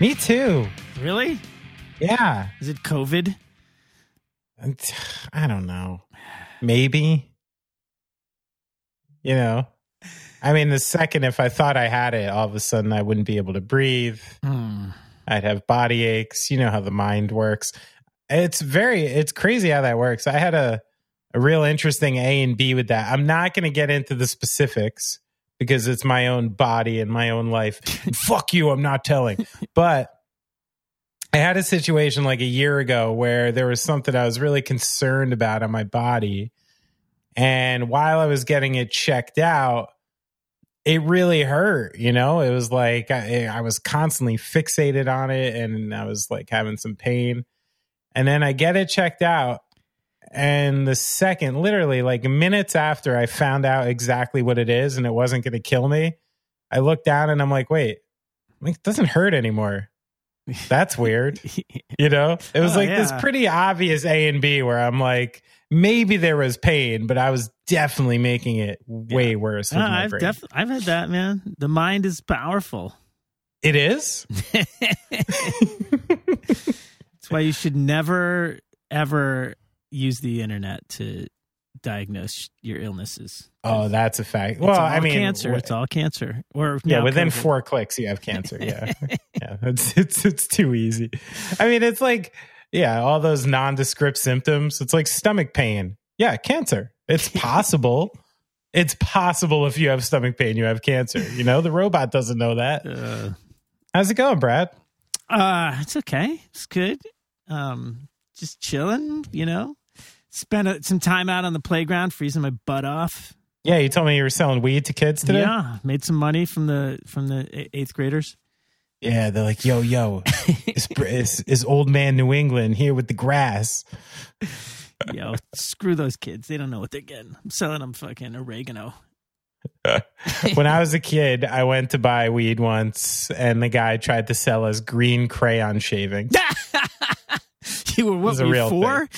Me too. Really? Yeah. Is it COVID? I don't know. Maybe. You know, I mean, the second if I thought I had it, all of a sudden I wouldn't be able to breathe. Hmm. I'd have body aches. You know how the mind works. It's very, it's crazy how that works. I had a, a real interesting A and B with that. I'm not going to get into the specifics because it's my own body and my own life. Fuck you, I'm not telling. But I had a situation like a year ago where there was something I was really concerned about on my body. And while I was getting it checked out, it really hurt. You know, it was like I, I was constantly fixated on it and I was like having some pain. And then I get it checked out. And the second, literally like minutes after I found out exactly what it is and it wasn't going to kill me, I looked down and I'm like, wait, it doesn't hurt anymore. That's weird. you know, it was Oh, like this pretty obvious A and B where I'm like, maybe there was pain, but I was definitely making it way worse. With Ah, I've def- I've had that, man. The mind is powerful. it is. That's why you should never ever use the internet to diagnose your illnesses. Oh, that's a fact. Well, I mean, cancer. wh- It's all cancer. Or yeah, within COVID. four clicks, you have cancer. Yeah, yeah, it's it's it's too easy. I mean, it's like yeah, all those nondescript symptoms. It's like stomach pain. Yeah, cancer. It's possible. it's possible if you have stomach pain, you have cancer. You know, the robot doesn't know that. Uh, How's it going, Brad? uh, it's okay. It's good. Um, just chilling. You know, spent a, some time out on the playground, freezing my butt off. Yeah, you told me you were selling weed to kids today. Yeah, made some money from the from the eighth graders. Yeah, they're like, yo, yo, is, is, is old man New England here with the grass? Yo, screw those kids. They don't know what they're getting. I'm selling them fucking oregano. when I was a kid, I went to buy weed once, and the guy tried to sell us green crayon shavings. You were what? real four?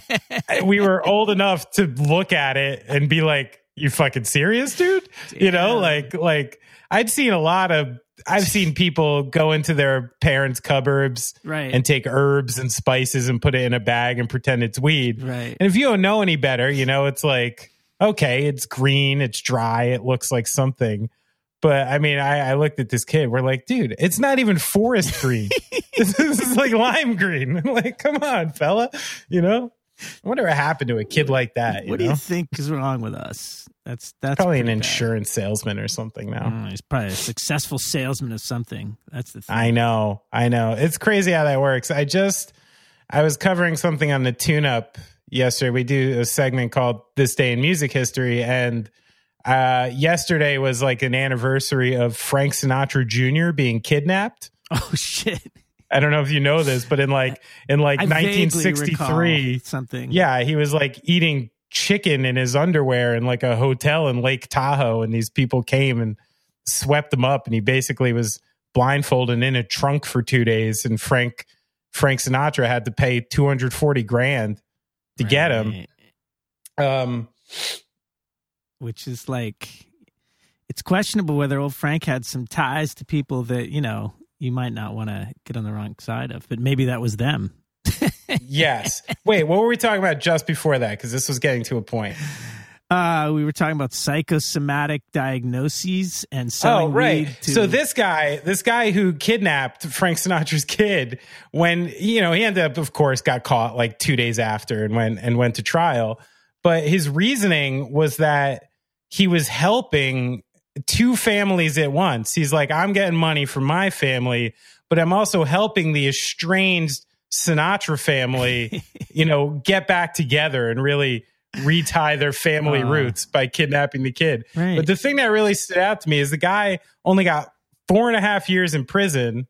we were old enough to look at it and be like, "You fucking serious, dude?" You know, like like I'd seen a lot of. I've seen people go into their parents' cupboards Right. and take herbs and spices and put it in a bag and pretend it's weed. Right. And if you don't know any better, you know, it's like, okay, it's green, it's dry, it looks like something. But I mean, I, I looked at this kid. We're like, dude, it's not even forest green. this is like lime green. like, come on, fella. You know, I wonder what happened to a kid like that. You what do you think is wrong with us? That's that's probably an pretty bad. insurance salesman or something now. Mm, he's probably a successful salesman of something. That's the thing. I know, I know. It's crazy how that works. I just, I was covering something on the tune up yesterday. We do a segment called This Day in Music History. And uh, yesterday was like an anniversary of Frank Sinatra Jr. being kidnapped. oh shit! I don't know if you know this, but in like, in like I 1963, something. yeah, he was like eating chicken in his underwear in like a hotel in Lake Tahoe, and these people came and swept him up, and he basically was blindfolded in a trunk for two days. And Frank Frank Sinatra had to pay two hundred forty grand to get him. Um, which is like it's questionable whether old Frank had some ties to people that you know you might not want to get on the wrong side of, but maybe that was them. yes. Wait, what were we talking about just before that? Because this was getting to a point. Uh, we were talking about psychosomatic diagnoses and selling oh, right. to so this guy, this guy who kidnapped Frank Sinatra's kid, when you know he ended up, of course, got caught like two days after and went and went to trial. But his reasoning was that he was helping two families at once. He's like, I'm getting money for my family, but I'm also helping the estranged Sinatra family, you know, get back together and really retie their family Uh. roots by kidnapping the kid. Right. But the thing that really stood out to me is the guy only got four and a half years in prison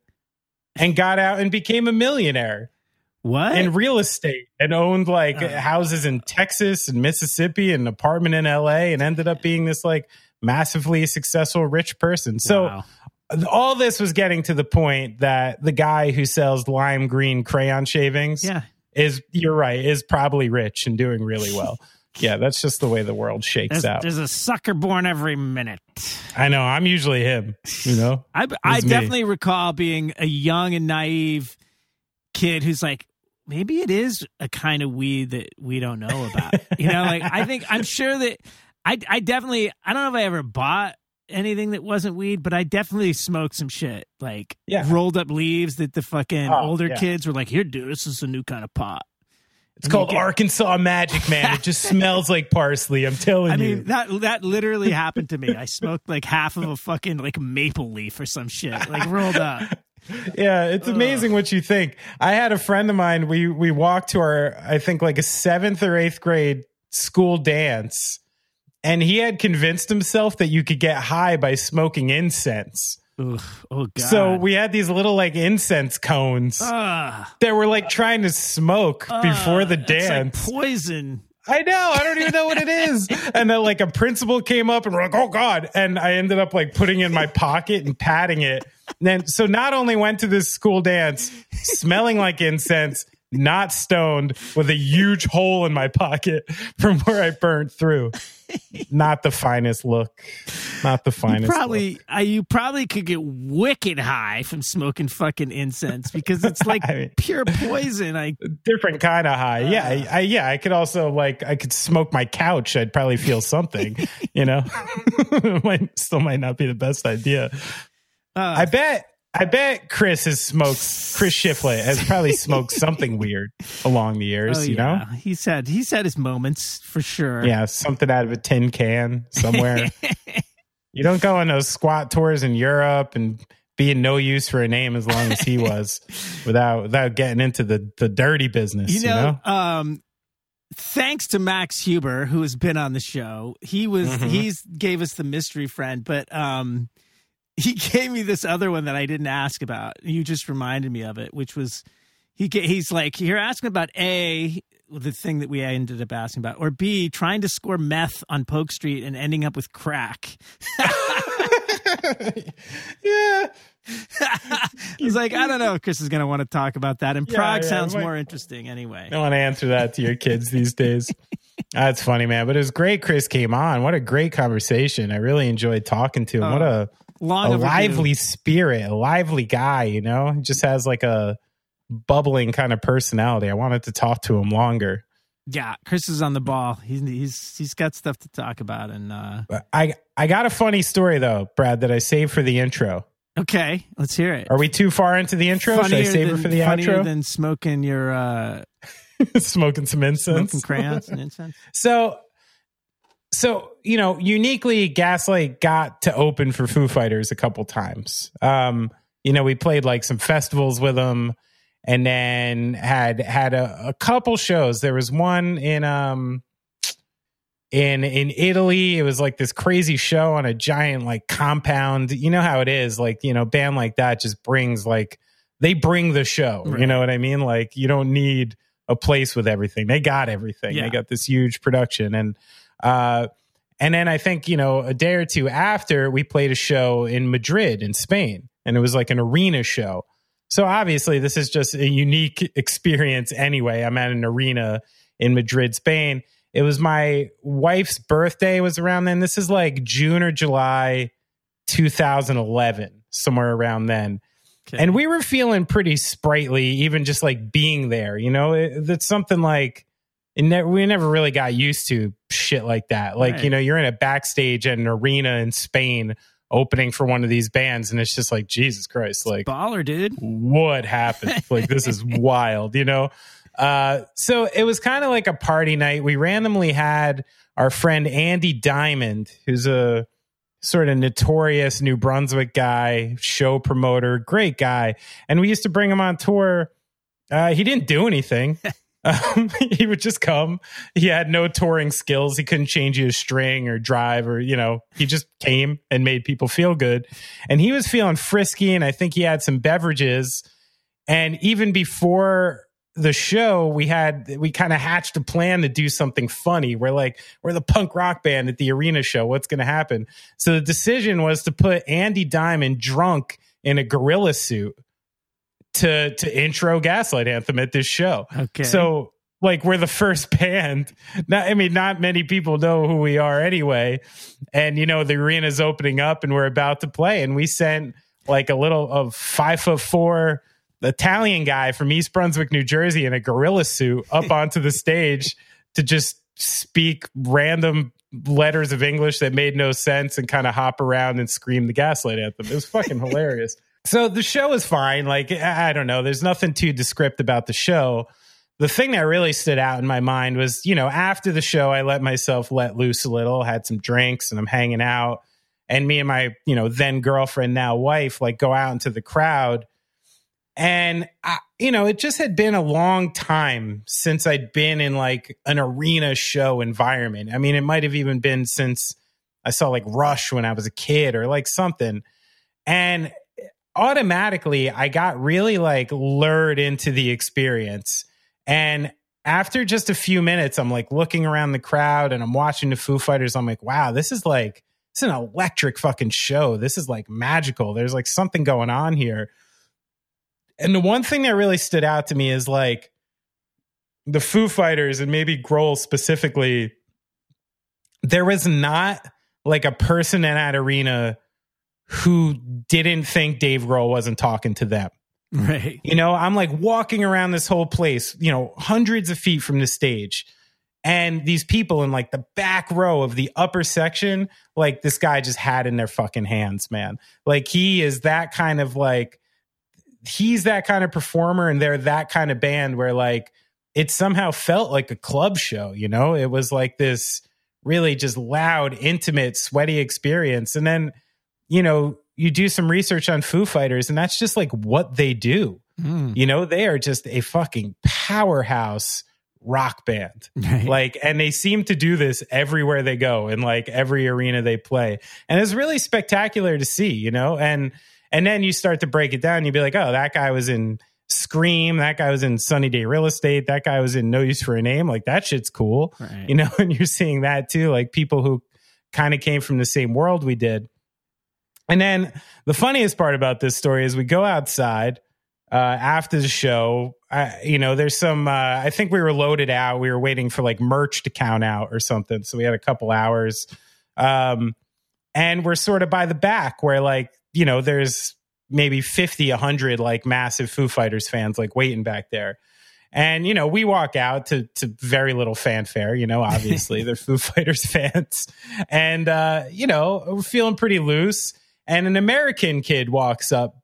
and got out and became a millionaire what? in real estate and owned like Uh. houses in Texas and Mississippi and an apartment in LA and ended up being this like massively successful rich person. So Wow. all this was getting to the point that the guy who sells lime green crayon shavings yeah, is you're right, is probably rich and doing really well. yeah, that's just the way the world shakes there's, out. there's a sucker born every minute. I know. I'm usually him. You know. I I me. definitely recall being a young and naive kid who's like, maybe it is a kind of weed that we don't know about. you know, like I think I'm sure that I I definitely I don't know if I ever bought anything that wasn't weed, but I definitely smoked some shit like Yeah. rolled up leaves that the fucking Oh, older yeah. kids were like, "Here, dude, this is a new kind of pot." It's called Yeah. Arkansas Magic, man. It just smells like parsley. I'm telling I you. mean that that literally happened to me. I smoked like half of a fucking like maple leaf or some shit, like rolled up. Yeah, it's amazing what you think. I had a friend of mine. We we walked to our, I think, like a seventh or eighth grade school dance, and he had convinced himself that you could get high by smoking incense. Ugh, oh god. So we had these little like incense cones Ugh. that were like trying to smoke before the Ugh, it's like dance. poison. I know. I don't even know what it is. And then like a principal came up and we're like, oh God. And I ended up like putting in my pocket and patting it. And then so not only went to this school dance smelling like incense, not stoned, with a huge hole in my pocket from where I burnt through. Not the finest look. Not the finest. look. Probably, uh, you probably could get wicked high from smoking fucking incense because it's like I mean- pure poison. I different kind of high. Yeah, I, I, yeah. I could also like I could smoke my couch. I'd probably feel something. you know, might still might not be the best idea. uh, I bet. I bet Chris has smoked. Chris Shiflett has probably smoked something weird along the years. oh, you know, yeah. he's had he's had his moments for sure. yeah, something out of a tin can somewhere. you don't go on those squat tours in Europe and being no use for a name as long as he was, without without getting into the the dirty business. you know, um thanks to max huber who has been on the show he was Mhm. he's gave us the mystery friend but um he gave me this other one that i didn't ask about you just reminded me of it which was he he's like you're asking about a the thing that we ended up asking about or b trying to score meth on Polk Street and ending up with crack yeah. he's like i don't know if chris is going to want to talk about that and Yeah, prague yeah, sounds more interesting anyway I don't want to answer that to your kids these days. That's funny, man. But it was great. Chris came on. What a great conversation. I really enjoyed talking to him. what oh. a, long a overdue. lively spirit, a lively guy, you know? He just has like a bubbling kind of personality. I wanted to talk to him longer. Yeah, Chris is on the ball. He's he's he's got stuff to talk about, and uh, I I got a funny story though, Brad, that I saved for the intro. okay, let's hear it. Are we too far into the intro? Should I Funnier save it for the funnier outro? than smoking your uh, Smoking some incense. smoking crayons and incense. So, so you know, uniquely, Gaslight got to open for Foo Fighters a couple times. Um, you know, we played like some festivals with them, and then had had a, a couple shows. There was one in um in in Italy. It was like this crazy show on a giant like compound. You know how it is, like you know, band like that just brings like they bring the show. You know what I mean? Like you don't need a place with everything. They got everything. Yeah. They got this huge production and uh and then I think, you know, a day or two after we played a show in Madrid in Spain and it was like an arena show. So obviously this is just a unique experience anyway. I'm at an arena in Madrid, Spain. It was my wife's birthday was around then. This is like June or July 2011, somewhere around then Okay. and we were feeling pretty sprightly even just like being there you know it, that's something like it ne- we never really got used to shit like that. Like Right. you know you're in a backstage at an arena in spain opening for one of these bands and it's just like jesus christ like baller, dude. what happened? Like this is wild you know? Uh so it was kind of like a party night. We randomly had our friend andy diamond who's a sort of notorious new brunswick guy show promoter great guy and we used to bring him on tour. Uh he didn't do anything um, he would just come. He had no touring skills. He couldn't change his string or drive or you know he just came and made people feel good. And he was feeling frisky and i think he had some beverages. And even before the show we had we kind of hatched a plan to do something funny. We're like we're the punk rock band at the arena show. What's going to happen? So the decision was to put andy diamond drunk in a gorilla suit to to intro gaslight anthem at this show Okay. so like we're the first band. Not, I mean, not many people know who we are anyway. And you know, the arena's opening up, and we're about to play, and we sent like a little of five foot four Italian guy from East Brunswick, New Jersey, in a gorilla suit up onto the stage to just speak random letters of English that made no sense and kind of hop around and scream the gaslight at them. It was fucking hilarious. So the show is fine. Like, I don't know. There's nothing too descript about the show. The thing that really stood out in my mind was, you know, after the show, I let myself let loose a little, had some drinks, and I'm hanging out. And me and my, you know, then girlfriend, now wife, like go out into the crowd. And, I, you know, it just had been a long time since I'd been in like an arena show environment. I mean, it might have even been since I saw like Rush when I was a kid or like something. And automatically I got really like lured into the experience. And after just a few minutes, I'm like looking around the crowd and I'm watching the Foo Fighters. I'm like, wow, this is like, it's an electric fucking show. This is like magical. There's like something going on here. And the one thing that really stood out to me is like the Foo Fighters and maybe Grohl specifically, there was not like a person in that arena who didn't think Dave Grohl wasn't talking to them. Right. You know, I'm like walking around this whole place, you know, hundreds of feet from the stage. And these people in like the back row of the upper section, like this guy just had in their fucking hands, man. Like he is that kind of like, he's that kind of performer and they're that kind of band where like it somehow felt like a club show, you know? It was like this really just loud, intimate, sweaty experience. And then, you know, you do some research on Foo Fighters, and that's just like what they do. Mm. You know, they are just a fucking powerhouse rock band. Right. Like, and they seem to do this everywhere they go in like every arena they play. And it's really spectacular to see, you know? And and then you start to break it down, you'd be like, oh, that guy was in Scream, that guy was in Sunny Day Real Estate, that guy was in No Use for a Name. Like that shit's cool. Right. You know, and you're seeing that too, like people who kind of came from the same world we did. And then the funniest part about this story is we go outside uh, after the show. I, you know, there's some. Uh, I think we were loaded out. We were waiting for like merch to count out or something. So we had a couple hours, um, and we're sort of by the back where like you know there's maybe 50 100 like massive foo fighters fans like waiting back there and you know we walk out to to very little fanfare you know obviously they're foo fighters fans and uh you know we're feeling pretty loose and an American kid walks up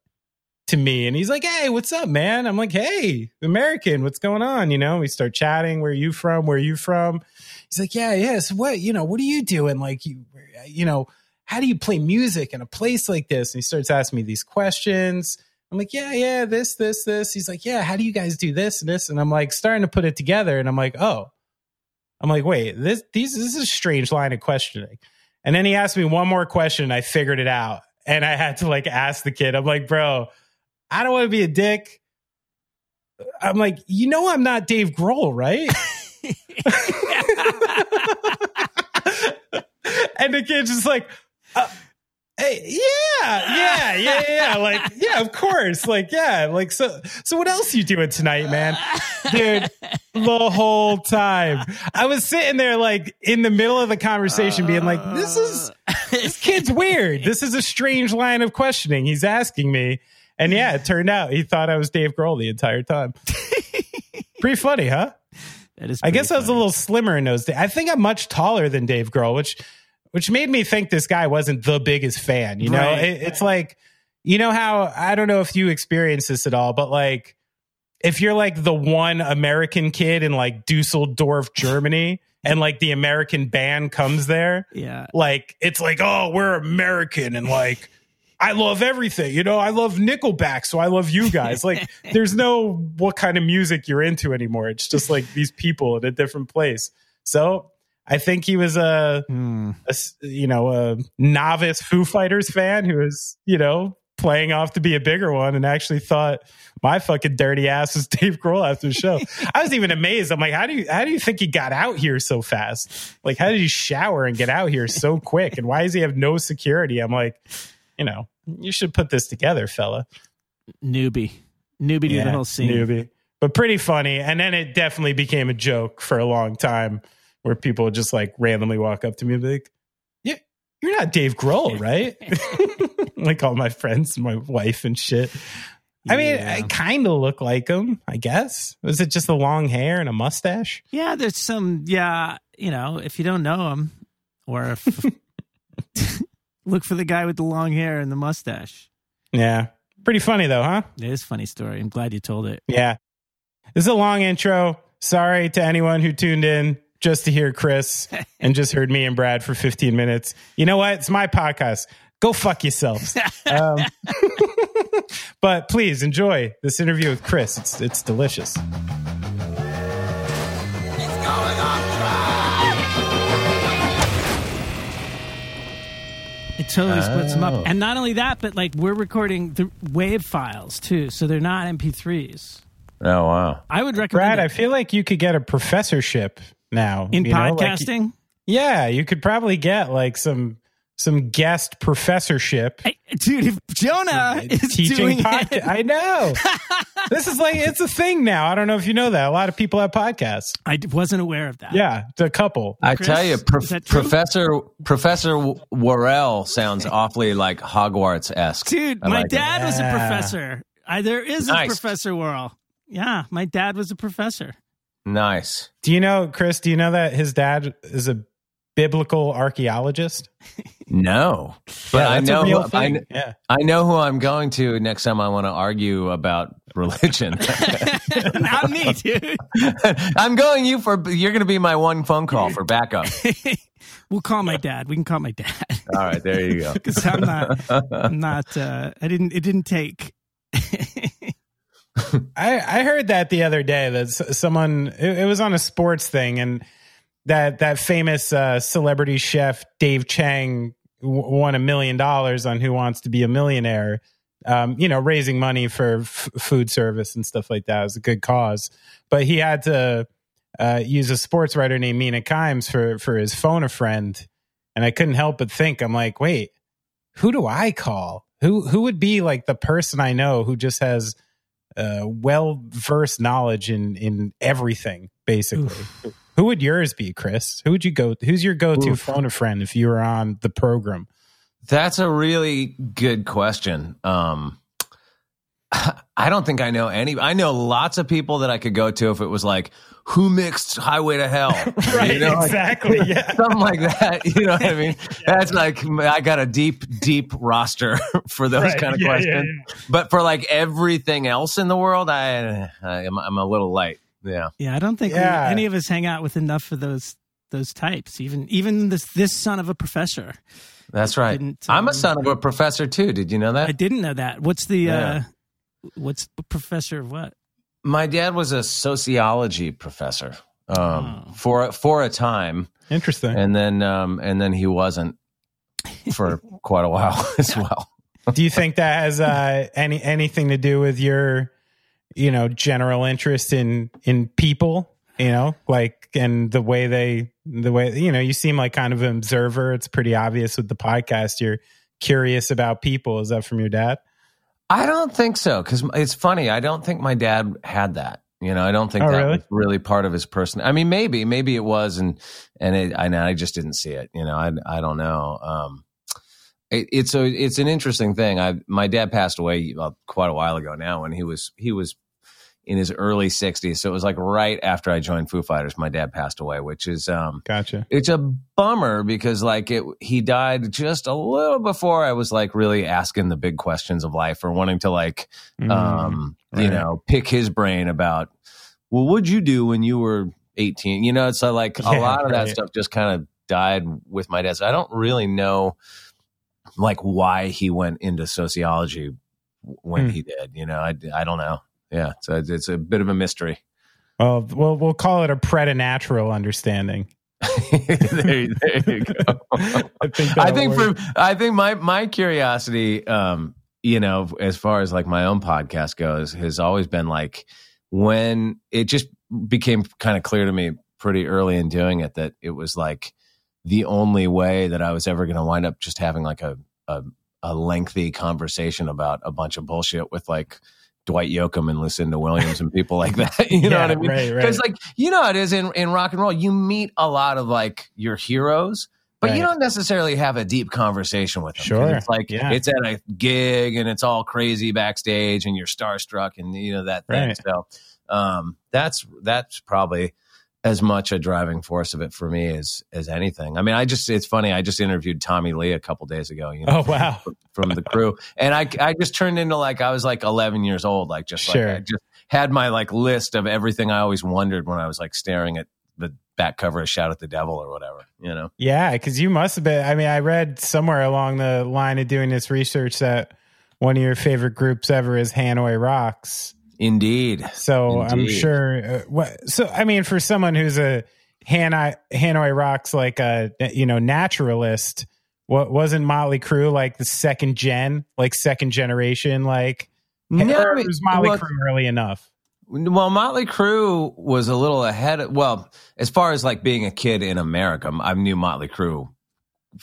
to me and he's like, Hey, what's up, man? I'm like, Hey, American, what's going on? You know, we start chatting. Where are you from? Where are you from? He's like, Yeah, yeah. So what, you know, what are you doing? Like, you, you know, how do you play music in a place like this? And he starts asking me these questions. I'm like, yeah, yeah, this, this, this. He's like, yeah, how do you guys do this and this? And I'm like, starting to put it together. And I'm like, oh, I'm like, wait, this, these, this is a strange line of questioning. And then he asked me one more question. And I figured it out and I had to like ask the kid, I'm like, bro, I don't want to be a dick. I'm like, you know, I'm not Dave Grohl, right? and the kid's just like, uh, Hey, yeah, yeah, yeah, yeah. Like, yeah, of course. Like, yeah. Like, so, so what else you doing tonight, man? Dude, the whole time. I was sitting there, like, in the middle of the conversation, being like, this is, this kid's weird. This is a strange line of questioning. He's asking me. And yeah, it turned out he thought I was Dave Grohl the entire time. Pretty funny, huh? That is I guess funny. I was a little slimmer in those days. I think I'm much taller than Dave Grohl, which which made me think this guy wasn't the biggest fan. You know, right. it, it's like, you know how I don't know if you experience this at all, but like if you're like the one American kid in like Dusseldorf, Germany, and like the American band comes there, yeah, like it's like, oh, we're American and like. I love everything. You know, I love Nickelback, so I love you guys. Like, there's no what kind of music you're into anymore. It's just like these people in a different place. So I think he was a, mm. a, you know a novice Foo Fighters fan who was you know playing off to be a bigger one and actually thought my fucking dirty ass was Dave Grohl after the show. I was even amazed. I'm like, how do you how do you think he got out here so fast? Like, how did he shower and get out here so quick? And why does he have no security? I'm like, you know, you should put this together, fella. Newbie, newbie yeah, to the whole scene. Newbie. but pretty funny. And then it definitely became a joke for a long time where people just like randomly walk up to me and be like, Yeah, you're not Dave Grohl, right? like all my friends, my wife and shit. I mean, Yeah. I kind of look like him, I guess. Was it just the long hair and a mustache? Yeah, there's some. Yeah, you know, if you don't know him, or if look for the guy with the long hair and the mustache. Yeah. Pretty funny though, huh? It is a funny story. I'm glad you told it. Yeah. This is a long intro. Sorry to anyone who tuned in just to hear Chris and just heard me and Brad for 15 minutes. You know what? It's my podcast. Go fuck yourselves. Um, but please enjoy this interview with Chris. It's it's delicious. It totally splits them Oh. up, and not only that, but like we're recording the wave files too, so they're not MP3s. Oh wow. I would recommend Brad, I feel like you could get a professorship now in you know, like- podcasting. yeah, you could probably get like some some guest professorship Hey, dude, if Jonah is teaching doing podcast. it, I know. this is like it's a thing now. I don't know if you know that. A lot of people have podcasts. I wasn't aware of that. Yeah, it's a couple. I Chris, tell you, prof- Professor Professor Worrell sounds awfully like Hogwarts esque. dude, I my like it. dad was a professor. I, there is Nice. a Professor Worrell. Yeah, my dad was a professor. Nice. Do you know, Chris? Do you know that his dad is a biblical archaeologist? No, but Yeah, I know who, I, yeah. I, know who I'm going to next time I want to argue about religion. not me, dude. I'm going you for you're going to be my one phone call for backup. we'll call my dad. We can call my dad All right, there you go. because I'm not. I'm not. Uh, I didn't. It didn't take. I I heard that the other day that someone it, it was on a sports thing and that that famous uh, celebrity chef Dave Chang w- won a million dollars on Who Wants to Be a Millionaire. Um, you know, raising money for f- food service and stuff like that it was a good cause, but he had to uh, use a sports writer named Mina Kimes for for his phone a friend, and I couldn't help but think I'm like, wait, who do I call? Who who would be like the person I know who just has uh, well versed knowledge in in everything, basically. Who would yours be, Chris? Who would you go? Who's your go to phone a friend if you were on the program? That's a really good question. Um, I don't think I know any. I know lots of people that I could go to if it was like, who mixed Highway to Hell? You know, like, exactly. Yeah. something like that. You know what I mean? That's like I got a deep, deep roster for those Right. kind of Yeah, yeah, questions. But for like everything else in the world, I, I am I'm a little light. Yeah. Yeah, I don't think we- any of us hang out with enough of those those types. Even even this this son of a professor. That's right. Didn't, I'm a um, son of a professor too. Did you know that? I didn't know that. What's the Yeah. uh what's the professor of what? My dad was a sociology professor um, Oh. for for a time, Interesting. and then um, and then he wasn't for quite a while as well. do you think that has uh, any anything to do with your, you know, general interest in in people? You know, like and the way they the way you know you seem like kind of an observer. It's pretty obvious with the podcast. You're curious about people. Is that from your dad? I don't think so because it's funny. I don't think my dad had that. You know, I don't think Oh, that really? was really part of his person. I mean, maybe, maybe it was, and and it, I, I just didn't see it. You know, I I don't know. Um, it, it's a it's an interesting thing. I my dad passed away quite a while ago now, when he was he was in his early sixties. So it was like right after I joined Foo Fighters, my dad passed away, which is um, Gotcha. it's a bummer because like it he died just a little before I was like really asking the big questions of life or wanting to like um you know pick his brain about well what'd you do when you were 18 you know so like a lot of that right. stuff just kind of died with my dad so I don't really know like why he went into sociology when Hmm. he did you know I, I don't know yeah so it's, it's a bit of a mystery Well, we'll we'll call it a preternatural understanding. there, you- there you go I think. I think for I think my my curiosity, um, you know, as far as like my own podcast goes, has always been like when it just became kind of clear to me pretty early in doing it that it was like the only way that I was ever going to wind up just having like a, a a lengthy conversation about a bunch of bullshit with like Dwight Yoakam and Lucinda Williams and people like that. You know what I mean? right, right. Because like you know how it is in in rock and roll. You meet a lot of like your heroes. But you don't necessarily have a deep conversation with them. Sure, It's like yeah. it's at a gig and it's all crazy backstage and you're starstruck and you know that thing. Right. So um, that's that's probably as much a driving force of it for me as as anything. I mean, I just it's funny. I just interviewed Tommy Lee a couple days ago. You know, Oh wow. from the crew, and I I just turned into like I was like 11 years old. Like just Sure. like I just had my like list of everything I always wondered when I was like staring at the back cover of Shout at the Devil or whatever. You know. Yeah, because you must have been. I mean, I read somewhere along the line of doing this research that one of your favorite groups ever is Hanoi Rocks. Indeed. So I'm sure. Uh, what? So I mean, for someone who's a Hanoi Hanoi Rocks like a you know naturalist, what wasn't Motley Crue like the second gen, like second generation, like No, or was Motley well, Crue early enough? Well, Motley Crue was a little ahead. Of, well, as far as like being a kid in America, I knew Motley Crue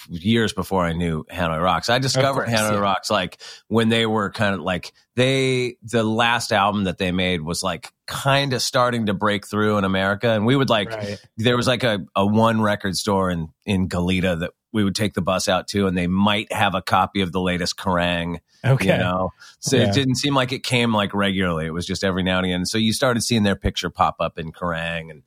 years before I knew Hanoi Rocks. I discovered course, Hanoi yeah. Rocks like when they were kind of like they the last album that they made was like kind of starting to break through in America, and we would like Right. there was like a, a one record store in in Goleta that we would take the bus out to, and they might have a copy of the latest Kerrang. Okay. You know, so Yeah. it didn't seem like it came like regularly. It was just every now and again. So you started seeing their picture pop up in Kerrang and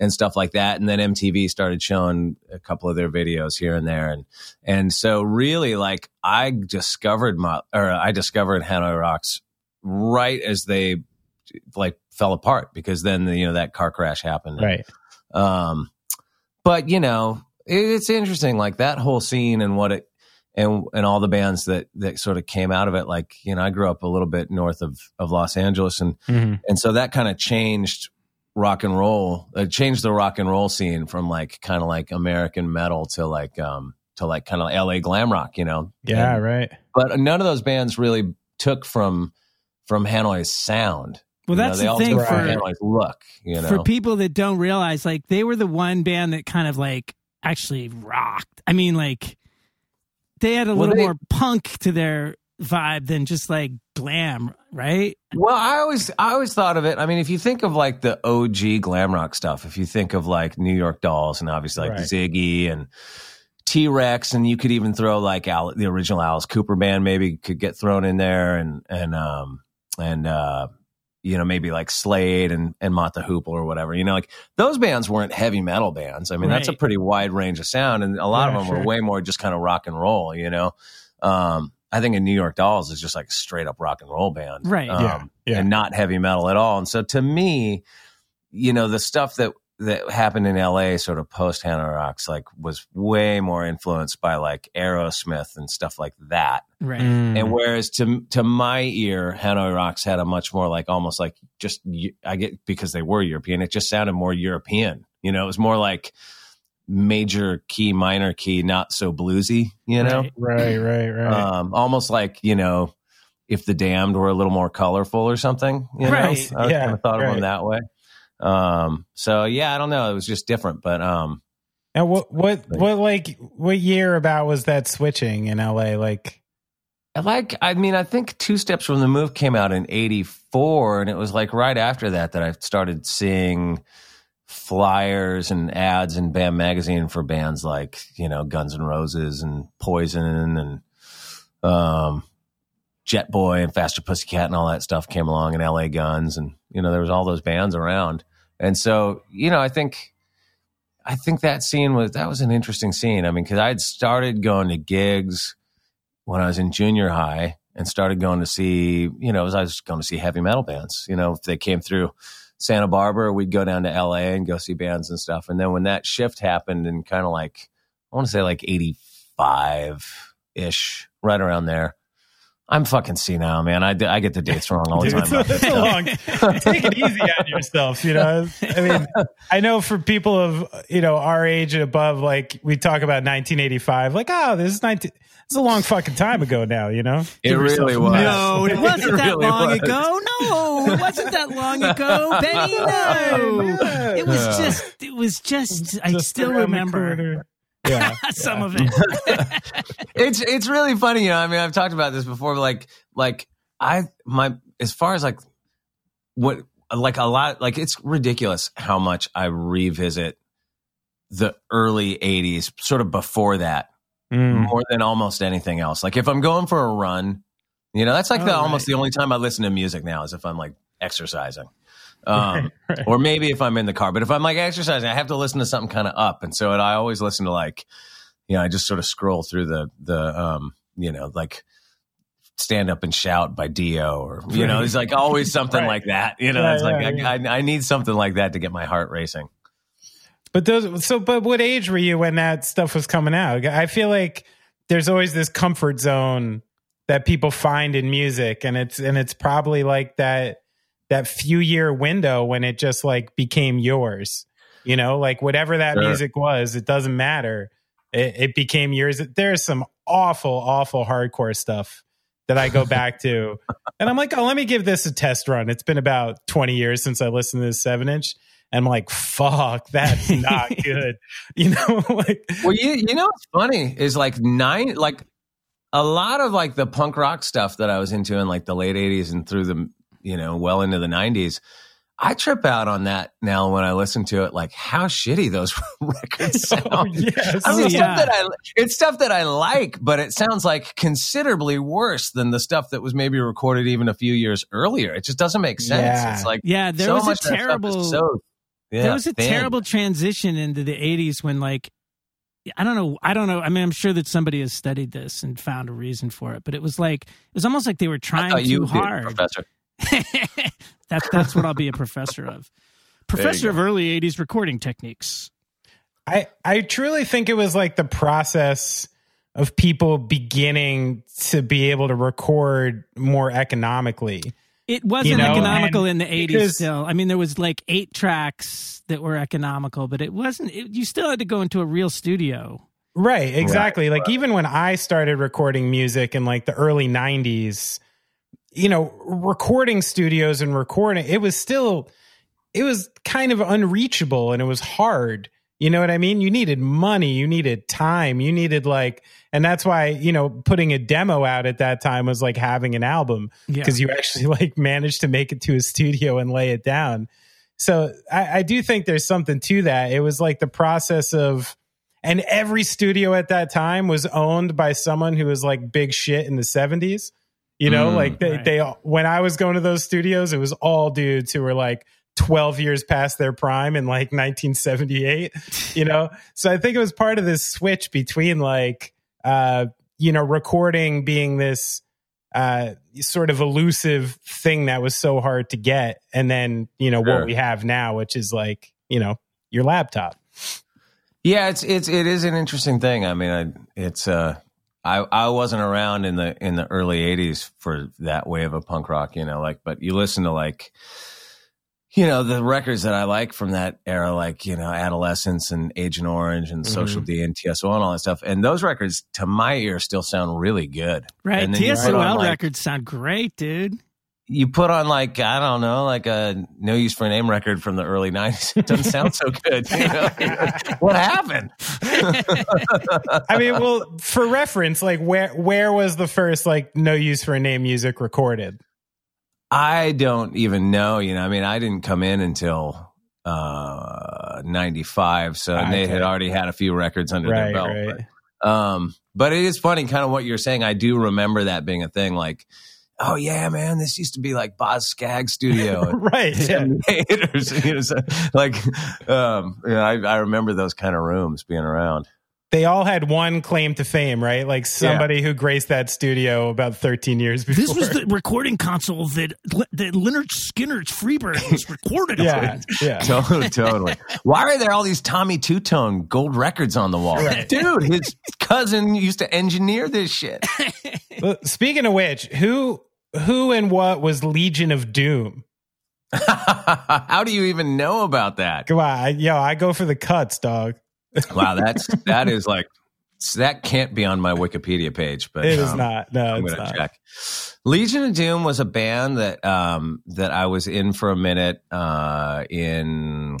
and stuff like that. And then MTV started showing a couple of their videos here and there. And and so really, like I discovered my or I discovered Hanoi Rocks right as they like fell apart because then you know that car crash happened. Right. Um, but you know, it, it's interesting, like that whole scene and what it and and all the bands that that sort of came out of it. Like you know, I grew up a little bit north of of Los Angeles, and Mhm. and so that kind of changed rock and roll. It changed the rock and roll scene from like kind of like American metal to like um to like kind of L.A. glam rock. You know, Yeah. And- right. but none of those bands really took from from Hanoi's sound. Well, You know, that's they the all thing took for- Hanoi's look. You know, for people that don't realize, like they were the one band that kind of like actually rocked. I mean, like they had a Well, little they- more punk to their vibe than just like glam, right? Well, I always I always thought of it. I mean, if you think of like the OG glam rock stuff, if you think of like New York Dolls and obviously like Right. Ziggy and T Rex, and you could even throw like Al, the original Alice Cooper band, maybe could get thrown in there, and and um and uh you know maybe like Slade and and Mott the Hoople or whatever. You know, like those bands weren't heavy metal bands. I mean, that's a pretty wide range of sound, and a lot Yeah, of them sure. were way more just kind of rock and roll. You know. Um, I think in New York Dolls is just like a straight up rock and roll band, Right. Um, Yeah, yeah. and not heavy metal at all. And so to me, you know, the stuff that that happened in LA sort of post Hanoi Rocks like was way more influenced by like Aerosmith and stuff like that. Right. Mm. And whereas to to my ear, Hanoi Rocks had a much more like almost like just I get because they were European, it just sounded more European. You know, it was more like major key, minor key, not so bluesy. You know, Right. right. Right. Right. um, almost like you know, if the Damned were a little more colorful or something. You Right. know, I Yeah, kind of thought of them that way. Um, so yeah, I don't know. It was just different, but um, And what what what like what year about was that switching in LA? Like I like I mean I think Two Steps from the Move came out in 84 and it was like right after that that I started seeing flyers and ads in Bam magazine for bands like, you know, Guns N' Roses and Poison and um Jet Boy and Faster Pussycat and all that stuff came along and LA Guns and you know there was all those bands around. And so, you know, I think I think that scene was that was an interesting scene. I mean, cuz I had started going to gigs when I was in junior high and started going to see, you know, I was going to see heavy metal bands. You know, if they came through Santa Barbara, we'd go down to LA and go see bands and stuff. And then when that shift happened in kind of like, I want to say like 85 ish, right around there. I'm fucking senile, man. I, I get the dates wrong all the Dude, time. it's, it's a long. Take it easy on yourself. You know, I mean, I know for people of you know our age and above, like we talk about 1985, like oh, this is 19. It's a long fucking time ago now. You know, It Give really was. No, it wasn't It that really long was. ago. No, it wasn't that long ago, Benny. No, it was just. It was just. I still remember corner. Yeah, some of it. it's it's really funny, you know. I mean, I've talked about this before. but Like like I my as far as like what like a lot like it's ridiculous how much I revisit the early 80s sort of before that Mm. more than almost anything else. Like if I'm going for a run, you know, that's like Oh, the almost the only time I listen to music now is if I'm like exercising. Um, Right, right. or maybe if I'm in the car. But if I'm like exercising, I have to listen to something kind of up. And so it, I always listen to like, you know, I just sort of scroll through the the um, you know, like stand up and shout by Dio or you know, Right. it's like always something like that. You know, Yeah, it's like yeah, I, I I need something like that to get my heart racing. But those, so, but what age were you when that stuff was coming out? I feel like there's always this comfort zone that people find in music, and it's and it's probably like that that few year window when it just like became yours. You know, like whatever that Sure. music was, it doesn't matter. It, it became yours. There's some awful, awful hardcore stuff that I go back to, and I'm like, oh, let me give this a test run. It's been about 20 years since I listened to this seven inch. And I'm like, fuck, that's not good. You know, like Well, you you know what's funny is like nine like a lot of like the punk rock stuff that I was into in like the late '80s and through the you know well into the '90s. I trip out on that now when I listen to it. Like how shitty those records oh, sound. oh, yes. I mean, Oh, stuff that I it's stuff that I like, but it sounds like considerably worse than the stuff that was maybe recorded even a few years earlier. It just doesn't make sense. Yeah. It's like Yeah, there so was much a of that stuff is terrible so, yeah, there was a thin. terrible transition into the 80s when like I don't know I don't know I mean I'm sure that somebody has studied this and found a reason for it but it was like it was almost like they were trying thought you too did, hard Professor. that's that's what I'll be a professor of. Professor of early 80s recording techniques. I, I truly think it was like the process of people beginning to be able to record more economically. it wasn't know, economical and in the 80s because- still. I mean there was like eight tracks that were economical but it wasn't it, you still had to go into a real studio. Right, exactly. like even when I started recording music in like the early 90s, you know, recording studios and recording, it was still it was kind of unreachable and it was hard. You know what I mean? You needed money, you needed time, you needed like and that's why, you know, putting a demo out at that time was like having an album yeah because you actually like managed to make it to a studio and lay it down. So I, I do think there's something to that. It was like the process of, and every studio at that time was owned by someone who was like big shit in the 70s. You know, Mm, like they, right. they, when I was going to those studios, it was all dudes who were like 12 years past their prime in like 1978, you know? So I think it was part of this switch between like, uh, you know, recording being this, uh, sort of elusive thing that was so hard to get. And then, you know, Sure. what we have now, which is like, you know, your laptop. Yeah, it's it's it is an interesting thing. I mean, I, it's uh, I I wasn't around in the in the early '80s for that wave of punk rock, you know, like. But you listen to like, you know, the records that I like from that era, like you know, Adolescents and Agent Orange and mm-hmm. Social D and TSOL and all that stuff, and those records to my ear still sound really good. right And then you put on, TSOL like- records sound great dude You put on like I don't know, like a No Use for a Name record from the early '90s. It doesn't sound so good. You know? what happened? I mean, well, for reference, like where where was the first like no use for a name music recorded? I don't even know. You know, I mean, I didn't come in until uh 95 so they okay. had already had a few records under Right, their belt right. But, um but it is funny kind of what you're saying i do remember that being a thing like oh yeah man this used to be like Boz Scaggs studio right. Yeah. 78 you know, so, like um you know, I, I remember those kind of rooms being around They all had one claim to fame, right? Like somebody who graced that studio about 13 years before. This was the recording console that that Lynyrd Skynyrd's Freebird was recorded yeah, on. yeah. totally, totally. Why are there all these Tommy Tutone gold records on the wall, Right. dude? His cousin used to engineer this shit. Well, Speaking of which, who who and what was Legion of Doom? How do you even know about that? Come on, I, yo, I go for the cuts, dog. Wow, that's that is like that can't be on my Wikipedia page, but It is um, not. No, I'm it's gonna not. check. Legion of Doom was a band that um that I was in for a minute uh in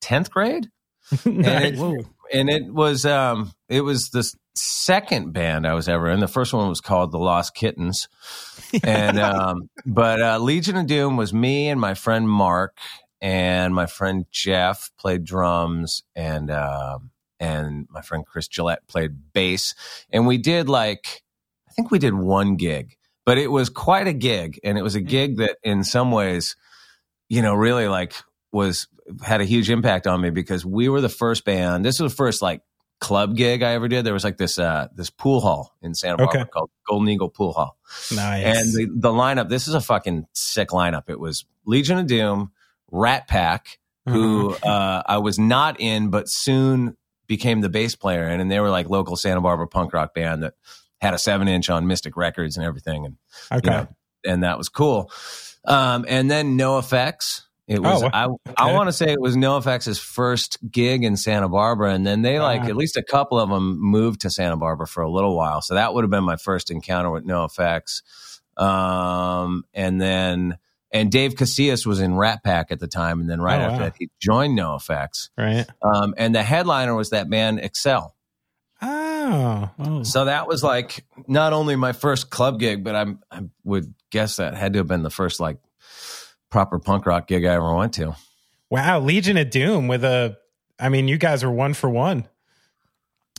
tenth grade. And it- and it was um it was the second band I was ever in. The first one was called the Lost Kittens, and um, but uh, Legion of Doom was me and my friend Mark and my friend Jeff played drums and um and my friend Chris Gillette played bass, and we did like I think we did one gig, but it was quite a gig, and it was a gig that in some ways, you know, really like was had a huge impact on me because we were the first band. This was the first like club gig I ever did. There was like this uh this pool hall in Santa Barbara Okay. called Golden Eagle Pool Hall. Nice. And the, the lineup, this is a fucking sick lineup. It was Legion of Doom, Rat Pack, who Uh-huh. uh, I was not in, but soon became the bass player in. And they were like local Santa Barbara punk rock band that had a seven inch on Mystic Records and everything. And, okay. you know, and that was cool. Um, and then NoFX. It was, Oh, I, I want to say it was NoFX' first gig in Santa Barbara. And then they like, Ah. at least a couple of them moved to Santa Barbara for a little while. So that would have been my first encounter with NoFX. Um, and then, and Dave Casillas was in Rat Pack at the time. And then right Oh, after wow. that, he joined NoFX. right. Um, and the headliner was that band Excel. Oh. Oh, So that was like not only my first club gig, but I'm, I would guess that had to have been the first like proper punk rock gig I ever went to. Wow. Legion of Doom with a. I mean, you guys were one for one.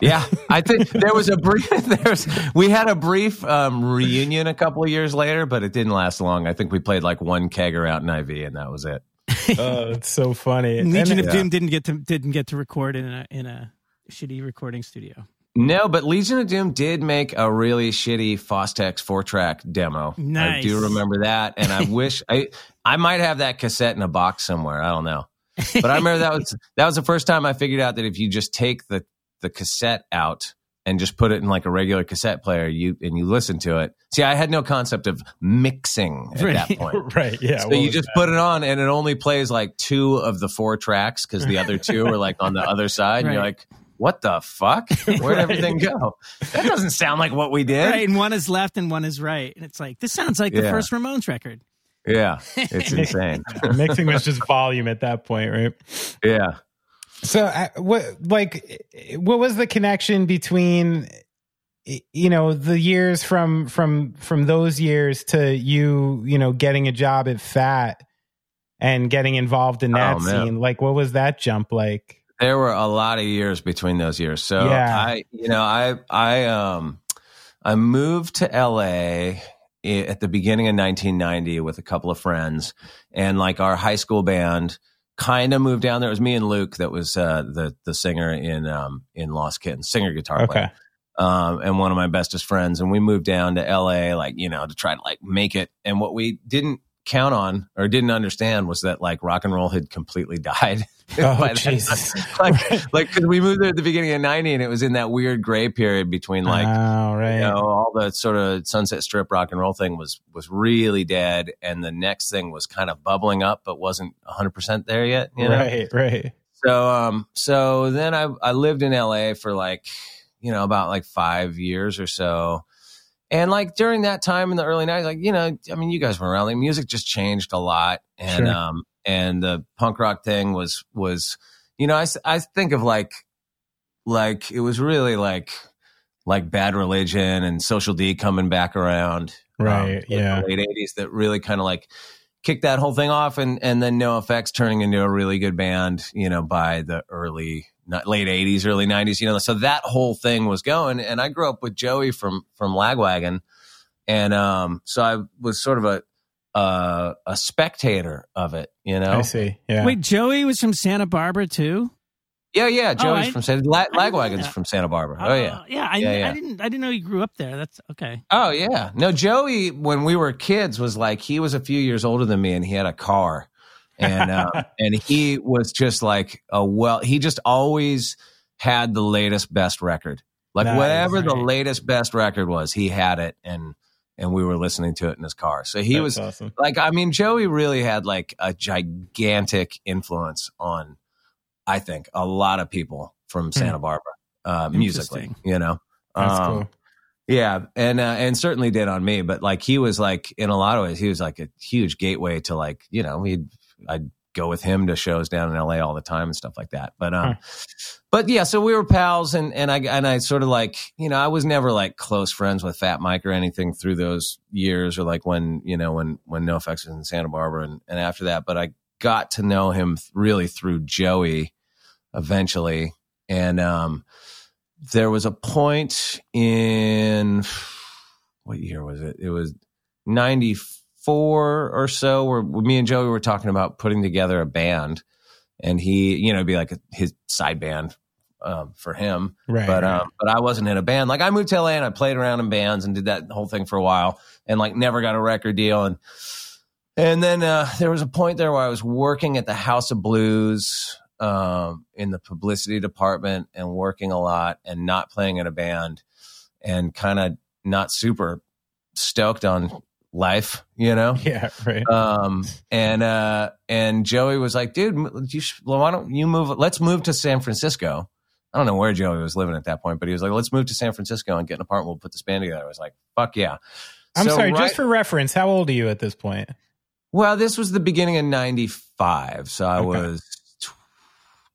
Yeah, I think there was a brief. There's we had a brief um, reunion a couple of years later, but it didn't last long. I think we played like one kegger out in IV, and that was it. Oh, it's so funny. Legion And- of Doom didn't get to didn't get to record in a in a shitty recording studio. No, but Legion of Doom did make a really shitty Fostex four track demo. I do remember that, and I wish I I might have that cassette in a box somewhere. I don't know, but I remember that was that was the first time I figured out that if you just take the the cassette out and just put it in like a regular cassette player, you and you listen to it. See, I had no concept of mixing at that Right. point. right. Yeah. So you just that? put it on, and it only plays like two of the four tracks because the other two are like on the other side. And you're like, "What the fuck? Where'd Right. everything go? That doesn't sound like what we did." Right, and one is left and one is right, and it's like this sounds like the first Ramones record. Yeah, it's insane. mixing was just volume at that point, right? Yeah. So, uh, what like what was the connection between you know the years from from from those years to you you know getting a job at Fat and getting involved in that Oh, scene? Like, what was that jump like? there were a lot of years between those years. So Yeah. I, you know, I, I, um, I moved to LA at the beginning of 1990 with a couple of friends, and like our high school band kind of moved down there. It was me and Luke that was uh, the the singer in um, in Lost Kittens, singer guitar player Okay, um, and one of my bestest friends. And we moved down to LA, like, you know, to try to like make it. And what we didn't count on or didn't understand was that like rock and roll had completely died. Oh, by Jesus. like, like, cause we moved there at the beginning of 90 and it was in that weird gray period between like, oh right, you know, all the sort of Sunset Strip rock and roll thing was was really dead, and the next thing was kind of bubbling up, but wasn't 100 percent there yet. You know? right, right. So um so then I I lived in LA for like you know about like 5 years or so. And like during that time in the early 90s like you know I mean you guys were around like music just changed a lot and Sure. um and the punk rock thing was was you know I, I think of like like it was really like like bad religion and social D coming back around Right, in yeah. the late 80s that really kind of like kicked that whole thing off and and then NoFX turning into a really good band you know by the early late 80s early 90s you know so that whole thing was going and i grew up with joey from from lagwagon and um so i was sort of a uh, a spectator of it you know I see. Yeah. Wait, Joey was from Santa Barbara too. yeah yeah Oh, joey's I- from Santa La- I didn't know lagwagon's from santa barbara oh yeah Uh, yeah. I, Yeah, yeah. I didn't. I didn't know you grew up there. That's okay. Oh yeah. No, Joey when we were kids was like he was a few years older than me and he had a car. And um, and he was just like a well he just always had the latest best record. Like Nice, whatever the latest best record was, he had it and and we were listening to it in his car. So he That's was awesome. like I mean Joey really had like a gigantic influence on I think a lot of people from Santa Barbara uh musically, you know. That's Um, cool. yeah, and uh, and certainly did on me. But like he was like in a lot of ways, he was like a huge gateway to like you know we I'd go with him to shows down in LA all the time and stuff like that. But um, huh. but yeah, so we were pals, and and I and I sort of like you know I was never like close friends with Fat Mike or anything through those years or like when you know when when NoFX was in Santa Barbara and and after that, but I got to know him really through Joey eventually, and um, there was a point in what year was it? It was ninety four or so where me and Joey were talking about putting together a band and he, you know, be like his side band um, for him. Right. But right. um, but I wasn't in a band. Like I moved to LA and I played around in bands and did that whole thing for a while and like never got a record deal and and then uh, there was a point there where I was working at the House of Blues um, in the publicity department and working a lot and not playing in a band and kind of not super stoked on life, you know? Yeah, right. Um, and uh, and Joey was like, dude, you why don't you move? Let's move to San Francisco. I don't know where Joey was living at that point, but he was like, let's move to San Francisco and get an apartment. We'll put this band together. I was like, fuck yeah. I'm so, sorry, right, just for reference, how old are you at this point? Well, this was the beginning of 95. So I okay. was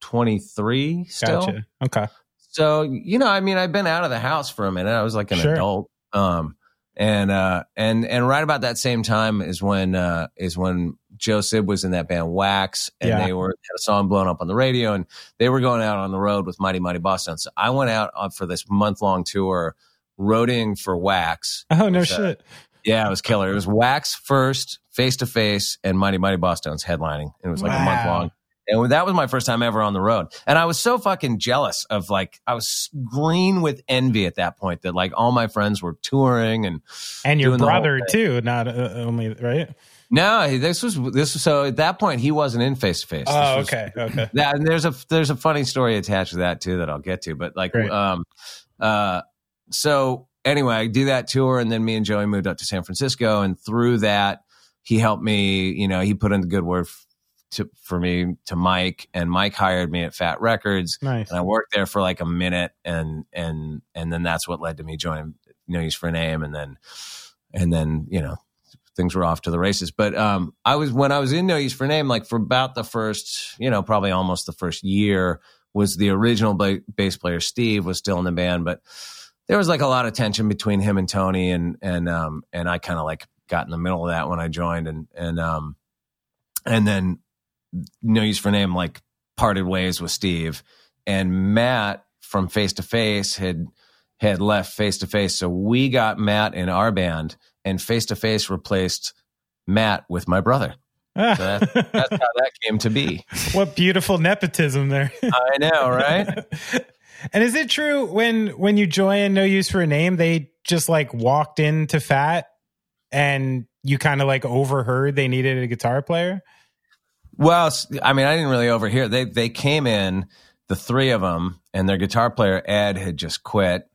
23 still. Gotcha. Okay. So, you know, I mean, I've been out of the house for a minute. I was like an sure. adult. Um, and uh, and and right about that same time is when uh, is when Joe Sib was in that band Wax, and yeah. they were had a song blown up on the radio, and they were going out on the road with Mighty Mighty Bosstones. So I went out for this month long tour, roading for Wax. Oh no shit! Uh, yeah, it was killer. It was Wax first, Face to Face, and Mighty Mighty Bosstones headlining. And It was like wow. a month long. And that was my first time ever on the road. And I was so fucking jealous of like, I was green with envy at that point that like all my friends were touring and. And your brother too, not uh, only, right? No, this was this. Was, so at that point, he wasn't in face to face. Oh, okay, okay. That and there's a there's a funny story attached to that too that I'll get to. But like, Great. um, uh, so anyway, I do that tour, and then me and Joey moved up to San Francisco, and through that, he helped me. You know, he put in the good word to, for me to Mike, and Mike hired me at Fat Records. Nice. And I worked there for like a minute, and and and then that's what led to me joining No Use for a Name, and then and then you know things were off to the races. But um, I was when I was in No Use for Name, like for about the first, you know, probably almost the first year, was the original ba- bass player Steve was still in the band, but there was like a lot of tension between him and Tony, and and um and I kind of like got in the middle of that when I joined, and and um and then no use for a name like parted ways with Steve and Matt from Face to Face had had left Face to Face, so we got Matt in our band, and Face to Face replaced Matt with my brother. Ah. So that's, that's how that came to be. What beautiful nepotism there! I know, right? and is it true when when you join No Use for a Name, they just like walked into Fat, and you kind of like overheard they needed a guitar player? Well, I mean, I didn't really overhear. They they came in, the three of them, and their guitar player Ed had just quit,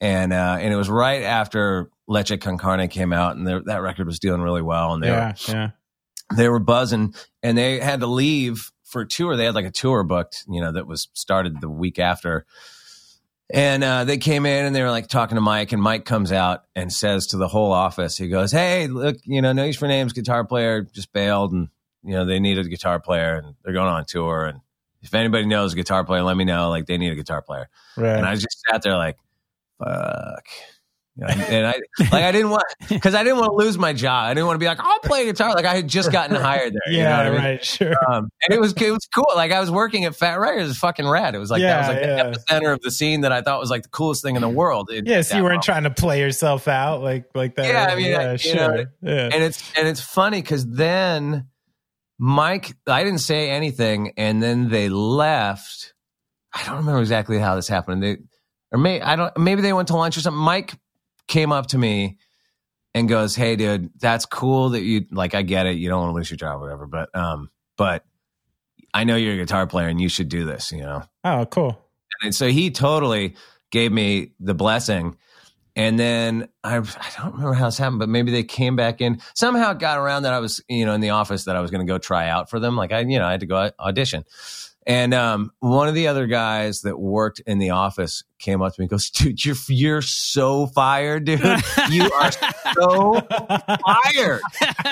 and uh, and it was right after Leche Con Carne came out, and that record was doing really well, and they yeah, were yeah. they were buzzing, and they had to leave for a tour. They had like a tour booked, you know, that was started the week after. And uh, they came in and they were like talking to Mike, and Mike comes out and says to the whole office, he goes, "Hey, look, you know, No Use for Names guitar player just bailed, and you know, they need a guitar player and they're going on tour. And if anybody knows a guitar player, let me know. Like they need a guitar player. Right. And I just sat there like, fuck. and I like I didn't want because I didn't want to lose my job. I didn't want to be like I'll play guitar. Like I had just gotten hired there. yeah, you know I mean? right, sure. Um, and it was it was cool. Like I was working at Fat Records. It was fucking rad. It was like yeah, that was like yeah. the epicenter of the scene that I thought was like the coolest thing in the world. It, yes, you weren't moment. trying to play yourself out like like that. Yeah, I mean, yeah, I, sure. Know, yeah. And it's and it's funny because then Mike, I didn't say anything, and then they left. I don't remember exactly how this happened. They or may I don't maybe they went to lunch or something. Mike came up to me and goes, "Hey, dude, that's cool that you like. I get it. You don't want to lose your job, or whatever. But um, but I know you're a guitar player and you should do this. You know. Oh, cool. And so he totally gave me the blessing. And then I, I don't remember how this happened, but maybe they came back in. Somehow it got around that I was, you know, in the office that I was going to go try out for them. Like I, you know, I had to go audition. And um, one of the other guys that worked in the office came up to me and goes, dude, you're, you're so fired, dude. You are so fired.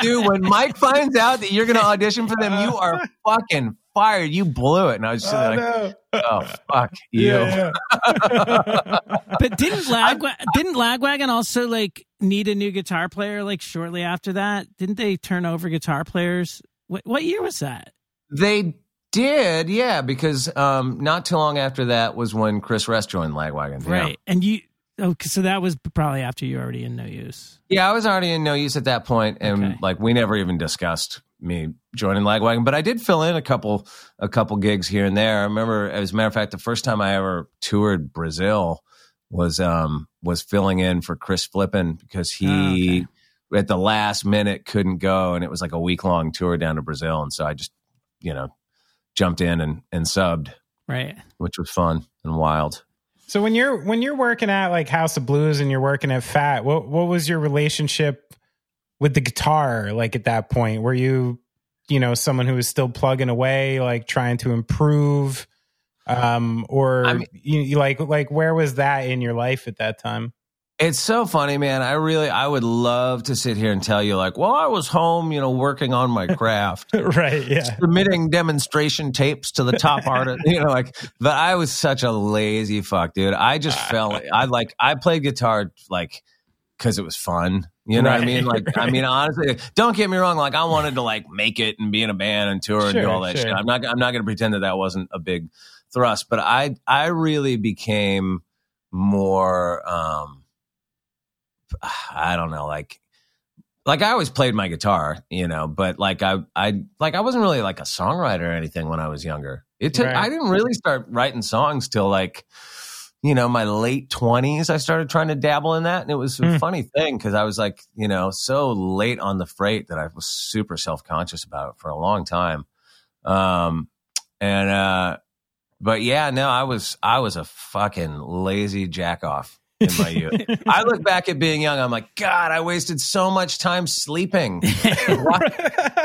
Dude, when Mike finds out that you're going to audition for them, you are fucking fired. You blew it. And I was just Oh, like, no. oh, fuck you. Yeah, yeah. But didn't Lagwa- didn't Lagwagon also like need a new guitar player like shortly after that? Didn't they turn over guitar players? What what year was that? They did, yeah, because um, not too long after that was when Chris Rest joined Lagwagon. yeah. Right. And you oh so that was probably after you were already in no use. Yeah, I was already in no use at that point, and Okay. like we never even discussed me joining Lagwagon. But I did fill in a couple a couple gigs here and there. I remember, as a matter of fact, the first time I ever toured Brazil was um was filling in for Chris Flippin because he at the last minute couldn't go, and it was like a week long tour down to Brazil, and so I just you know jumped in and and subbed, Right. which was fun and wild. So when you're when you're working at like House of Blues and you're working at Fat, what what was your relationship with the guitar like at that point? Were you you know someone who was still plugging away, like trying to improve, um, or I mean- you, you like like where was that in your life at that time? It's so funny, man. I really, I would love to sit here and tell you, like, well, I was home, you know, working on my craft, right. Yeah. submitting demonstration tapes to the top artist, you know, like, but I was such a lazy fuck, dude. I just fell, I like, I played guitar, like, because it was fun. You know what I mean? Like, I mean, honestly, don't get me wrong. Like, I wanted to like make it and be in a band and tour and do all that sure. shit. I'm not, I'm not going to pretend that that wasn't a big thrust, but I, I really became more, um, I don't know, like, like I always played my guitar, you know, but like I, I, like I wasn't really like a songwriter or anything when I was younger. It took, Right. I didn't really start writing songs till like, you know, my late twenties. I started trying to dabble in that, and it was a Hmm. funny thing because I was like, you know, so late on the freight that I was super self conscious about it for a long time. Um, and uh, but yeah, no, I was, I was a fucking lazy jack off in my youth. I look back at being young. I'm like, God, I wasted so much time sleeping. why,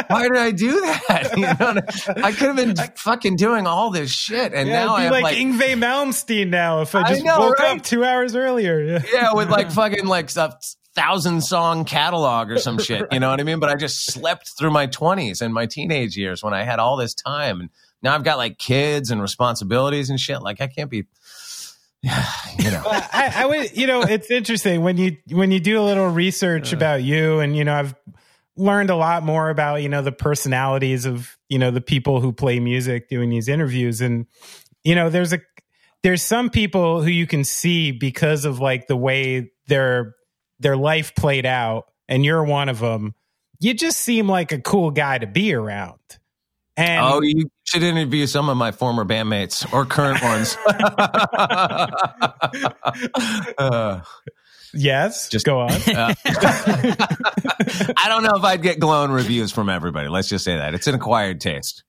why did I do that? You know, I could have been fucking doing all this shit, and yeah, now I'm like, like, Yngwie Malmsteen now if I I just know, woke right? up two hours earlier. Yeah. yeah, with like fucking like a thousand song catalog or some shit. You know what I mean? But I just slept through my twenties and my teenage years when I had all this time, and now I've got like kids and responsibilities and shit. Like I can't be, you know. Well, I, I would, you know, it's interesting when you when you do a little research about you, and you know, I've learned a lot more about you know the personalities of you know the people who play music doing these interviews, and you know, there's a there's some people who you can see because of like the way their their life played out, and you're one of them. You just seem like a cool guy to be around. And Oh, you should interview some of my former bandmates or current ones. Uh, yes, Just- go on. uh, I don't know if I'd get glowing reviews from everybody. Let's just say that it's an acquired taste.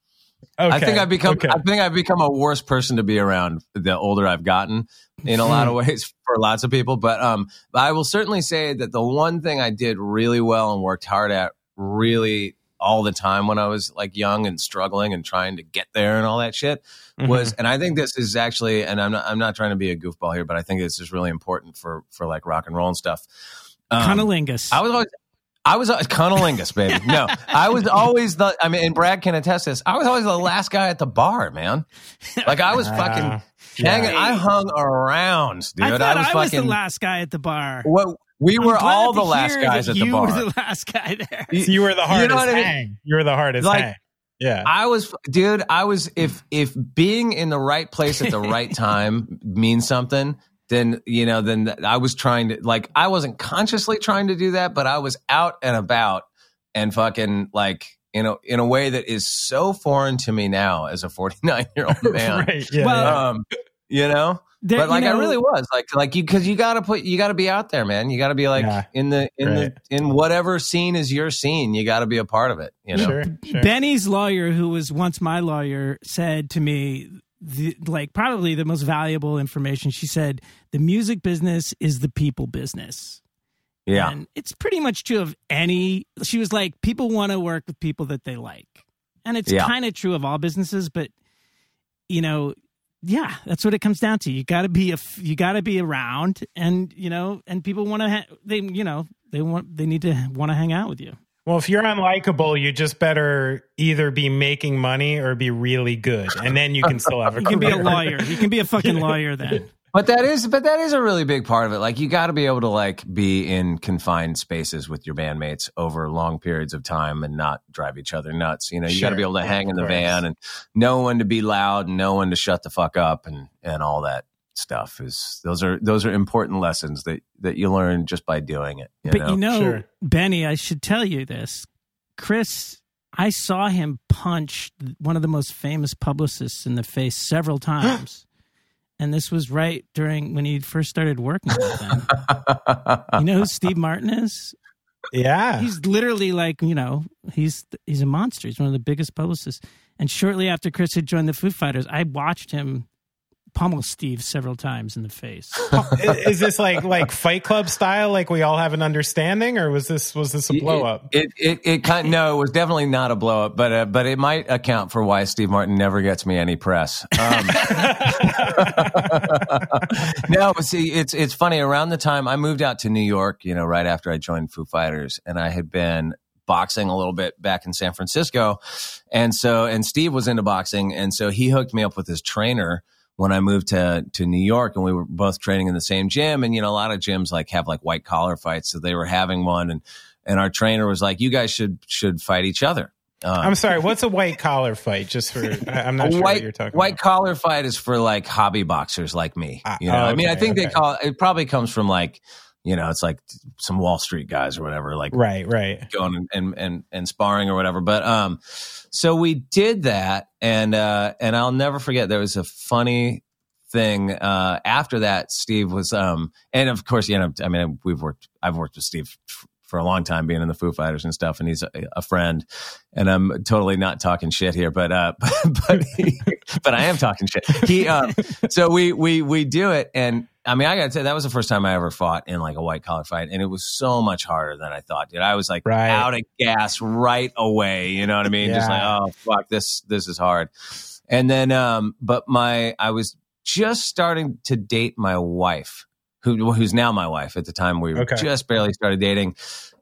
Okay. I think I've become okay. I think I've become a worse person to be around the older I've gotten in a lot of Hmm. ways for lots of people. But um but I will certainly say that the one thing I did really well and worked hard at really all the time when I was like young and struggling and trying to get there and all that shit was Mm-hmm. and I think this is actually and I'm not I'm not trying to be a goofball here, but I think this is really important for for like rock and roll and stuff. Um, Cunnilingus. I was always, I was uh, cunnilingus, baby. No, I was always the. I mean, and Brad can attest this. I was always the last guy at the bar, man. Like I was fucking Ah, hanging. yeah. I hung around, dude. I I was, was the last guy at the bar. What we I'm were all the last guys at the you bar. were the last guy there. So you were the hardest You know what I mean? hang. You were the hardest Like- hang. Yeah. I was, dude. I was. If if being in the right place at the right time means something, then you know, then I was trying to like. I wasn't consciously trying to do that, but I was out and about and fucking like in a in a way that is so foreign to me now as a forty nine year old man. right. Yeah. Well, yeah. Um, you know, There- but like you know, I really was like like you because you got to put you got to be out there, man. You got to be like Yeah. in the in Right. the in whatever scene is your scene. You got to be a part of it. You know. sure. Sure. Benny's lawyer, who was once my lawyer, said to me, the, like probably the most valuable information. She said, "The music business is the people business." Yeah. and it's pretty much true of any. She was like, people want to work with people that they like, and it's Yeah. kind of true of all businesses. But you know, yeah, that's what it comes down to. You got to be a, you got to be around, and you know, and people want to, ha- they, you know, they want, they need to want to hang out with you. Well, if you're unlikable, you just better either be making money or be really good, and then you can still have a. you can be a lawyer. You can be a fucking lawyer then. But that is, but that is a really big part of it. Like you got to be able to like be in confined spaces with your bandmates over long periods of time and not drive each other nuts. You know, you Sure. got to be able to Yeah, hang in the van and know when to be loud and know when to shut the fuck up and and all that stuff. Is those are those are important lessons that that you learn just by doing it. You but know? you know, Sure. Benny, I should tell you this. Chris, I saw him punch one of the most famous publicists in the face several times. And this was right during when he first started working with him. you know who Steve Martin is? Yeah. He's literally like, you know, he's he's a monster. He's one of the biggest publicists. And shortly after Chris had joined the Foo Fighters, I watched him pummel Steve several times in the face. is this like like Fight Club style? Like we all have an understanding, or was this was this a blow up? It it, it kind no, it was definitely not a blow up, but uh, but it might account for why Steve Martin never gets me any press. Um, no, but see, it's it's funny. Around the time I moved out to New York, you know, right after I joined Foo Fighters, and I had been boxing a little bit back in San Francisco, and so and Steve was into boxing, and so he hooked me up with his trainer when I moved to to New York, and we were both training in the same gym. And you know, a lot of gyms like have like white collar fights, so they were having one, and and our trainer was like, "You guys should should fight each other." Um, I'm sorry. What's a white collar fight? Just for I'm not sure white what you're talking white about. collar fight is for like hobby boxers like me. Ah, You know, oh, I mean, I okay, think they call it probably comes from like, you know, it's like some Wall Street guys or whatever, like Right, right. going and, and and and sparring or whatever. But um, so we did that, and uh, and I'll never forget. There was a funny thing uh after that. Steve was um, and of course, you know, I mean, we've worked. I've worked with Steve. f- For a long time, being in the Foo Fighters and stuff, and he's a, a friend, and I'm totally not talking shit here, but uh, but he, but I am talking shit. He, um, so we we we do it, and I mean, I gotta say that was the first time I ever fought in like a white collar fight, and it was so much harder than I thought, dude. I was like Right. out of gas right away. You know what I mean? Just like, oh fuck, this this is hard. And then, um, but my I was just starting to date my wife, who who's now my wife. At the time, we Okay. just barely started dating,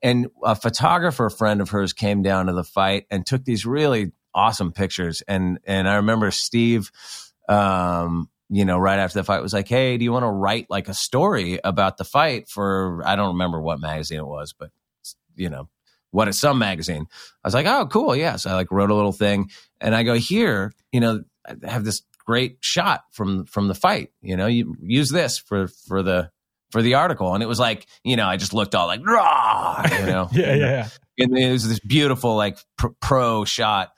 and a photographer friend of hers came down to the fight and took these really awesome pictures. And and I remember Steve. Um, you know, right after the fight was like, Hey, do you want to write like a story about the fight for, I don't remember what magazine it was, but you know, what is some magazine? I was like, Oh, cool. Yes. I like wrote a little thing and I go here, you know, I have this great shot from, from the fight, you know, you use this for, for the, for the article. And it was like, you know, I just looked all like, raw, you know, Yeah, uh, yeah. and it was this beautiful like pro shot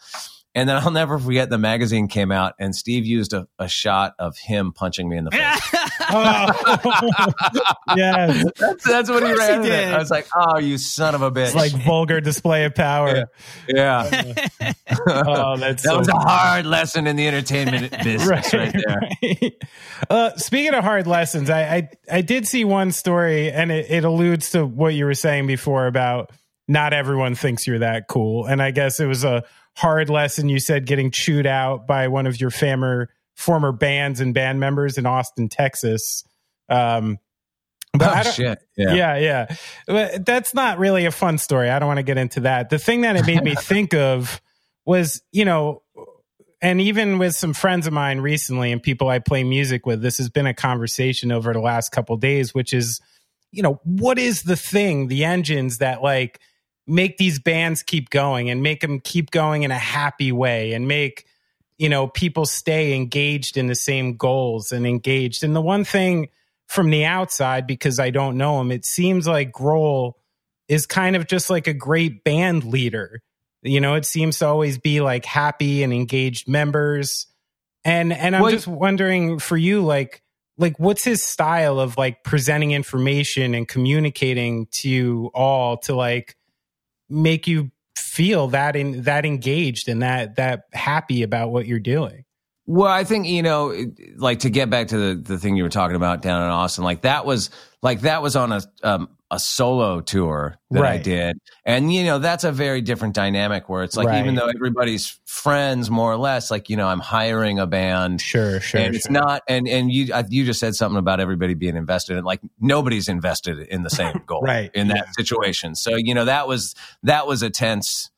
and then i'll never forget the magazine came out and steve used a, a shot of him punching me in the face. Oh, yes. that's, that's what he course ran he did. i was like oh you son of a bitch. It's like vulgar display of power. yeah. Oh, that's that so was a hard lesson in the entertainment business right, there. Right. Uh, speaking of hard lessons, I, I I did see one story, and it, it alludes to what you were saying before about not everyone thinks you're that cool, and I guess it was a hard lesson. You said getting chewed out by one of your former former bands and band members in Austin, Texas. Um, but oh shit yeah. yeah, yeah. But that's not really a fun story. I don't want to get into that. The thing that it made me think of was, you know, and even with some friends of mine recently and people I play music with, this has been a conversation over the last couple days, which is, you know, what is the thing, the engines that like make these bands keep going and make them keep going in a happy way and make, you know, people stay engaged in the same goals and engaged. And the one thing from the outside, because I don't know him, it seems like Grohl is kind of just like a great band leader. You know, it seems to always be like happy and engaged members. And and I'm Well, just wondering for you, like like what's his style of like presenting information and communicating to you all to like make you feel that in that engaged and that that happy about what you're doing. Well, I think you know, like to get back to the the thing you were talking about down in Austin, like that was like that was on a um, a solo tour that I did. And, you know, that's a very different dynamic where it's like, Right. even though everybody's friends more or less, like, you know, I'm hiring a band. Sure, sure. and it's sure. not, and and you I- you just said something about everybody being invested, and like nobody's invested in the same goal, Right, In that yeah. situation, so you know that was that was a tense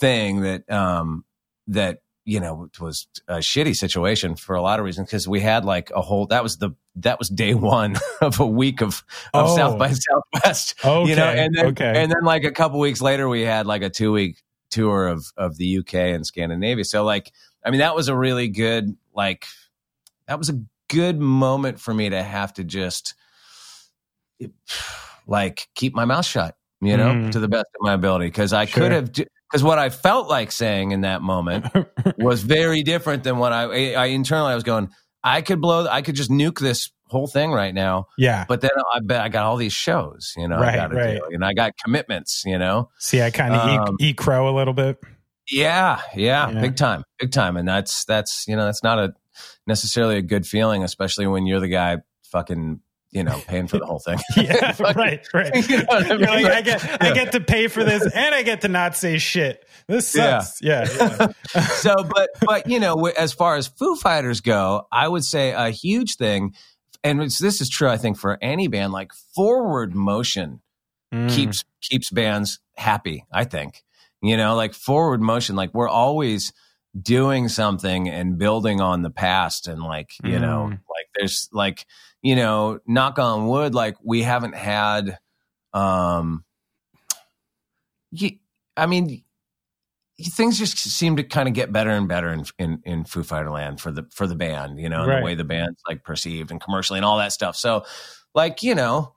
thing that um that you know it was a shitty situation for a lot of reasons because we had like a whole that was the that was day one of a week of of Oh. South by Southwest, Okay, you know, and then okay. and then like a couple weeks later we had like a two week tour of of the UK and Scandinavia. So like I mean that was a really good like that was a good moment for me to have to just like keep my mouth shut, you know, Mm. to the best of my ability because I Sure. could have because what I felt like saying in that moment was very different than what I, I internally I was going. I could blow. I could just nuke this whole thing right now. yeah. But then I bet I got all these shows, you know, I Right, got to right. do, and I got commitments, you know. See, I kind of Um, eat, eat crow a little bit. Yeah, yeah, Yeah. big time, big time, and that's that's you know that's not a necessarily a good feeling, especially when you're the guy fucking you know paying for the whole thing. Yeah, right, right. You know I mean? like, I get, I get to pay for this, and I get to not say shit. This sucks. Yeah, yeah. so but but you know as far as foo fighters go i would say a huge thing and it's, this is true i think for any band like forward motion Mm. keeps keeps bands happy i think you know like forward motion like we're always doing something and building on the past and like you know Mm. like there's like you know knock on wood like we haven't had um i mean things just seem to kind of get better and better in, in in Foo Fighter land for the for the band, you know, Right. the way the band's like perceived and commercially and all that stuff. So, like you know,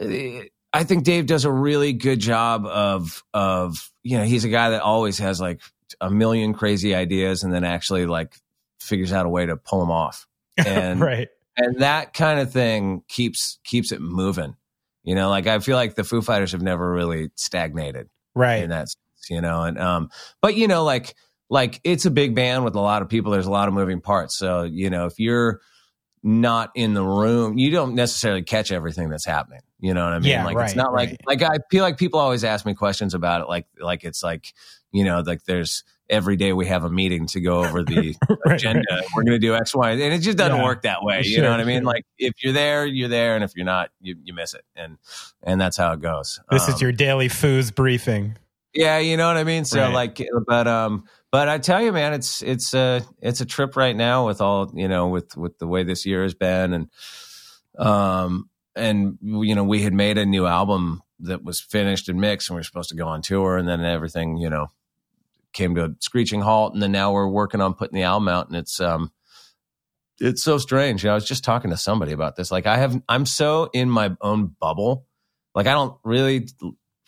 I think Dave does a really good job of of you know he's a guy that always has like a million crazy ideas and then actually like figures out a way to pull them off and right. And that kind of thing keeps keeps it moving. You know, like I feel like the Foo Fighters have never really stagnated Right. in that sense, you know. And um, but you know, like like it's a big band with a lot of people. There's a lot of moving parts. So you know, if you're not in the room, you don't necessarily catch everything that's happening. You know what I mean? Yeah, like right, it's not right. like like I feel like people always ask me questions about it, like like it's like you know, like there's every day we have a meeting to go over the right. agenda. We're going to do X, Y, and it just doesn't Yeah. work that way. you Sure, know what I mean? sure. Like if you're there, you're there, and if you're not, you, you miss it, and and that's how it goes. This Um, is your daily foos briefing. yeah, you know what I mean. So Right. like, but um, but I tell you, man, it's it's a it's a trip right now with all you know with with the way this year has been, and um, and you know we had made a new album that was finished and mixed, and we were supposed to go on tour, and then everything you know came to a screeching halt, and then now we're working on putting the album out, and it's um. It's so strange. You know, I was just talking to somebody about this. Like, I have, I'm so in my own bubble. Like, I don't really,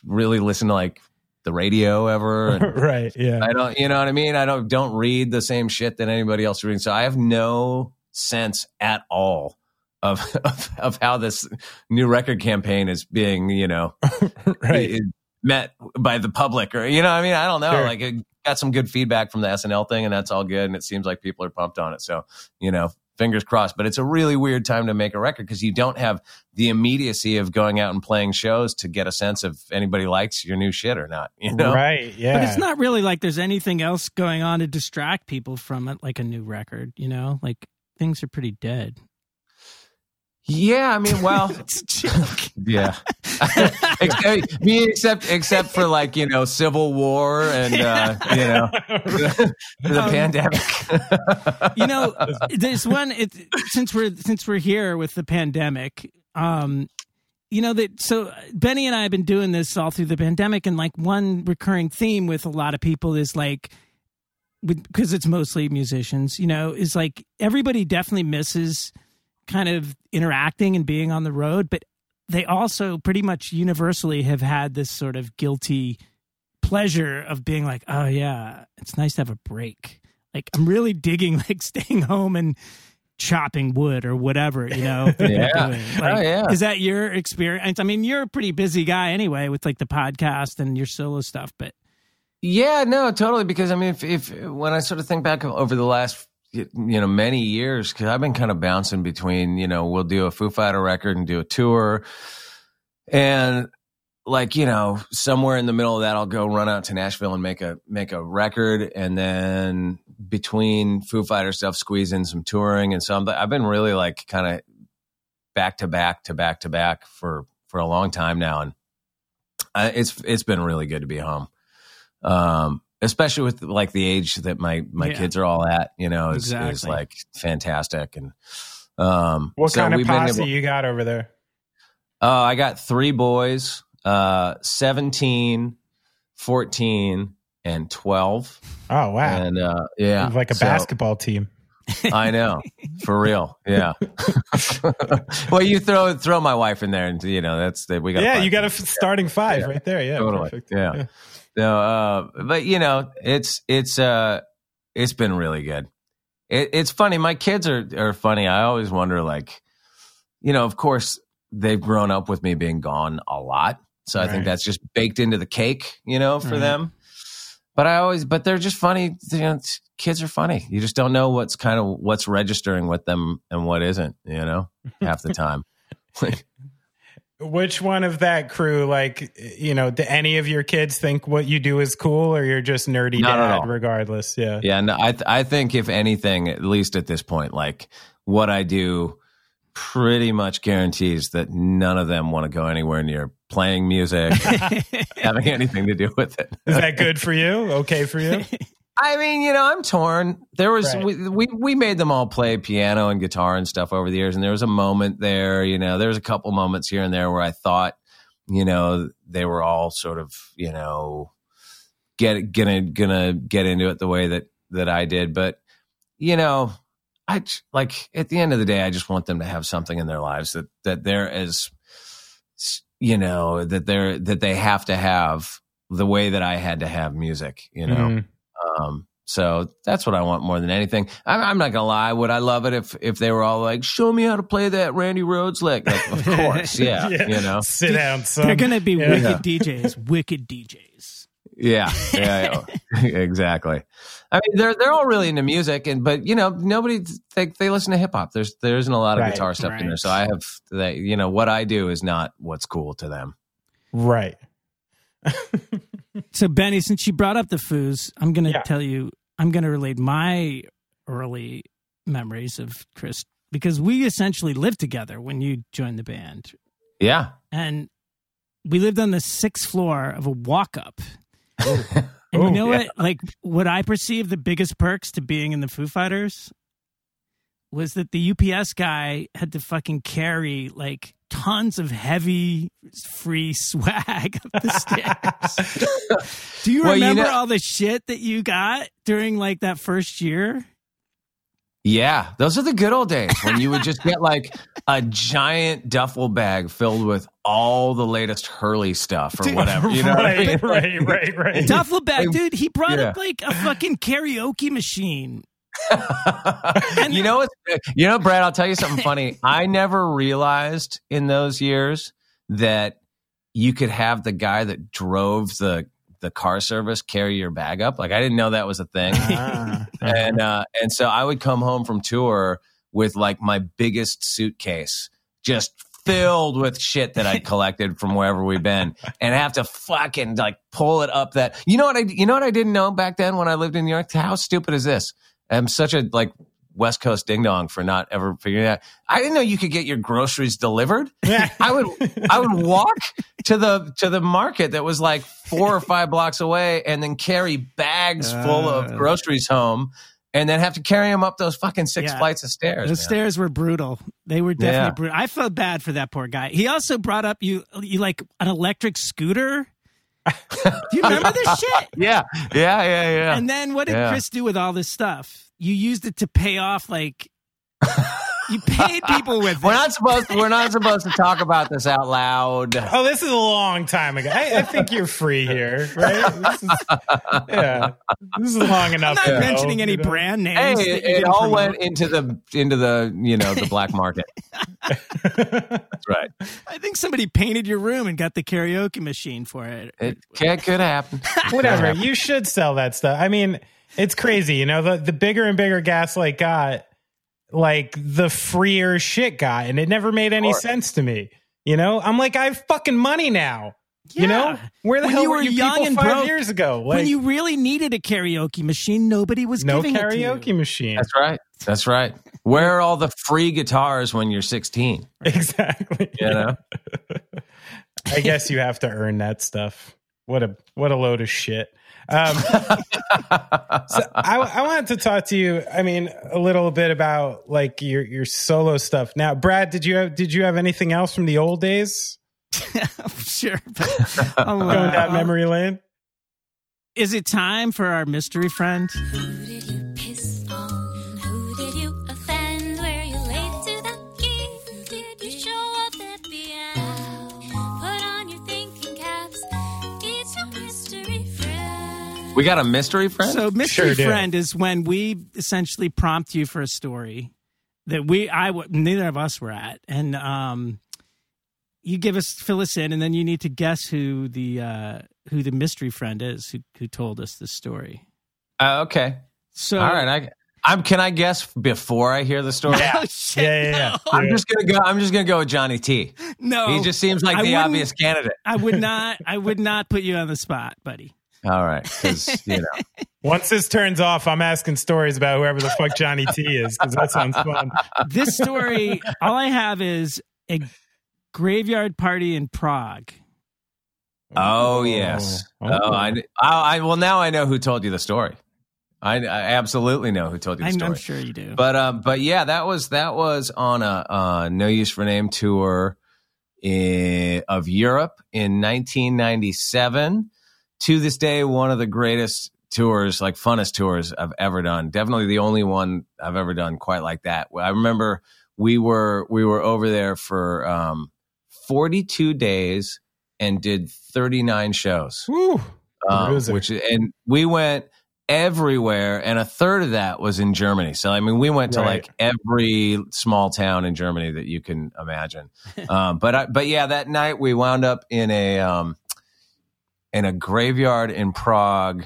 really listen to like the radio ever. And right. Yeah. I don't, you know what I mean? I don't don't read the same shit that anybody else is reading. So I have no sense at all of of, of how this new record campaign is being, you know, right. met by the public or you know, I mean, I don't know. Sure. Like got some good feedback from the SNL thing and that's all good and it seems like people are pumped on it. So, you know, fingers crossed, but it's a really weird time to make a record because you don't have the immediacy of going out and playing shows to get a sense if anybody likes your new shit or not, you know? Right. Yeah. But it's not really like there's anything else going on to distract people from it, like a new record, you know? Like things are pretty dead. Yeah, I mean, well, It's a joke. yeah. Ex- me except except for like you know civil war and uh, you know the Um, pandemic. you know, there's one. It, since we're since we're here with the pandemic, um, you know that. So Benny and I have been doing this all through the pandemic, and like one recurring theme with a lot of people is like, because it's mostly musicians, you know, is like everybody definitely misses kind of interacting and being on the road, but they also pretty much universally have had this sort of guilty pleasure of being like, oh yeah, it's nice to have a break. Like I'm really digging like staying home and chopping wood or whatever, you know. Yeah. doing. Oh, yeah. Is that your experience? I mean, you're a pretty busy guy anyway with like the podcast and your solo stuff, but yeah, no, totally. Because I mean, if, if when I sort of think back over the last you know many years, because I've been kind of bouncing between you know we'll do a Foo Fighter record and do a tour. and like you know somewhere in the middle of that i'll go run out to nashville and make a make a record. And then between foo fighter stuff squeeze in some touring and so I'm, i've been really like kind of back to back to back to back for for a long time now. And I, it's it's been really good to be home. Um especially with like the age that my my Yeah. kids are all at you know is, is like fantastic and um What so kind of posse able- you got over there? Oh, I got three boys, uh, 17, 14, and 12. Oh wow, And uh, yeah. like a so- basketball team. I know. For real. Yeah. well, you throw throw my wife in there and you know, that's that we got Yeah, you got a f- starting five Yeah. right there. Yeah, Totally. perfect. Yeah. No, uh, but you know, it's it's uh it's been really good. It, it's funny. My kids are are funny. I always wonder, like, you know, of course they've grown up with me being gone a lot, so I think that's just baked into the cake, you know, for Right. them. But I always, but they're just funny. You know, kids are funny. You just don't know what's kind of what's registering with them and what isn't. You know, half the time. Which one of that crew, like, you know, do any of your kids think what you do is cool, or you're just nerdy Not dad regardless? Yeah. Yeah, no, I th- I think if anything, at least at this point, like what I do, pretty much guarantees that none of them want to go anywhere near playing music, having anything to do with it. Is that good for you? Okay for you? I mean, you know, I'm torn. There was Right. we, we we made them all play piano and guitar and stuff over the years, and there was a moment there. You know, there was a couple moments here and there where I thought, you know, they were all sort of, you know, get gonna gonna get into it the way that that I did, but you know, I like at the end of the day, I just want them to have something in their lives that that they're as you know that they're that they have to have the way that I had to have music. You know. Mhm. Um, so that's what I want more than anything. I'm, I'm not gonna lie. Would I love it if if they were all like, "Show me how to play that Randy Rhoads lick"? Like, of course, yeah, you know, Sit down, son. They're going to be Yeah. wicked DJs, wicked DJs. yeah, yeah, yeah. exactly. I mean, they're they're all really into music, and but you know, nobody they they listen to hip hop. There's there isn't a lot of Right, guitar stuff in there, so I have that. You know, what I do is not what's cool to them. Right. So, Benny, since you brought up the Foos, I'm going to Yeah. tell you, I'm going to relate my early memories of Chris because we essentially lived together when you joined the band. Yeah, And we lived on the sixth floor of a walk up. And you know yeah. what? Like, what I perceived the biggest perks to being in the Foo Fighters was that the UPS guy had to fucking carry like tons of heavy free swag up the stairs. Do you Well, you remember know- all the shit that you got during like that first year? Yeah, those are the good old days when you would just get like a giant duffel bag filled with all the latest Hurley stuff or Dude, whatever. You know what I right, mean? right, right, right. Duffel bag, dude. He brought Yeah. up like a fucking karaoke machine. you know what? You know, Brad. I'll tell you something funny. I never realized in those years that you could have the guy that drove the the car service carry your bag up. Like I didn't know that was a thing. Ah, and uh, and so I would come home from tour with like my biggest suitcase just filled with shit that I'd collected from wherever we've been, and have to fucking like pull it up. That you know what I you know what I didn't know back then when I lived in New York. How stupid is this? I'm such a like West Coast ding dong for not ever figuring that. I didn't know you could get your groceries delivered. I would I would walk to the to the market that was like four or five blocks away, and then carry bags full of Uh. groceries home, and then have to carry them up those fucking six Yeah. flights of stairs. The stairs were brutal. They were definitely Yeah. brutal. I felt bad for that poor guy. He also brought up you you like an electric scooter. Do you remember this shit? Yeah, yeah, yeah, yeah. And then what did Yeah. Chris do with all this stuff? You used it to pay off like you paid people with we're it. not supposed. To, we're not supposed to talk about this out loud. Oh, this is a long time ago. I, I think you're free here, right? This is, yeah, this is long I'm enough. not ago, mentioning any you know? brand names. Hey, it, it all promote. went into the into the you know the black market. That's right. I think somebody painted your room and got the karaoke machine for it. It can, could happen. Whatever. You should sell that stuff. I mean, it's crazy. You know, the the bigger and bigger Gaslight got, like the freer shit got, and it never made any Sure. sense to me. You know, I'm like, I have fucking money now. You know, where the When hell you were were you young and five broke, years ago? when you really needed a karaoke machine, nobody was no giving it to karaoke you. machine. That's right. That's right. Where are all the free guitars when you're 16? Exactly. You know? I guess you have to earn that stuff. What a what a load of shit. Um, so I, I wanted to talk to you. I mean, a little bit about like your your solo stuff. Now, Brad, did you have did you have anything else from the old days sure. But I'll, going uh, down memory lane? Is it time for our mystery friend? We got a mystery friend? So, mystery Sure do. friend is when we essentially prompt you for a story that we, I, w- neither of us were at, and um, you give us, fill us in, and then you need to guess who the uh, who the mystery friend is who who told us this story. Uh, okay. So, All right. I, I'm, can I guess before I hear the story? Oh, shit, Yeah, yeah, yeah. no. I'm just gonna go. I'm just gonna go with Johnny T. No, He just seems like I the obvious candidate. I would not. I would not put you on the spot, buddy. All right, because you know, Once this turns off, I'm asking stories about whoever the fuck Johnny T is because that sounds fun. This story, all I have is a graveyard party in Prague. oh yes, oh, I, I, I, well now I know who told you the story. I, I absolutely know who told you the I'm, story. I'm sure you do. But um, but yeah, that was that was on a uh, No Use for Name tour in, of Europe in 1997. To this day, one of the greatest tours, like funnest tours I've ever done. Definitely the only one I've ever done quite like that. I remember we were we were over there for um, 42 days and did 39 shows Woo. um, which and we went everywhere and a third of that was in germany so i mean we went to Right. like every small town in germany that you can imagine um, but I, but yeah that night we wound up in a um, in a graveyard in prague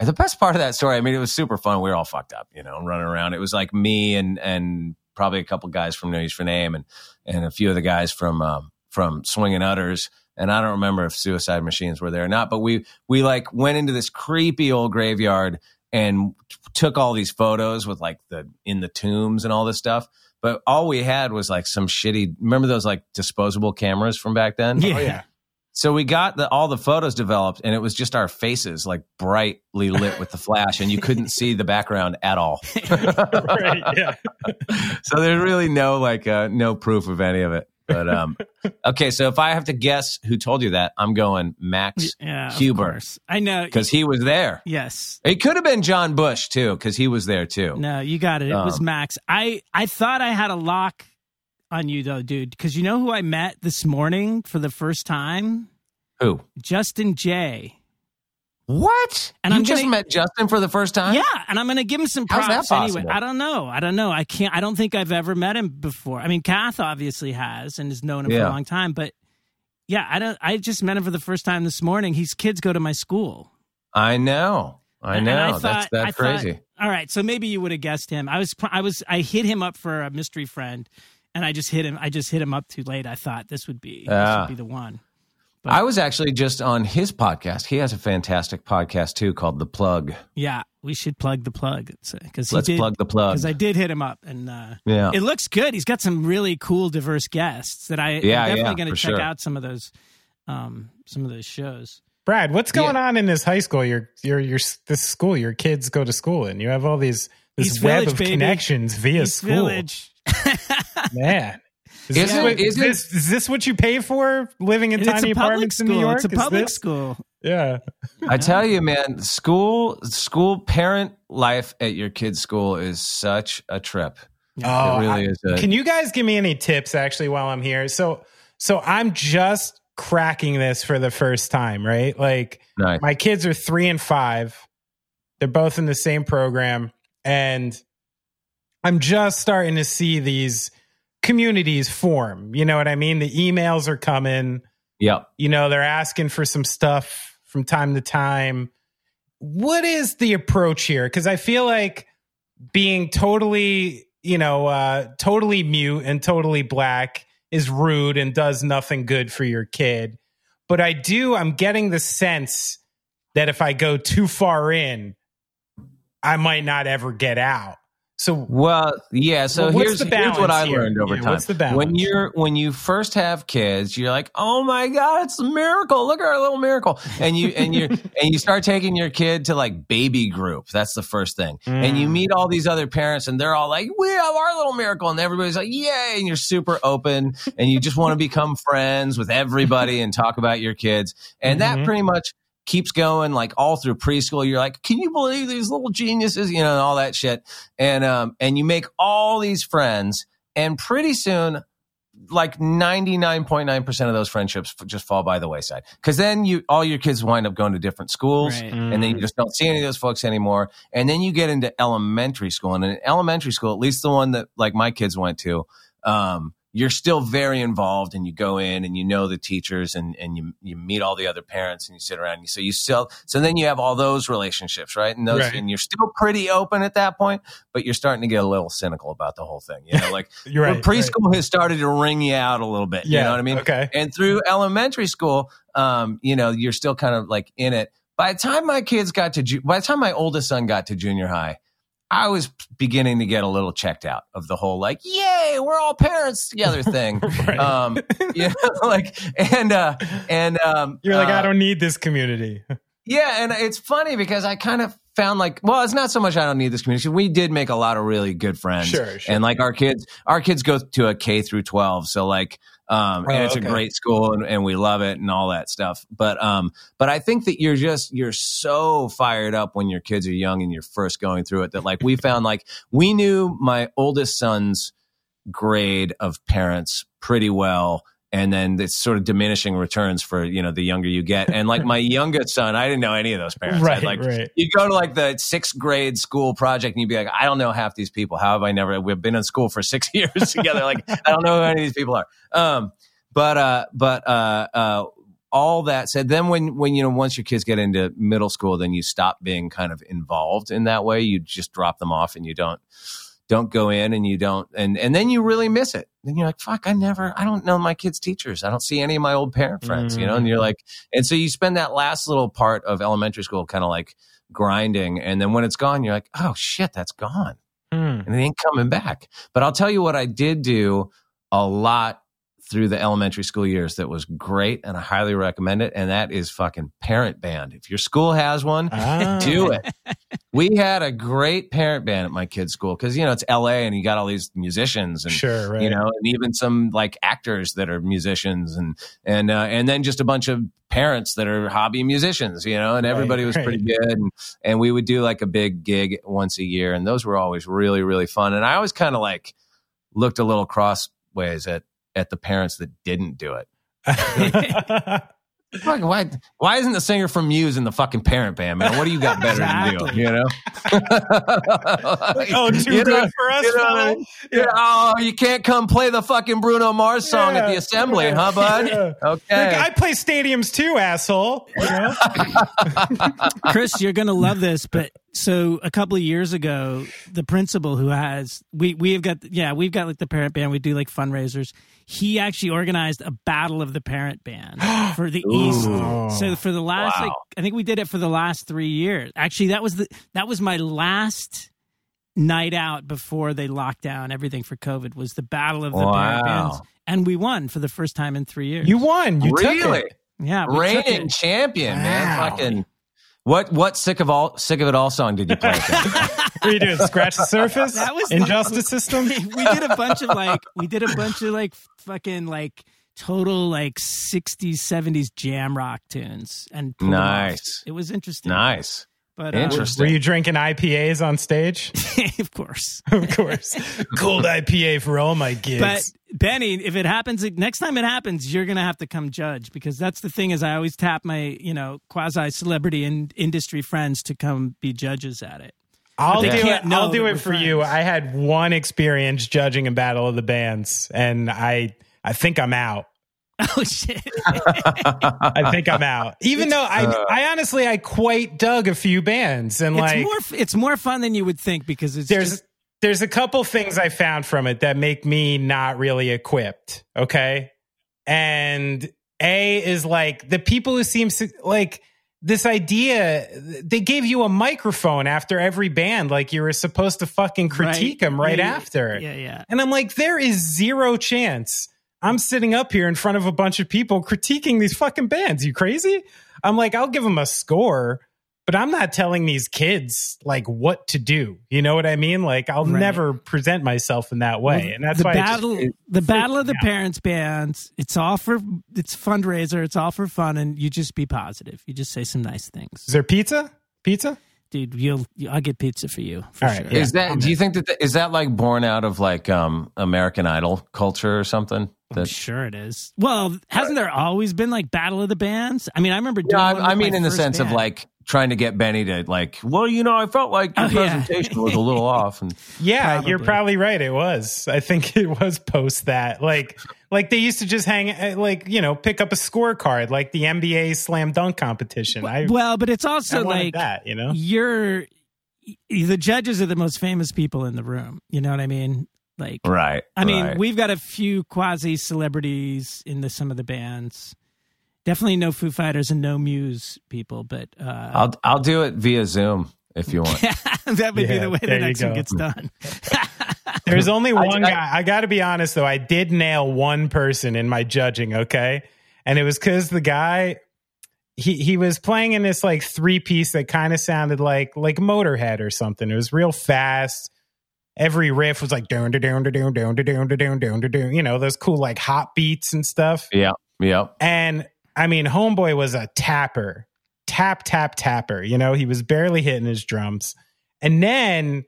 and the best part of that story i mean it was super fun we were all fucked up you know running around it was like me and and probably a couple guys from no use for name and and a few of the guys from um, from Swingin' Utters and I don't remember if Suicide Machines were there or not, but we we like went into this creepy old graveyard and took all these photos with like the in the tombs and all this stuff. But all we had was like some shitty. Remember those like disposable cameras from back then? Yeah. Oh yeah. So we got the, all the photos developed, and it was just our faces like brightly lit with the flash, and you couldn't see the background at all. right. Yeah. so there's really no like uh, no proof of any of it. But um, okay, so if I have to guess who told you that, I'm going Max yeah, Huber. I know. because he was there. Yes. It could have been John Bush too, because he was there too. No, you got it. It was Um, Max. I I thought I had a lock on you though, dude, because you know who I met this morning for the first time? Who? Justin J. What? And you I'm just gonna- met Justin for the first time? Yeah, and I'm going to give him some How's props that anyway. I don't know. I don't know. I can't. I don't think I've ever met him before. I mean, Kath obviously has and has known him for a long time, but yeah, I don't. I just met him for the first time this morning. His kids go to my school. I know. I know. I that's thought- that's I thought- crazy. all right, so maybe you would have guessed him. I was. I was. I hit him up for a mystery friend, and I just hit him. I just hit him up too late. I thought this would be. This Ah. would be the one. I was actually just on his podcast. He has a fantastic podcast too called The Plug. Yeah, we should plug the plug because Let's did. plug the plug. Because I did hit him up, and uh, Yeah. it looks good. He's got some really cool, diverse guests that I, Yeah, I'm definitely yeah, going to check sure. out some of those, um, some of those shows. Brad, what's going Yeah. on in this high school? Your your your this school your kids go to school in. You have all these this East web Village, of baby. connections via East school. Village. Man. Is this, Isn't- what, is, this, is this what you pay for living in tiny a public apartments in school. New York? It's a public school. Yeah. I tell you, man, school school parent life at your kid's school is such a trip. Oh, it really I- is. A, Can you guys give me any tips actually while I'm here? So so I'm just cracking this for the first time, right? Like nice. my kids are 3 and 5. They're both in the same program and I'm just starting to see these communities form. You know what I mean? The emails are coming. Yep. You know, they're asking for some stuff from time to time. What is the approach here? Because I feel like being totally, you know, uh, totally mute and totally black is rude and does nothing good for your kid. But I do, I'm getting the sense that if I go too far in, I might not ever get out. So Well, yeah. So Well, here's, the here's what I here? learned over Yeah, time. what's the balance? When you're when you first have kids, you're like, oh my god, it's a miracle! Look at our little miracle, and you and you and you start taking your kid to like baby group. That's the first thing, and you Mm. meet all these other parents, and they're all like, we have our little miracle, and everybody's like, yay! And you're super open, and you just want to become friends with everybody and talk about your kids, and that Mhm. pretty much keeps going like all through preschool. You're like, can you believe these little geniuses? You know, and all that shit. And um, and you make all these friends, and pretty soon, like ninety nine point nine percent of those friendships just fall by the wayside. Because then you all your kids wind up going to different schools. Right. And then you just don't see any of those folks anymore. And then you get into elementary school. And in elementary school, at least the one that like my kids went to, um, you're still very involved and you go in and you know the teachers and, and you, you meet all the other parents and you sit around. And you, so you still, so then you have all those relationships, right? And those, Right. and you're still pretty open at that point, but you're starting to get a little cynical about the whole thing. You know, like you're right. preschool has started to ring you out a little bit. Yeah. You know what I mean? Okay. and through elementary school, um, you know, you're still kind of like in it. By the time my kids got to, ju- by the time my oldest son got to junior high, I was beginning to get a little checked out of the whole like, yay, we're all parents together thing. Right. um, you know, like, and, uh, and, um, You're like, uh, I don't need this community. yeah, and it's funny because I kind of found like, well, it's not so much I don't need this community. We did make a lot of really good friends, Sure, sure. and like our kids, our kids go to a K through twelve, so like, um, Oh, and it's okay. a great school, and, and we love it and all that stuff. But, um, but I think that you're just you're so fired up when your kids are young and you're first going through it that like we found like we knew my oldest son's grade of parents pretty well and then it's sort of diminishing returns for you know the younger you get. And like my youngest son i didn't know any of those parents. I'd, Right, like right. you go to like the sixth grade school project and you'd be like i don't know half these people. How have i never we've been in school for six years together. Like i don't know who any of these people are. Um but uh but uh uh all that said then when when you know once your kids get into middle school then you stop being kind of involved in that way. You just drop them off and you don't don't go in and you don't and and then you really miss it. Then you're like fuck i never i don't know my kids teachers. I don't see any of my old parent friends you know and you're like and so you spend that last little part of elementary school kind of like grinding and then when it's gone you're like oh shit that's gone. Hmm. and it ain't coming back. But i'll tell you what i did do a lot through the elementary school years that was great and i highly recommend it and that is fucking parent band if your school has one Ah. do it. We had a great parent band at my kid's school because you know it's L.A. and you got all these musicians and Sure, right. you know, and even some like actors that are musicians and and uh, and then just a bunch of parents that are hobby musicians, you know, and Right, everybody was right. pretty good and and we would do like a big gig once a year and those were always really really fun and I always kind of like looked a little crossways at at the parents that didn't do it. Fuck, why why isn't the singer from Muse in the fucking parent band, man? What do you got better to do? Exactly. You know? oh, too You know- for us, you know what I fella? mean? Yeah, oh, you can't come play the fucking Bruno Mars song at the assembly, yeah, huh, bud? yeah. Okay. Like, I play stadiums too, asshole. You know? Chris, you're going to love this, but so a couple of years ago, the principal who has we we have got yeah we've got like the parent band. We do like fundraisers. He actually organized a battle of the parent band for the East. So for the last Wow. like I think we did it for the last three years. Actually, that was the that was my last night out before they locked down everything for COVID. Was the battle of the parent bands, and we won for the first time in three years. You won. You took really? it. yeah, Reigning it. champion, man. Fucking what what sick of all sick of it all song did you play? What are you doing? Scratch the surface? That was Injustice system? we did a bunch of like we did a bunch of like fucking like total like 60s 70s jam rock tunes and pulled them off. Nice. it was interesting nice. But uh, Interesting. Were you drinking IPAs on stage? of course of course. Cold IPA for all my gigs. but benny if it happens next time it happens you're gonna have to come judge because that's the thing is i always tap my you know quasi celebrity and industry friends to come be judges at it I'll do it. I'll do it we're for you. I had one experience judging a battle of the bands, and I I think I'm out. oh shit I think I'm out. Even though I uh, I honestly I quite dug a few bands, and it's like more it's more fun than you would think because it's there's just, there's a couple things I found from it that make me not really equipped. Okay. And A is like the people who seem su- like this idea, they gave you a microphone after every band, like you were supposed to fucking critique them right Yeah, after. Yeah, yeah. And I'm like, there is zero chance I'm sitting up here in front of a bunch of people critiquing these fucking bands. You crazy? I'm like, I'll give them a score, but I'm not telling these kids like what to do. You know what I mean? Like, I'll Right. never present myself in that way. Well, and that's the why I just- battle. the battle of the out. parents bands. It's all for it's fundraiser. It's all for fun, and you just be positive. You just say some nice things, Is there pizza? Pizza? Dude. You'll I'll get pizza for you for All right, sure. yeah. is that? Do you think that is that like born out of like um American Idol culture or something? I'm That sure it is. Well, hasn't there always been like battle of the bands? I mean, I remember. Doing Yeah, I, I mean, in the first sense of like trying to get Benny to like, well, you know, I felt like your Oh, yeah. presentation was a little off, and Yeah, you're Probably. probably right. It was. I think it was post that. Like, like they used to just hang, uh, like you know, pick up a scorecard, like the NBA slam dunk competition. I, well, but it's also wanted like that. You know, you're the judges are the most famous people in the room. You know what I mean? Like, right. I mean, right. we've got a few quasi celebrities in the some of the bands. Definitely no Foo Fighters and no Muse people, but uh, I'll I'll do it via Zoom if you want. that would yeah, be the way the next one gets done. There's only one I, guy. I, got to be honest though, I did nail one person in my judging. Okay, and it was because the guy he he was playing in this like three piece that kind of sounded like like Motorhead or something. It was real fast. Every riff was like down to down to down down to down to down down to down. You know those cool like hot beats and stuff. Yeah, yeah. And I mean, Homeboy was a tapper, tap, tap, tapper. You know, he was barely hitting his drums. And then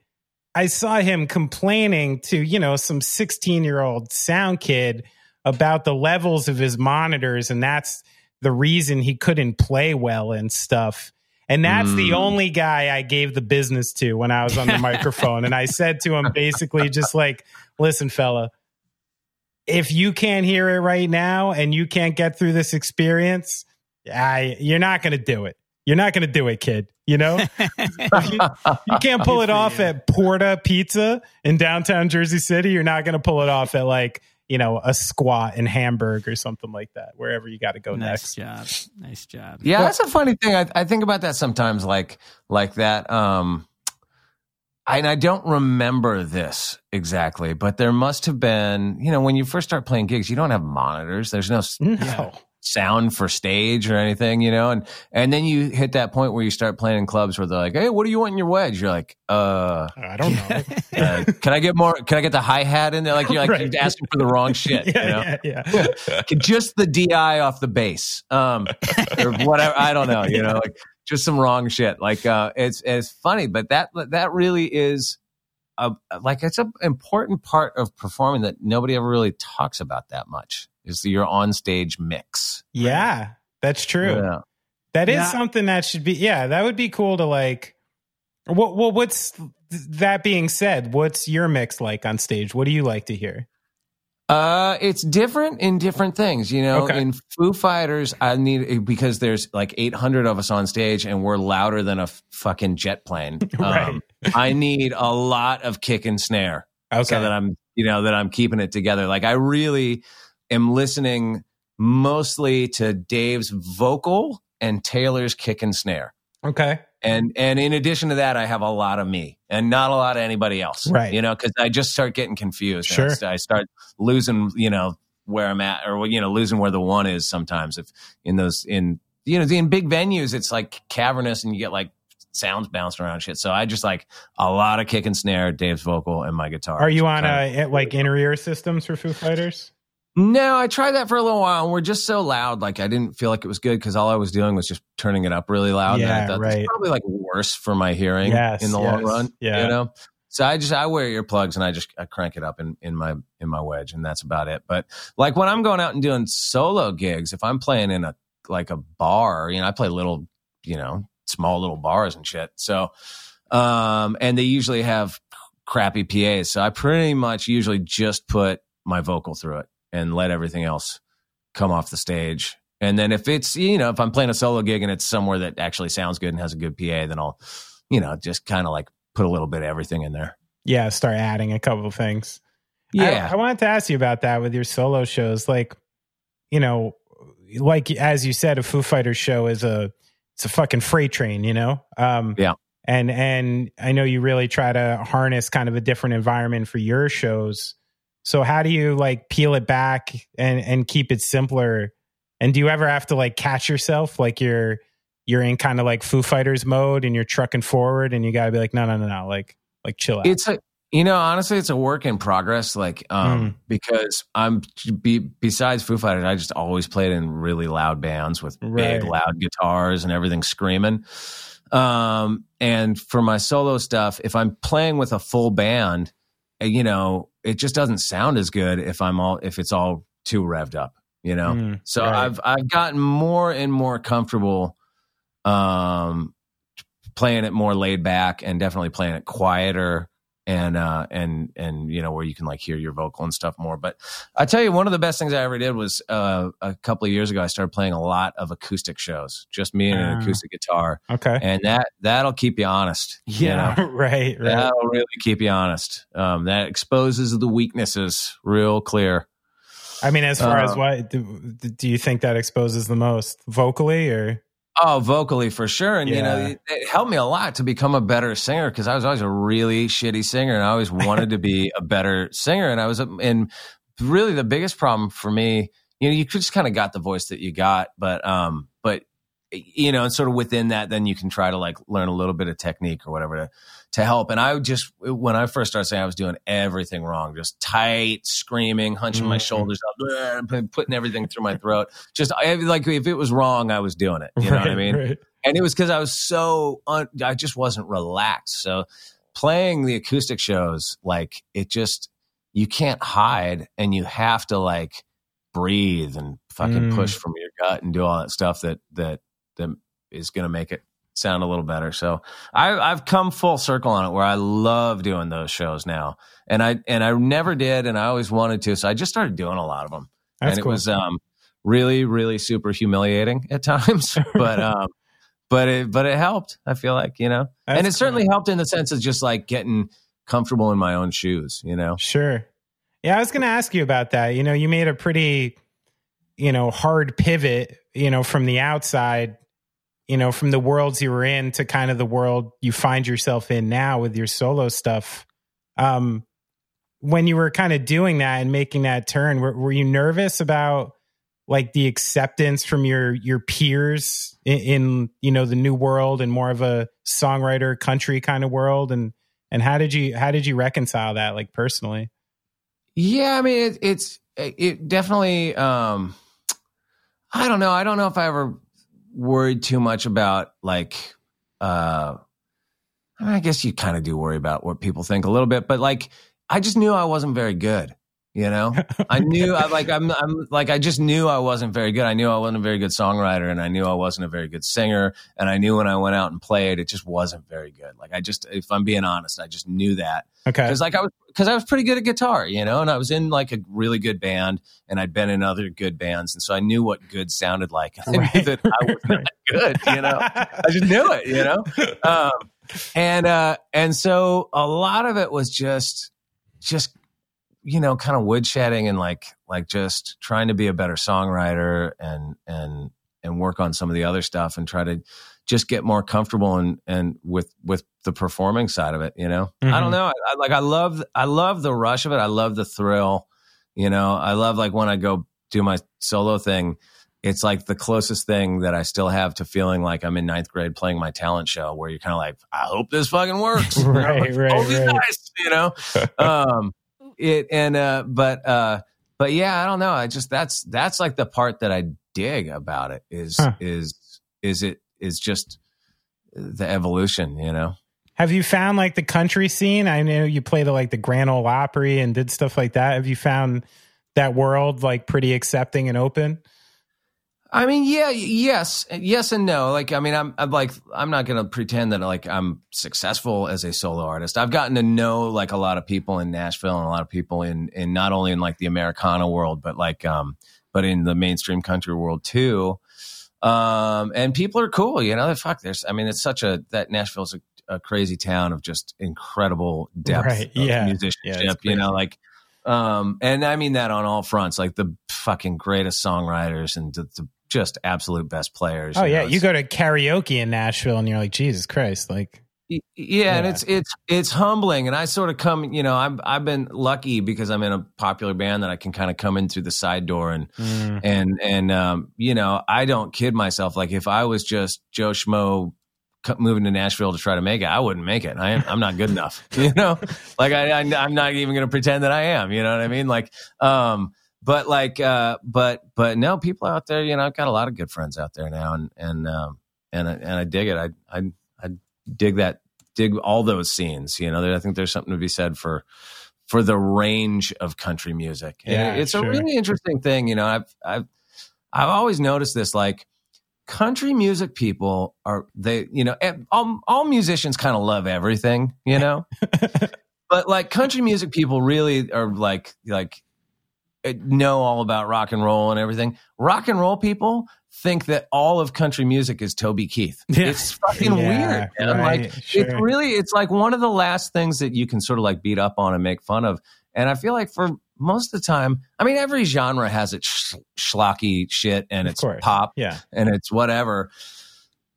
I saw him complaining to, you know, some 16 year old sound kid about the levels of his monitors. And that's the reason he couldn't play well and stuff. And that's the Mm. only guy I gave the business to when I was on the microphone. And I said to him basically just like, listen, fella, if you can't hear it right now and you can't get through this experience, I, you're not going to do it. You're not going to do it, kid. You know, you, you can't pull it off at Porta Pizza in downtown Jersey City. You're not going to pull it off at like, you know, a squat in Hamburg or something like that, wherever you got to go next. nice next. job, nice job. Yeah, that's a funny thing. I, I think about that sometimes, like like that. Um, I, and I don't remember this exactly, but there must have been. You know, when you first start playing gigs, you don't have monitors. There's no No. sound for stage or anything, you know, and and then you hit that point where you start playing in clubs where they're like, "Hey, what do you want in your wedge?" You're like, "Uh." I don't know. uh, can I get more? Can I get the hi hat in there? Like you're like Right. you're asking for the wrong shit. you know? yeah, yeah, yeah. just the DI off the bass, um, or whatever. I don't know. You know, like just some wrong shit. Like uh, it's it's funny, but that that really is a like it's an important part of performing that nobody ever really talks about that much. Is your on stage mix? Yeah, that's true. Yeah. That is Yeah. something that should be. Yeah, that would be cool to like. What? Well, what's that being said? What's your mix like on stage? What do you like to hear? Uh, it's different in different things. You know, Okay. in Foo Fighters, I need because there's like 800 of us on stage and we're louder than a f- fucking jet plane. Right. Um, I need a lot of kick and snare. Okay, so that I'm, you know, that I'm keeping it together. Like I really am listening mostly to Dave's vocal and Taylor's kick and snare. Okay, And and in addition to that, I have a lot of me and not a lot of anybody else. Right. You know, because I just start getting confused. Sure. I start losing, you know, where I'm at, or you know, losing where the one is. Sometimes if in those in you know in big venues, it's like cavernous and you get like sounds bouncing around shit. So I just like a lot of kick and snare, Dave's vocal, and my guitar. are you on of- uh, like inner ear systems for Foo Fighters? No, I tried that for a little while, and we're just so loud. Like I didn't feel like it was good because all I was doing was just turning it up really loud. and I Yeah, thought right. Probably like worse for my hearing Yes, in the long yes, run. yeah. you know. So I just I wear earplugs and I just I crank it up in in my in my wedge, and that's about it. But like when I'm going out and doing solo gigs, if I'm playing in a like a bar, you know, I play little, you know, small little bars and shit. So, um, and they usually have crappy PAs. So I pretty much usually just put my vocal through it and let everything else come off the stage. And then if it's, you know, if I'm playing a solo gig and it's somewhere that actually sounds good and has a good PA, then I'll, you know, just kind of like put a little bit of everything in there. yeah, start adding a couple of things. Yeah. I, I wanted to ask you about that with your solo shows. Like, you know, like as you said, a Foo Fighters show is a it's a fucking freight train, you know? Um Yeah. and and I know you really try to harness kind of a different environment for your shows. So how do you like peel it back and and keep it simpler? And do you ever have to like catch yourself like you're you're in kind of like Foo Fighters mode and you're trucking forward and you got to be like no no no no like like chill out. It's a you know honestly it's a work in progress like um Mm. because I'm be, besides Foo Fighters I just always played in really loud bands with Right. big loud guitars and everything screaming um and for my solo stuff if I'm playing with a full band uh, you know it just doesn't sound as good if I'm all if it's all too revved up you know Mm, so right. I've I've gotten more and more comfortable um playing it more laid back and definitely playing it quieter and uh and and you know where you can like hear your vocal and stuff more but i tell you one of the best things i ever did was uh a couple of years ago i started playing a lot of acoustic shows just me and Ah. an acoustic guitar okay. and that that'll keep you honest you know? right, right. that'll really keep you honest um that exposes the weaknesses real clear I mean, as far as Um, what do, do you think that exposes the most vocally or? Oh, vocally for sure. And, you know, it, it helped me a lot to become a better singer because I was always a really shitty singer and I always wanted to be a better singer. And I was, and really the biggest problem for me, you know, you just kind of got the voice that you got, but, um, but, you know, and sort of within that, then you can try to like learn a little bit of technique or whatever to, to help. And I just, when I first started saying I was doing everything wrong, just tight, screaming, hunching my Mhm. shoulders up, putting everything through my throat. Just I, like if it was wrong, I was doing it. You know what I mean? right. and it was because I was so un- I just wasn't relaxed. So playing the acoustic shows, like it just you can't hide, and you have to like breathe and fucking Mm. push from your gut and do all that stuff that that that is going to make it sound a little better. So I, I've come full circle on it where I love doing those shows now, and I and I never did, and I always wanted to. So I just started doing a lot of them That's and it cool. was um really really super humiliating at times but um but it but it helped i feel like you know That's and it cool. certainly helped in the sense of just like getting comfortable in my own shoes you know Sure. Yeah, I was going to ask you about that. You know, you made a pretty, you know, hard pivot, you know, from the outside, you know, from the worlds you were in to kind of the world you find yourself in now with your solo stuff. Um, when you were kind of doing that and making that turn, were, were you nervous about like the acceptance from your your peers in, in you know the new world and more of a songwriter country kind of world and and how did you how did you reconcile that like personally yeah i mean it, it's it definitely um i don't know i don't know if i ever worried too much about like uh I, guess you kind of do worry about what people think a little bit but like i just knew i wasn't very good you know I knew I like I'm I'm like I just knew I wasn't very good. I knew I wasn't a very good songwriter and I knew I wasn't a very good singer and I knew when I went out and played it just wasn't very good. Like I just if I'm being honest, I just knew that. okay Cuz like I was cuz I was pretty good at guitar, you know, and I was in like a really good band and I'd been in other good bands and so I knew what good sounded like. I knew Right. that I was not good, you know. I just knew it, you know. Um, and uh, and so a lot of it was just just you know kind of woodshedding and like like just trying to be a better songwriter and and and work on some of the other stuff and try to just get more comfortable and and with with the performing side of it you know i Mhm. don't know I, I like i love i love the rush of it i love the thrill you know i love like when i go do my solo thing it's like the closest thing that I still have to feeling like I'm in ninth grade playing my talent show, where you're kind of like, I hope this fucking works, You know? Right, right, right. guys, you know. um, it and uh, but uh, but yeah, I don't know. I just that's that's like the part that I dig about it is Huh. is is it is just the evolution, you know. have you found like the country scene i know you played like the grand ole opry and did stuff like that have you found that world like pretty accepting and open I mean, yeah, yes, yes, and no. Like, I mean, I'm, I'm like, I'm not going to pretend that like I'm successful as a solo artist. I've gotten to know like a lot of people in Nashville and a lot of people in, in not only in like the Americana world, but like, um, but in the mainstream country world too. Um, and people are cool, you know. Fuck, there's, I mean, it's such a that Nashville's a, a crazy town of just incredible depth Right, of yeah. musicianship. Yeah, you know, like, um, and I mean that on all fronts, like the fucking greatest songwriters and the, the just absolute best players. Oh yeah, know, you go to karaoke in Nashville and you're like, Jesus Christ, like Y- Yeah, and it's it's it's humbling, and I sort of come, you know, I've I've been lucky because I'm in a popular band that I can kind of come in through the side door, and mm, and and um, you know, I don't kid myself. Like if I was just Joe Schmo moving to Nashville to try to make it, I wouldn't make it. I am, I'm not good enough, you know. Like I, I I'm not even going to pretend that I am. You know what I mean? Like, um, but like, uh, but but no, people out there, you know, I've got a lot of good friends out there now, and and um, and I, and I dig it. I I I dig that dig all those scenes. You know, there, I think there's something to be said for for the range of country music. And Yeah, it's sure. a really interesting thing. You know, I've I've I've always noticed this like country music people are they you know all, all musicians kind of love everything you know but like country music people really are like like know all about rock and roll and everything rock and roll people think that all of country music is toby keith Yeah. it's fucking Yeah, weird right, like sure. it's really it's like one of the last things that you can sort of like beat up on and make fun of and i feel like for most of the time i mean every genre has its sh- schlocky shit and Of it's course. pop yeah, and it's whatever.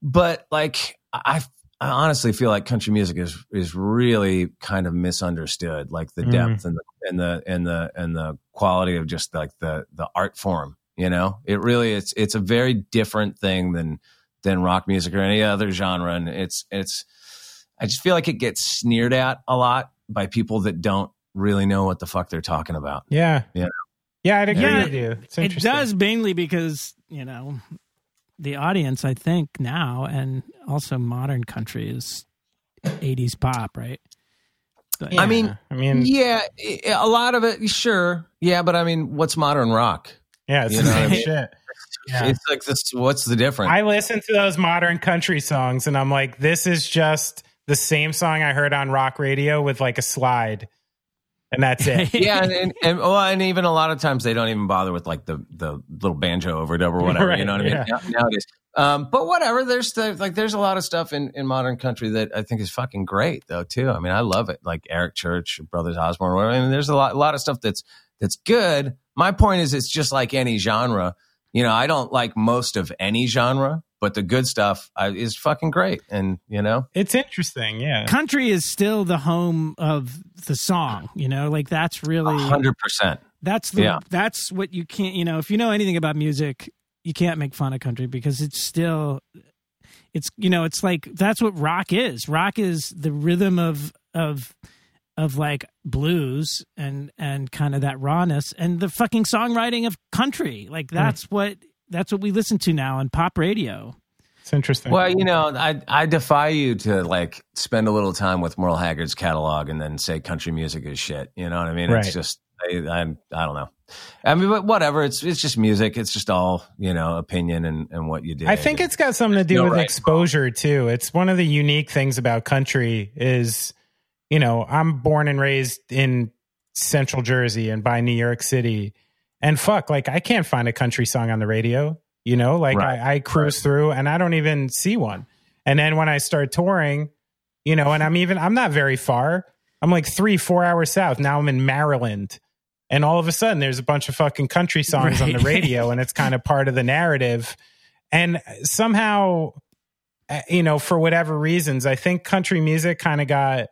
But like I, I honestly feel like country music is is really kind of misunderstood, like the Mhm. depth and the and the and the and the quality of just like the the art form. You know, it really it's it's a very different thing than than rock music or any other genre, and it's it's. I just feel like it gets sneered at a lot by people that don't really know what the fuck they're talking about. yeah, Yeah. yeah. I'd agree Yeah, with you. It's It does mainly because you know the audience. I think now and also modern country is '80s pop, right? But- Yeah. I mean, I mean, Yeah, a lot of it, sure. Yeah, but I mean, what's modern rock? yeah, it's you the know same shit. Yeah. It's like this. What's the difference? I listen to those modern country songs and I'm like, this is just the same song I heard on rock radio with like a slide, and that's it. yeah, and, and and well, and even a lot of times they don't even bother with like the the little banjo overdub or whatever. Right, you know what I mean? Now- Nowadays, um, but whatever. There's the, like there's a lot of stuff in in modern country that I think is fucking great though too. I mean, I love it. Like Eric Church, Brothers Osborne. Whatever. I mean, there's a lot a lot of stuff that's that's good. My point is, it's just like any genre. You know, I don't like most of any genre, but the good stuff I, is fucking great. And you know, It's interesting. Yeah. country is still the home of the song. You know, like that's really hundred percent. that's the Yeah. that's what you can't. You know, if you know anything about music, you can't make fun of country because it's still it's you know it's like that's what rock is. Rock is the rhythm of of of like blues and and kind of that rawness and the fucking songwriting of country. Like hmm. that's what that's what we listen to now on pop radio. It's interesting. Well, you know, I I defy you to like spend a little time with Merle Haggard's catalog and then say country music is shit. You know what I mean? Right. It's just I, I I don't know. I mean, but whatever. It's it's just music. It's just all you know, opinion and and what you do. I think it's got something to do no with right. exposure too. It's one of the unique things about country is, you know, I'm born and raised in Central Jersey and by New York City, and fuck, like I can't find a country song on the radio. You know, like Right. I, I cruise through and I don't even see one. And then when I start touring, you know, and I'm even I'm not very far. I'm like three, four hours south. Now I'm in Maryland. And all of a sudden there's a bunch of fucking country songs on the radio and it's kind of part of the narrative. And somehow, uh, you know, for whatever reasons, I think country music kind of got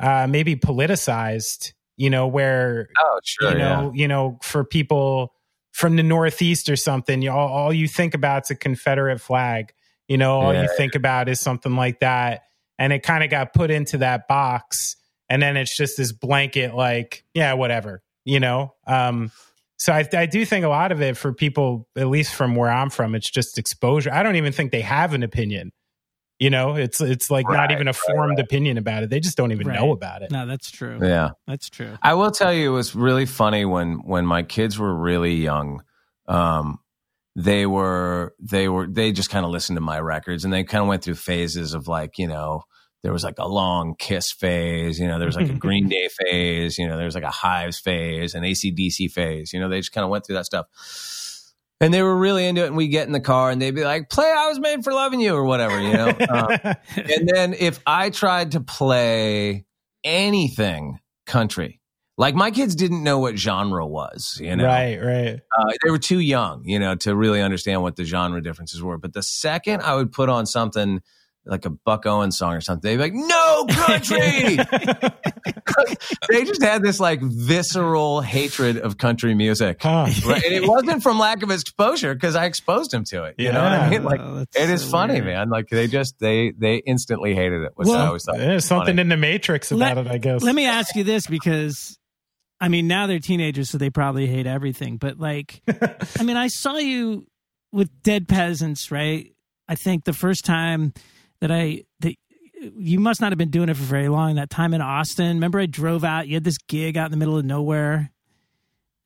uh, maybe politicized, you know, where Oh, sure. you know, you know, for people from the Northeast or something, you all, all you think about is a Confederate flag. You know, all Yeah. you think about is something like that, and it kind of got put into that box, and then it's just this blanket, like, yeah, whatever. You know, um, so I, I do think a lot of it for people, at least from where I'm from, it's just exposure. I don't even think they have an opinion. You know, it's it's like not even a right, formed opinion about it. They just don't even Right. know about it. No, that's true. Yeah. yeah. That's true. I will tell you, it was really funny when when my kids were really young. Um, they were they were they just kind of listened to my records, and they kind of went through phases of like you know there was like a long Kiss phase, you know there was like a Green Day phase, you know there was like a Hives phase, an ACDC phase, you know they just kind of went through that stuff. And they were really into it. And we get in the car and they'd be like, "Play I was made for loving you" or whatever, you know. Um, and then if I tried to play anything country, like my kids didn't know what genre was, you know. Right, right. Uh, they were too young, you know, to really understand what the genre differences were. But the second I would put on something like a Buck Owens song or something, they'd be like, "No country!" they just had this like visceral hatred of country music, Huh. right? and it wasn't from lack of exposure because I exposed them to it. You know what I mean? Like Oh, it is so funny, weird. man. Like they just they they instantly hated it, which I always thought There's was something funny. in the Matrix Let- about it, I guess. Let me ask you this because I mean now they're teenagers so they probably hate everything but like I mean I saw you with Dead Peasants right I think the first time that I that you must not have been doing it for very long that time in Austin remember I drove out you had this gig out in the middle of nowhere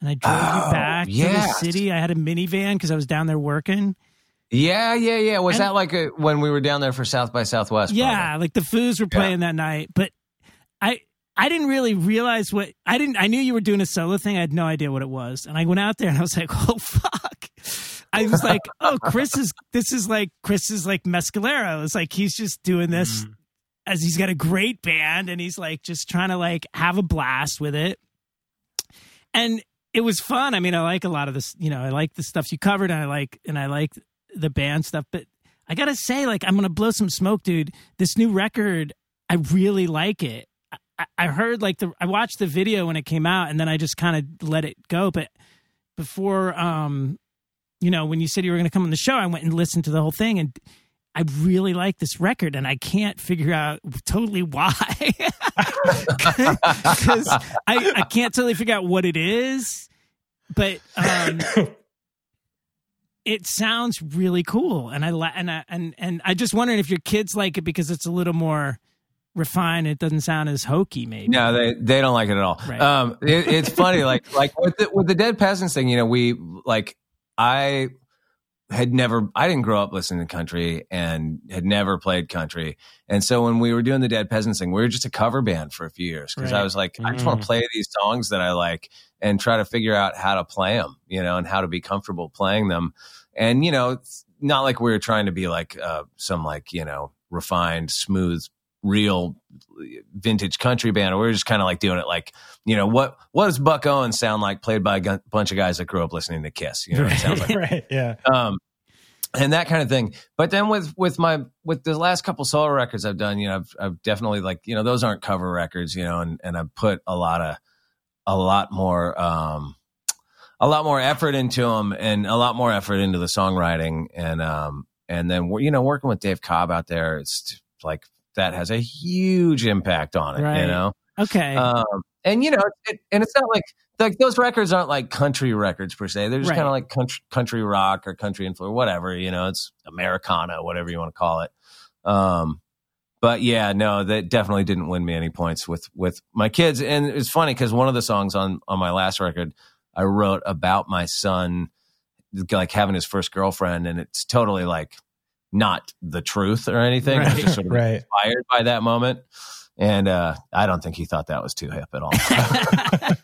and I drove Oh, you back to the city I had a minivan because I was down there working Yeah, yeah, yeah. Was And- that like a, when we were down there for South by Southwest? Yeah, probably? like the Foos were playing that night, but I I didn't really realize what I didn't. I knew you were doing a solo thing. I had no idea what it was, and I went out there and I was like, "Oh fuck!" I was like, "Oh, Chris is this is like Chris is like Mescalero. It's like he's just doing this Mm. as he's got a great band and he's like just trying to like have a blast with it." And it was fun. I mean, I like a lot of this. You know, I like the stuff you covered, and I like and I like the band stuff, but. I gotta say, like, I'm gonna blow some smoke, dude. This new record, I really like it. I, I heard like the I watched the video when it came out, and then I just kind of let it go. But before, um, you know, when you said you were gonna come on the show, I went and listened to the whole thing, and I really like this record, and I can't figure out totally why. Because I, I can't totally figure out what it is, but um, it sounds really cool, and I and I and and I just wondering if your kids like it because it's a little more refined. It doesn't sound as hokey, maybe. No, they they don't like it at all. Right. Um, it, it's funny, like like with the, with the dead peasants thing. You know, we like I had never I didn't grow up listening to country and had never played country, and so when we were doing the dead peasants thing, we were just a cover band for a few years because I was like, I just want to play these songs that I like and try to figure out how to play them, you know, and how to be comfortable playing them. And you know, it's not like we were trying to be like uh, some like you know refined, smooth, real vintage country band. We were just kind of like doing it like you know what what does Buck Owens sound like played by a bunch of guys that grew up listening to Kiss? You know, what it sounds like right, yeah. um and that kind of thing but then with with my with the last couple solo records i've done you know i've, I've definitely like you know those aren't cover records you know and and i've put a lot of a lot more um a lot more effort into them and a lot more effort into the songwriting and um and then you know working with dave cobb out there it's like that has a huge impact on it Right. you know Okay. um, and you know, it, and it's not like like those records aren't like country records per se. They're just Right. kind of like country, country rock or country influence, whatever. You know, it's Americana, whatever you want to call it. Um, but yeah, no, that definitely didn't win me any points with with my kids. And it's funny because one of the songs on on my last record, I wrote about my son, like having his first girlfriend, and it's totally like not the truth or anything. Right. just sort of Right. inspired by that moment. And uh, I don't think he thought that was too hip at all.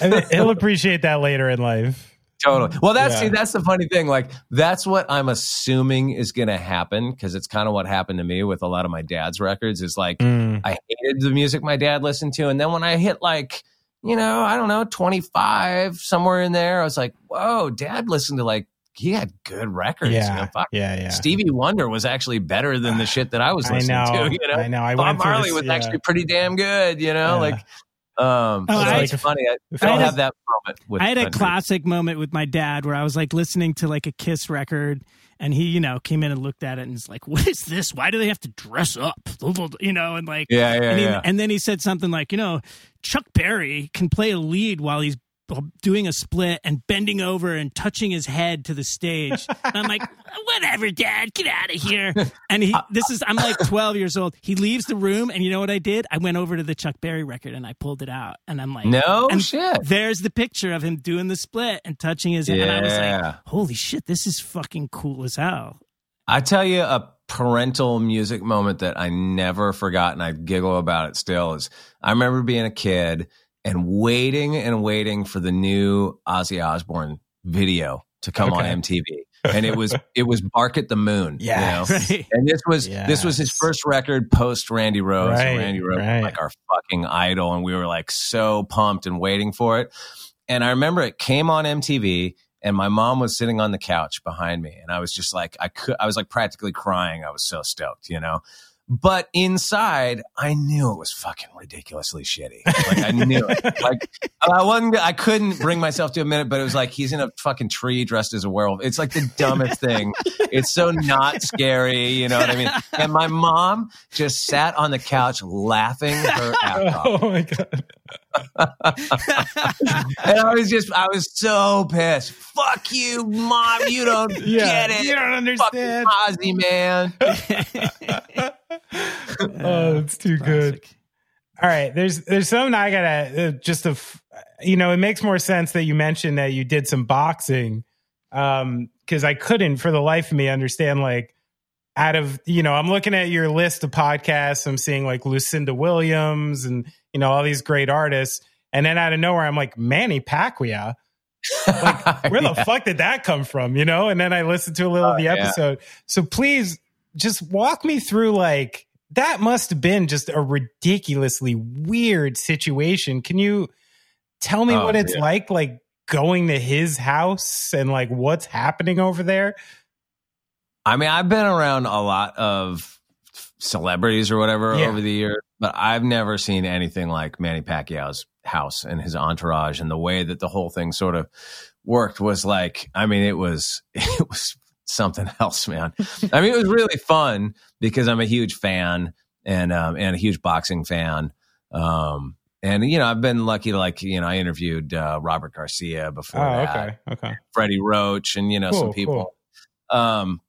And he'll appreciate that later in life. totally. Well, that's Yeah. see, that's the funny thing. Like that's what I'm assuming is going to happen because it's kind of what happened to me with a lot of my dad's records. Is like Mm. I hated the music my dad listened to, and then when I hit like you know I don't know 25 somewhere in there, I was like, whoa, dad listened to like he had good records. you know, Yeah, fuck. yeah, yeah. Stevie Wonder was actually better than the shit that I was I listening know. to. You know, I know. I Bob Marley this, was yeah. actually pretty damn good. You know, Yeah. like um, Oh, I- it's funny. I, I I don't had a- have that moment with. I had a country. classic moment with my dad where I was like listening to like a Kiss record, and he, you know, came in and looked at it and was like, "What is this? Why do they have to dress up?" You know, and like, Yeah, yeah, and, he- yeah. and then he said something like, "You know, Chuck Berry can play a lead while he's doing a split and bending over and touching his head to the stage." And I'm like, "Whatever, Dad, get out of here." And he, uh, this is, I'm like uh, 12 years old. He leaves the room, and you know what I did? I went over to the Chuck Berry record and I pulled it out, and I'm like, No and shit. there's the picture of him doing the split and touching his and I was Yeah. like, holy shit, this is fucking cool as hell. I tell you a parental music moment that I never forgot and I giggle about it still is I remember being a kid and waiting and waiting for the new Ozzy Osbourne video to come Okay. on MTV, and it was it was Bark at the Moon. you know? Right. And this was this was his first record post Randy Rhoads. Right, Randy Rhoads right. was like our fucking idol, and we were like so pumped and waiting for it. And I remember it came on MTV, and my mom was sitting on the couch behind me, and I was just like, I could, I was like practically crying. I was so stoked, you know. But inside, I knew it was fucking ridiculously shitty. Like I knew it. Like I wasn't. I couldn't bring myself to admit it, but it was like he's in a fucking tree dressed as a werewolf. It's like the dumbest thing. It's so not scary. You know what I mean? And my mom just sat on the couch laughing her ass off. Oh my god! And I was just, I was so pissed. Fuck you, mom. You don't Yeah, get it. you don't Fucking understand. Ozzy, man. Oh, it's too good. All right, there's there's something I gotta uh, just a, f- you know, it makes more sense that you mentioned that you did some boxing, um, because I couldn't for the life of me understand like out of you know I'm looking at your list of podcasts, I'm seeing like Lucinda Williams and you know all these great artists, and then out of nowhere I'm like Manny Pacquiao. Like, where the fuck did that come from? You know? And then I listened to a little of the Oh, yeah. episode. So please just walk me through like that must have been just a ridiculously weird situation. Can you tell me Oh, what it's yeah. like like going to his house and like what's happening over there? I mean, I've been around a lot of celebrities or whatever Yeah. over the years, but I've never seen anything like Manny Pacquiao's house and his entourage and the way that the whole thing sort of worked was like, I mean, it was, it was something else, man. I mean, it was really fun because I'm a huge fan and, um, and a huge boxing fan. Um, and you know, I've been lucky to like, you know, I interviewed, uh, Robert Garcia before Oh, that. okay. Okay. Freddie Roach and you know some Cool, people. Um,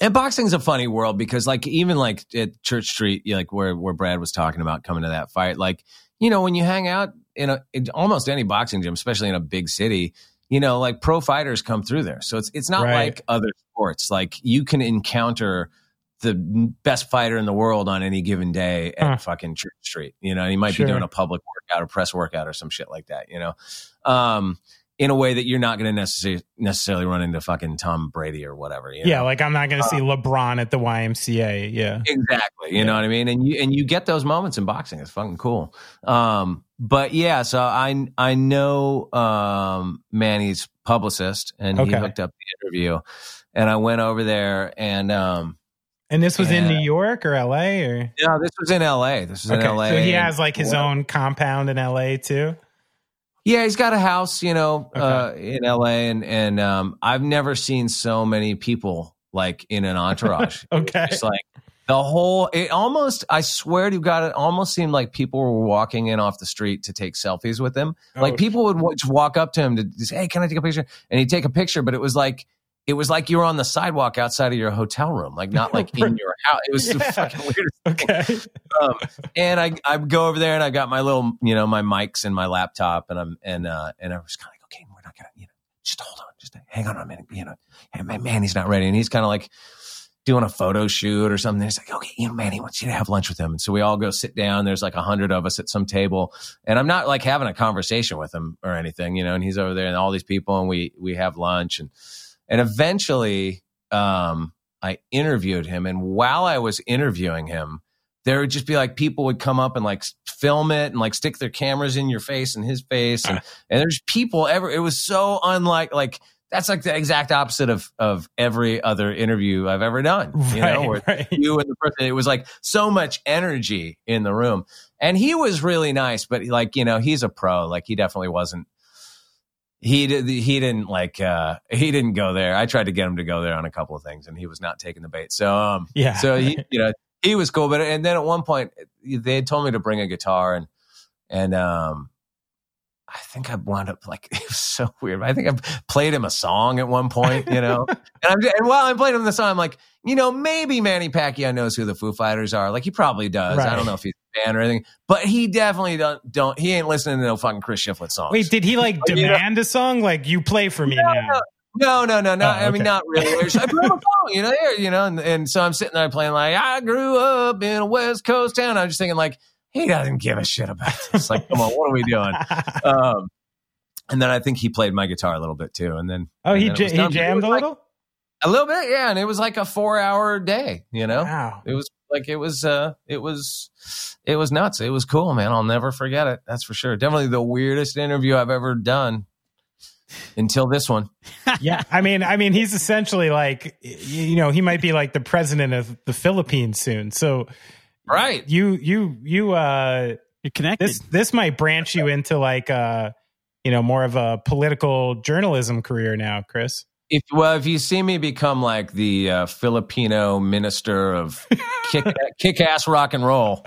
and boxing's a funny world because like even like at Church Street, you know, like where where Brad was talking about coming to that fight, like you know when you hang out in a in almost any boxing gym, especially in a big city, you know like pro fighters come through there, so it's it's not Right. like other sports. Like you can encounter the best fighter in the world on any given day at Huh. fucking Church Street. You know, and he might Sure. be doing a public workout or press workout or some shit like that. You know, um, in a way that you're not going to necessarily necessarily run into fucking Tom Brady or whatever. You know? Yeah, like I'm not going to see LeBron at the YMCA. Yeah. Exactly. You know what I mean? And you and you get those moments in boxing. It's fucking cool. Um, but yeah, so I I know um Manny's publicist and he hooked up the interview. And I went over there and um And this was in New York or LA or no, this was in LA. This was in LA. So he has like his own compound in LA too. Yeah, he's got a house, you know, Okay. uh, in LA, and and um, I've never seen so many people like in an entourage. Okay. It's like the whole. It almost. I swear to God, it almost seemed like people were walking in off the street to take selfies with him. Like Oh, people would wa- just walk up to him to say, "Hey, can I take a picture?" And he'd take a picture, but it was like. It was like you were on the sidewalk outside of your hotel room, like not like in your house. It was the fucking weirdest thing. Okay. um, and I I go over there and I got my little you know my mics and my laptop and I'm and uh and I was kind of like okay we're not gonna you know just hold on just hang on a minute you know. Hey man, man he's not ready and he's kind of like doing a photo shoot or something. He's like okay you know man he wants you to have lunch with him. And so we all go sit down. There's like a hundred of us at some table and I'm not like having a conversation with him or anything you know and he's over there and all these people and we we have lunch and and eventually um I interviewed him. And while I was interviewing him there would just be like people would come up and like film it and like stick their cameras in your face and his face. And, and there's people ever it was so unlike like that's like the exact opposite of of every other interview I've ever done you know where right. you and the person it was like so much energy in the room. And he was really nice but like you know he's a pro. Like he definitely wasn't he did he didn't like uh he didn't go there i tried to get him to go there on a couple of things and he was not taking the bait so um Yeah. so he you know he was cool but and then at one point they had told me to bring a guitar and and um I think I wound up like it was so weird. I think I played him a song at one point, you know. and, I'm, and while I'm playing him the song, I'm like, you know, maybe Manny Pacquiao knows who the Foo Fighters are. Like he probably does. I don't know if he's a fan or anything, but he definitely don't. Don't he ain't listening to no fucking Chris Shiflett songs. Wait, did he like Oh, you know- demand a song? Like you play for me No, now. No, no, no, no. Oh, I mean, not really. I put on a song, you know, there, you know, and, and so I'm sitting there playing like I grew up in a West Coast town. I'm just thinking like he doesn't give a shit about this. Like, come on, what are we doing? Um, and then I think he played my guitar a little bit too. And then Oh, and he then j- he done. But it jammed was a like- little. a little bit, yeah. And it was like a four hour day. You know, Wow. it was like it was uh it was it was nuts. It was cool, man. I'll never forget it. That's for sure. Definitely the weirdest interview I've ever done until this one. yeah, I mean, I mean, he's essentially like, you know, he might be like the president of the Philippines soon. So Right. you, you, you, uh, You're connected. this, this might branch you into like, uh, you know, more of a political journalism career now, Chris. If well, if you see me become like the uh, Filipino minister of kick kick ass rock and roll,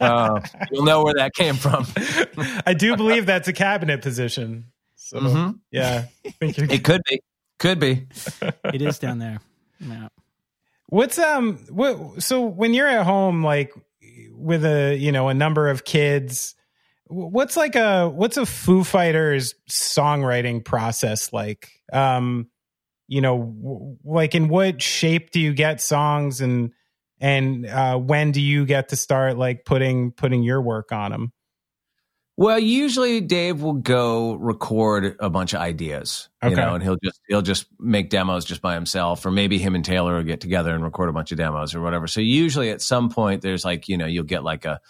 uh, you'll know where that came from. I do believe that's a cabinet position. So Mhm. yeah, I think you're- It could be, could be. it is down there. Yeah. What's um what so when you're at home like with a you know a number of kids what's like a what's a Foo Fighters songwriting process like um you know w- like in what shape do you get songs and and uh when do you get to start like putting putting your work on them Well, usually Dave will go record a bunch of ideas, you know, and he'll just he'll just make demos just by himself, or maybe him and Taylor will get together and record a bunch of demos or whatever. So usually at some point there's like you know you'll get like a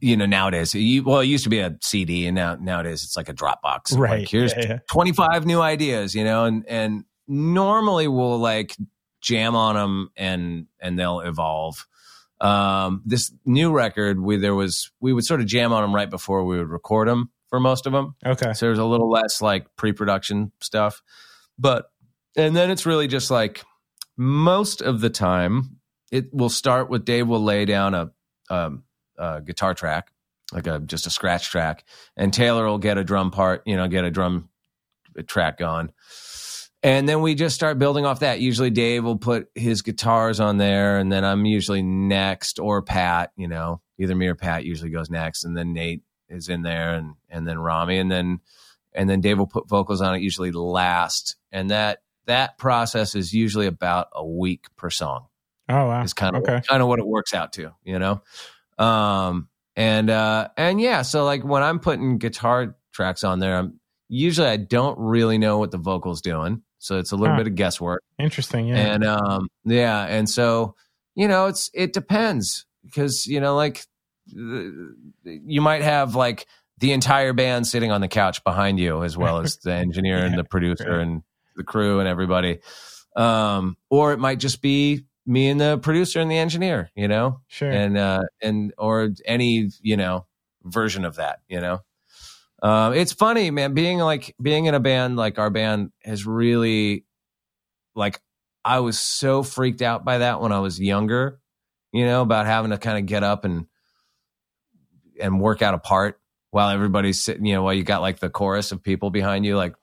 you know nowadays you, well it used to be a CD and now nowadays it's like a Dropbox. Right. Like, here's Yeah, yeah. 25 new ideas, you know, and and normally we'll like jam on them and and they'll evolve. Um, this new record, we there was we would sort of jam on them right before we would record them for most of them. okay So there's a little less like pre-production stuff, but and then it's really just like most of the time it will start with Dave will lay down a, um, a guitar track, like a just a scratch track, and Taylor will get a drum part, you know, get a drum track going. And then we just start building off that. Usually Dave will put his guitars on there, and then I'm usually next, or Pat, you know, either me or Pat usually goes next, and then Nate is in there, and and then Rami, and then and then Dave will put vocals on it usually last, and that that process is usually about a week per song oh wow is kind of okay kind of what it works out to, you know. Um and uh and yeah, so like when I'm putting guitar tracks on there, I'm usually I don't really know what the vocals doing, so it's a little Huh. bit of guesswork. interesting yeah And um yeah, and so you know, it's it depends because you know like you might have like the entire band sitting on the couch behind you as well as the engineer and the producer right. and the crew and everybody. Um or it might just be me and the producer and the engineer, you know? sure And uh and or any, you know, version of that, you know. Um it's funny, man, being like being in a band like our band has really like I was so freaked out by that when I was younger, you know, about having to kind of get up and and work out a part while everybody's sitting, you know, while you got like the chorus of people behind you, like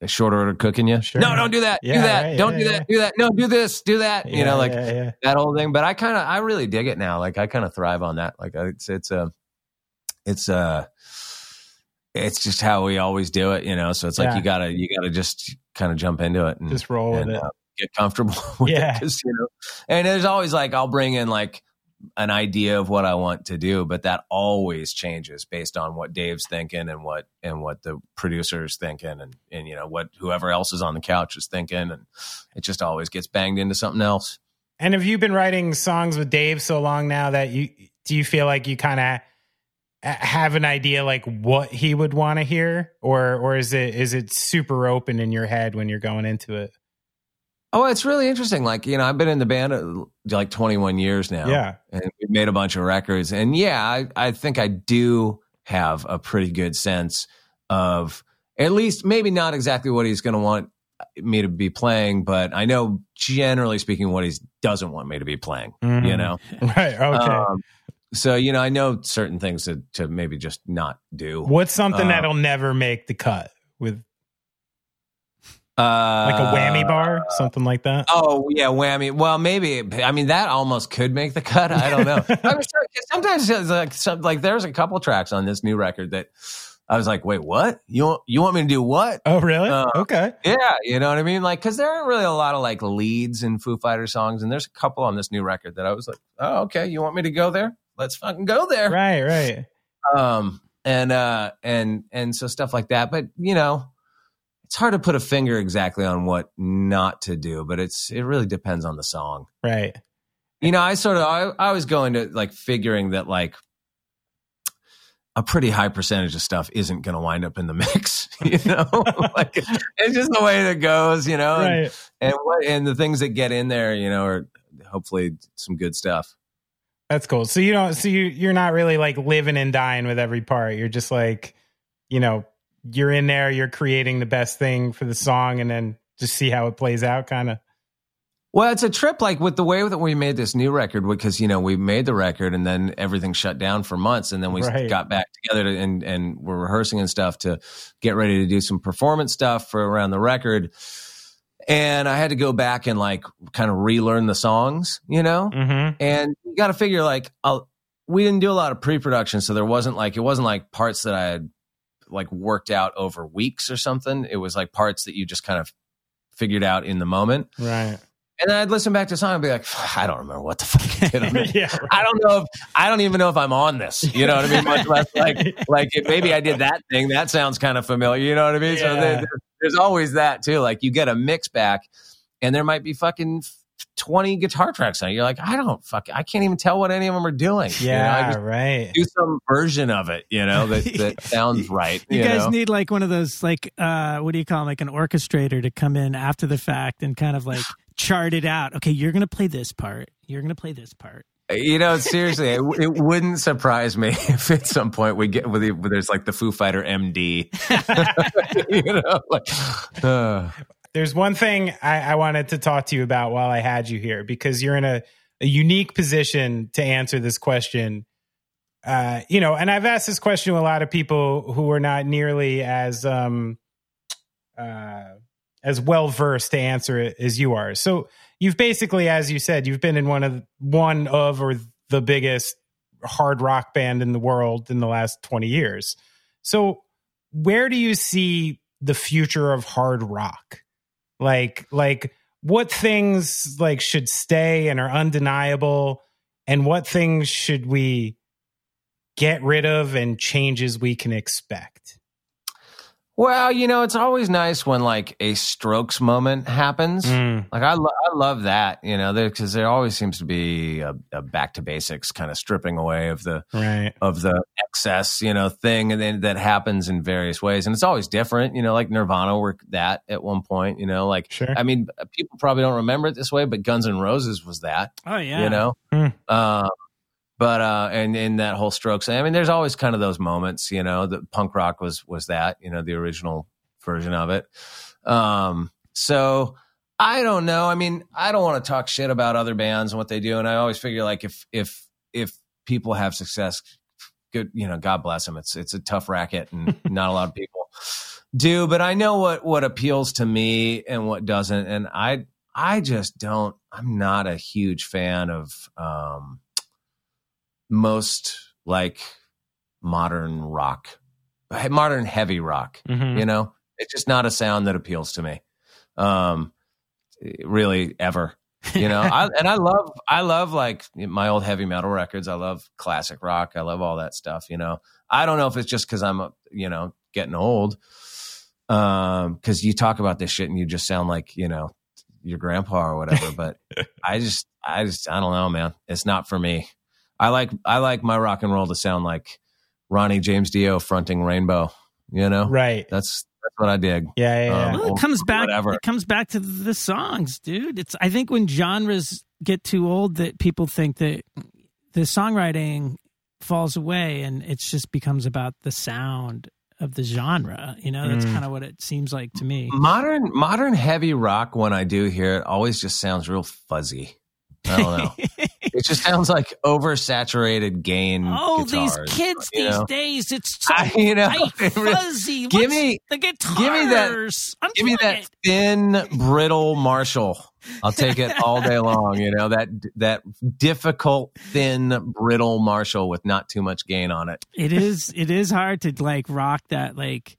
a short order cooking you. Sure. No, don't do that. Yeah, do that. right, don't yeah, do yeah. that. Do that. No, do this. Do that. you know, like yeah, yeah. that whole thing. But I kind of, I really dig it now. Like I kind of thrive on that. Like it's, it's a, it's a, it's just how we always do it, you know. So it's like Yeah. you gotta, you gotta just kind of jump into it and just roll with it uh, get comfortable with Yeah. it. you know, and there's always like I'll bring in like an idea of what I want to do, but that always changes based on what Dave's thinking and what and what the producer's thinking and and you know what whoever else is on the couch is thinking, and it just always gets banged into something else. And have you been writing songs with Dave so long now that you do you feel like you kind of have an idea like what he would want to hear or or is it is it super open in your head when you're going into it? Oh, it's really interesting. Like you know, I've been in the band uh, like 21 years now. Yeah. and we've made a bunch of records. And yeah, I, I think I do have a pretty good sense of at least maybe not exactly what he's going to want me to be playing, but I know generally speaking what he doesn't want me to be playing. You Mhm. know, Right. Okay. Um, so you know, I know certain things to to maybe just not do. What's something uh, that'll never make the cut with Uh, like a whammy bar, something like that? Oh yeah, whammy. Well, maybe. I mean, that almost could make the cut. I don't know. I was sometimes it's like some, like there's a couple tracks on this new record that I was like, wait, what? You want you want me to do what? Oh, really? uh, okay. Yeah, you know what I mean. Like, because there aren't really a lot of like leads in Foo Fighter songs, and there's a couple on this new record that I was like, oh, okay, you want me to go there? Let's fucking go there. Right, right. Um, and uh and and so stuff like that but you know it's hard to put a finger exactly on what not to do but it's it really depends on the song Right. you know i sort of i, I was going to like figuring that like a pretty high percentage of stuff isn't going to wind up in the mix you know like it's just the way that goes you know and, and what and the things that get in there you know are hopefully some good stuff That's cool. So you don't so you you're not really like living and dying with every part. You're just like, you know, you're in there, you're creating the best thing for the song and then just see how it plays out kind of. Well, it's a trip like with the way that we made this new record because you know we made the record and then everything shut down for months and then we Right. got back together to, and and we're rehearsing and stuff to get ready to do some performance stuff for around the record. And I had to go back and like kind of relearn the songs, you know. Mhm. And you got to figure like i we didn't do a lot of pre-production, so there wasn't like it wasn't like parts that I had like worked out over weeks or something. It was like parts that you just kind of figured out in the moment. Right. And I'd listen back to the song and be like, I don't remember what the fuck I did on it. yeah. I don't know if I don't even know if I'm on this. You know what I mean? Much less like like if maybe I did that thing. That sounds kind of familiar. You know what I mean? So there, there's always that too. Like you get a mix back, and there might be fucking twenty guitar tracks on it. You're like, I don't fuck. I can't even tell what any of them are doing. You know, I Yeah, just right. do some version of it. You know that that sounds right. You, You, guys know? need like one of those like uh what do you call 'em? like an orchestrator to come in after the fact and kind of like chart it out. Okay, you're gonna play this part. You're gonna play this part. You know, seriously, it, it wouldn't surprise me if at some point we get where there's like the Foo Fighter MD. you know, like, uh, There's one thing I, I wanted to talk to you about while I had you here because you're in a, a unique position to answer this question. Uh, you know, and I've asked this question to a lot of people who are not nearly as um, uh, as well versed to answer it as you are. So you've basically, as you said, you've been in one of one of or the biggest hard rock band in the world in the last 20 years. So where do you see the future of hard rock? Like like what things like should stay and are undeniable and what things should we get rid of and changes we can expect? Well, you know, it's always nice when like a Strokes moment happens. Mm, Like I, lo- I love that, you know, because there always seems to be a, a back to basics kind of stripping away of the right. of the excess, you know, thing, and then that happens in various ways, and it's always different. You know, like Nirvana were that at one point. You know, like Sure. I mean, people probably don't remember it this way, but Guns N' Roses was that. Oh yeah. You know, um, but uh, and in that whole Strokes, I mean, there's always kind of those moments. You know, that punk rock was was that. You know, the original version of it. Um, so. I don't know. I mean, I don't want to talk shit about other bands and what they do, and I always figure like if if if people have success, good, you know, God bless them. It's it's a tough racket, and not a lot of people do. But I know what what appeals to me and what doesn't, and I I just don't. I'm not a huge fan of um, most like modern rock, modern heavy rock. Mhm. You know, it's just not a sound that appeals to me. Um, really ever. You know, I, and I love, I love like my old heavy metal records. I love classic rock. I love all that stuff. You know, I don't know if it's just because I'm, you know, getting old. Um, because you talk about this shit and you just sound like you know your grandpa or whatever. But I just, I just, I don't know, man. It's not for me. I like, I like my rock and roll to sound like Ronnie James Dio fronting Rainbow. You know, Right. that's that's what I dig. Yeah, yeah, yeah. Um, Well, it comes back. whatever. It comes back to the songs, dude. It's. I think when genres get too old, that people think that the songwriting falls away, and it just becomes about the sound of the genre. You know, that's Mm. kind of what it seems like to me. Modern modern heavy rock, when I do hear it, always just sounds real fuzzy. I don't know. it just sounds like oversaturated gain. oh, guitars, these kids these know? days, it's so I, you know, tight, really- fuzzy. give What's me- the guitars. give me that- Give me that thin, brittle Marshall. I'll take it all day long. You know that that difficult, thin, brittle Marshall with not too much gain on it. it is it is hard to like rock that like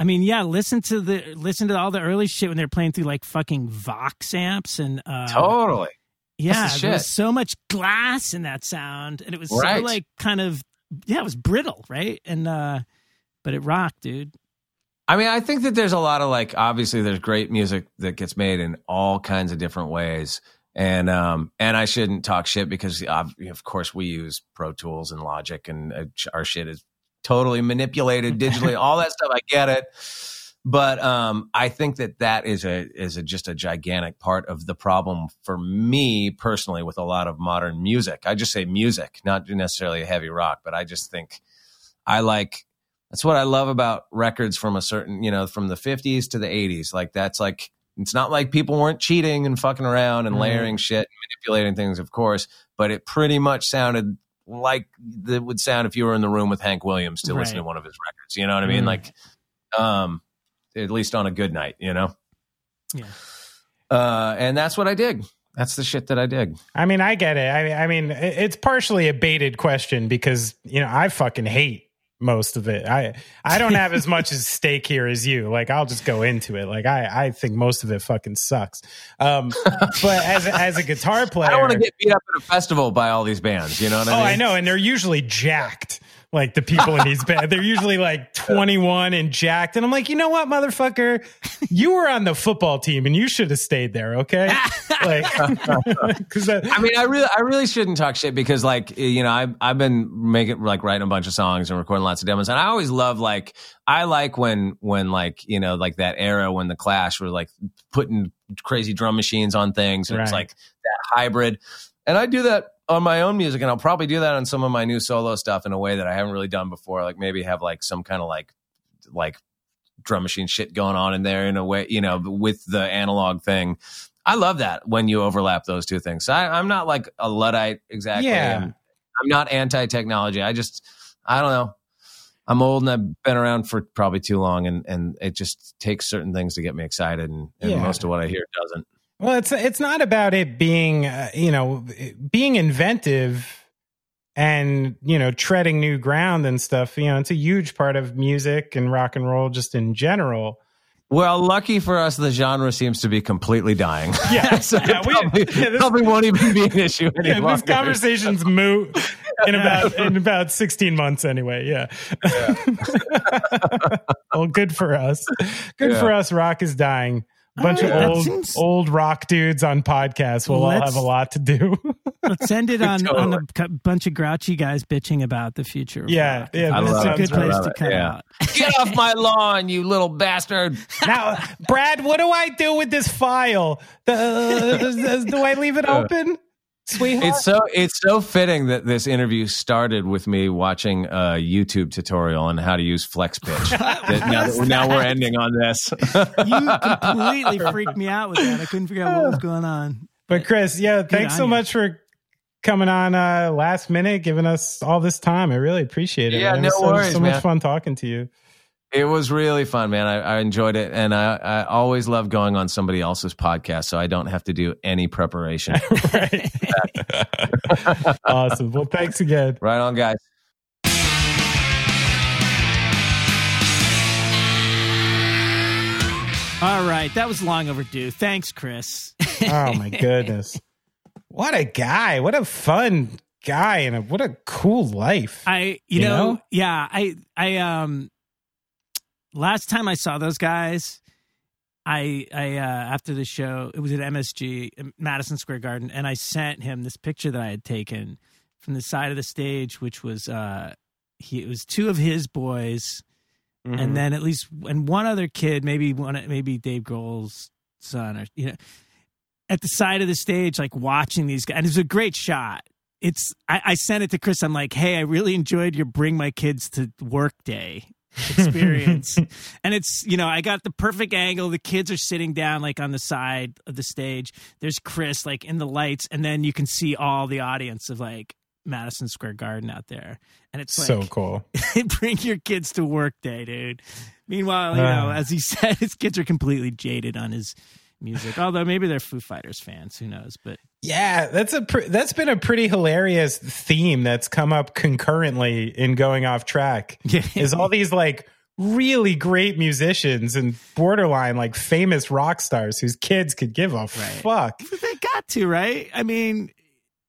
I mean, yeah, listen to the listen to all the early shit when they're playing through like fucking Vox amps and uh Totally. Yeah, the there was so much glass in that sound and it was Right. so like kind of yeah, it was brittle, right? And uh, but it rocked, dude. I mean, I think that there's a lot of like, obviously, there's great music that gets made in all kinds of different ways, and um, and I shouldn't talk shit because of, of course we use Pro Tools and Logic, and uh, our shit is totally manipulated digitally, all that stuff. I get it, but um, I think that that is a is a, just a gigantic part of the problem for me personally with a lot of modern music. I just say music, not necessarily heavy rock, but I just think I like that's what I love about records from a certain, you know, from the 50s to the 80s. Like that's like it's not like people weren't cheating and fucking around and Mhm. layering shit and manipulating things, of course, but it pretty much sounded like it would sound if you were in the room with Hank Williams to listen to one of his records. You know what I mean? Mhm. Like um at least on a good night, you know? Yeah. Uh and that's what I dig. That's the shit that I dig. I mean, I get it. I mean, I mean, it's partially a baited question because you know I fucking hate most of it. I I don't have as much as stake here as you. Like I'll just go into it. Like I I think most of it fucking sucks. Um, but as as a guitar player, I don't want to get beat up at a festival by all these bands, you know what I Oh, mean? I know, and they're usually jacked. Like the people in these bands, they're usually like 21 and jacked. And I'm like, you know what, motherfucker? You were on the football team and you should have stayed there, okay? Like, because I mean, I really, I really shouldn't talk shit because, like, you know, I've I've been making like writing a bunch of songs and recording lots of demos, and I always love like I like when when like you know like that era when the Clash were like putting crazy drum machines on things, and it's like that hybrid, and I do that on my own music, and I'll probably do that on some of my new solo stuff in a way that I haven't really done before, like maybe have like some kind of like like drum machine shit going on in there in a way, you know, with the analog thing. I love that when you overlap those two things. So I, I'm not like a luddite exactly. Yeah. and I'm not anti technology. I just, I don't know. I'm old and I've been around for probably too long, and and it just takes certain things to get me excited, and, and Yeah. most of what I hear doesn't. Well, it's it's not about it being uh, you know being inventive and you know treading new ground and stuff. You know, it's a huge part of music and rock and roll just in general. Well, lucky for us, the genre seems to be completely dying. Yeah, so yeah, it we- probably, yeah, this- probably won't even be an issue Yeah, this conversation's moot in about in about sixteen months anyway. Yeah. well, good for us. Good Yeah. for us. Rock is dying. A bunch All right, of old seems- old rock dudes on podcasts. We'll all Let's- have a lot to do. Let's end it on, on a bunch of grouchy guys bitching about the future. of Yeah, rock. yeah, I that's a good I place to it, cut yeah. out. Get off my lawn, you little bastard! now, Brad, what do I do with this file? The, do I leave it uh, open, sweetheart? It's so it's so fitting that this interview started with me watching a YouTube tutorial on how to use FlexPitch. That now, that- now we're ending on this. You completely freaked me out with that. I couldn't figure out what was going on. But Chris, yeah, thanks so you. much for coming on uh last minute, giving us all this time. I really appreciate it. Yeah, man. no It was so, worries, so much man. fun talking to you. It was really fun, man. I, I enjoyed it, and I, I always love going on somebody else's podcast, so I don't have to do any preparation. Awesome. Well, thanks again. right on, guys. All right, that was long overdue. Thanks, Chris. Oh my goodness. What a guy. What a fun guy and a, what a cool life. I, you, You know, know? yeah, I, I, um, last time I saw those guys, I, I, uh, after the show, it was at MSG, Madison Square Garden, and I sent him this picture that I had taken from the side of the stage, which was, uh, he, it was two of his boys, Mm-hmm. and then at least and one other kid, maybe one, maybe Dave Grohl's son, or you know, at the side of the stage, like watching these guys. And it was a great shot. It's I, I sent it to Chris. I'm like, hey, I really enjoyed your bring my kids to work day experience. and it's you know, I got the perfect angle. The kids are sitting down like on the side of the stage. There's Chris like in the lights, and then you can see all the audience of like Madison Square Garden out there. And it's so cool. bring your kids to work day, dude. Meanwhile, you know, Uh. as he said, his kids are completely jaded on his music. Although maybe they're Foo Fighters fans, who knows? But Yeah, that's a pr- that's been a pretty hilarious theme that's come up concurrently in going off track. yeah, Is all these like really great musicians and borderline like famous rock stars whose kids could give a fuck. they got to right. I mean,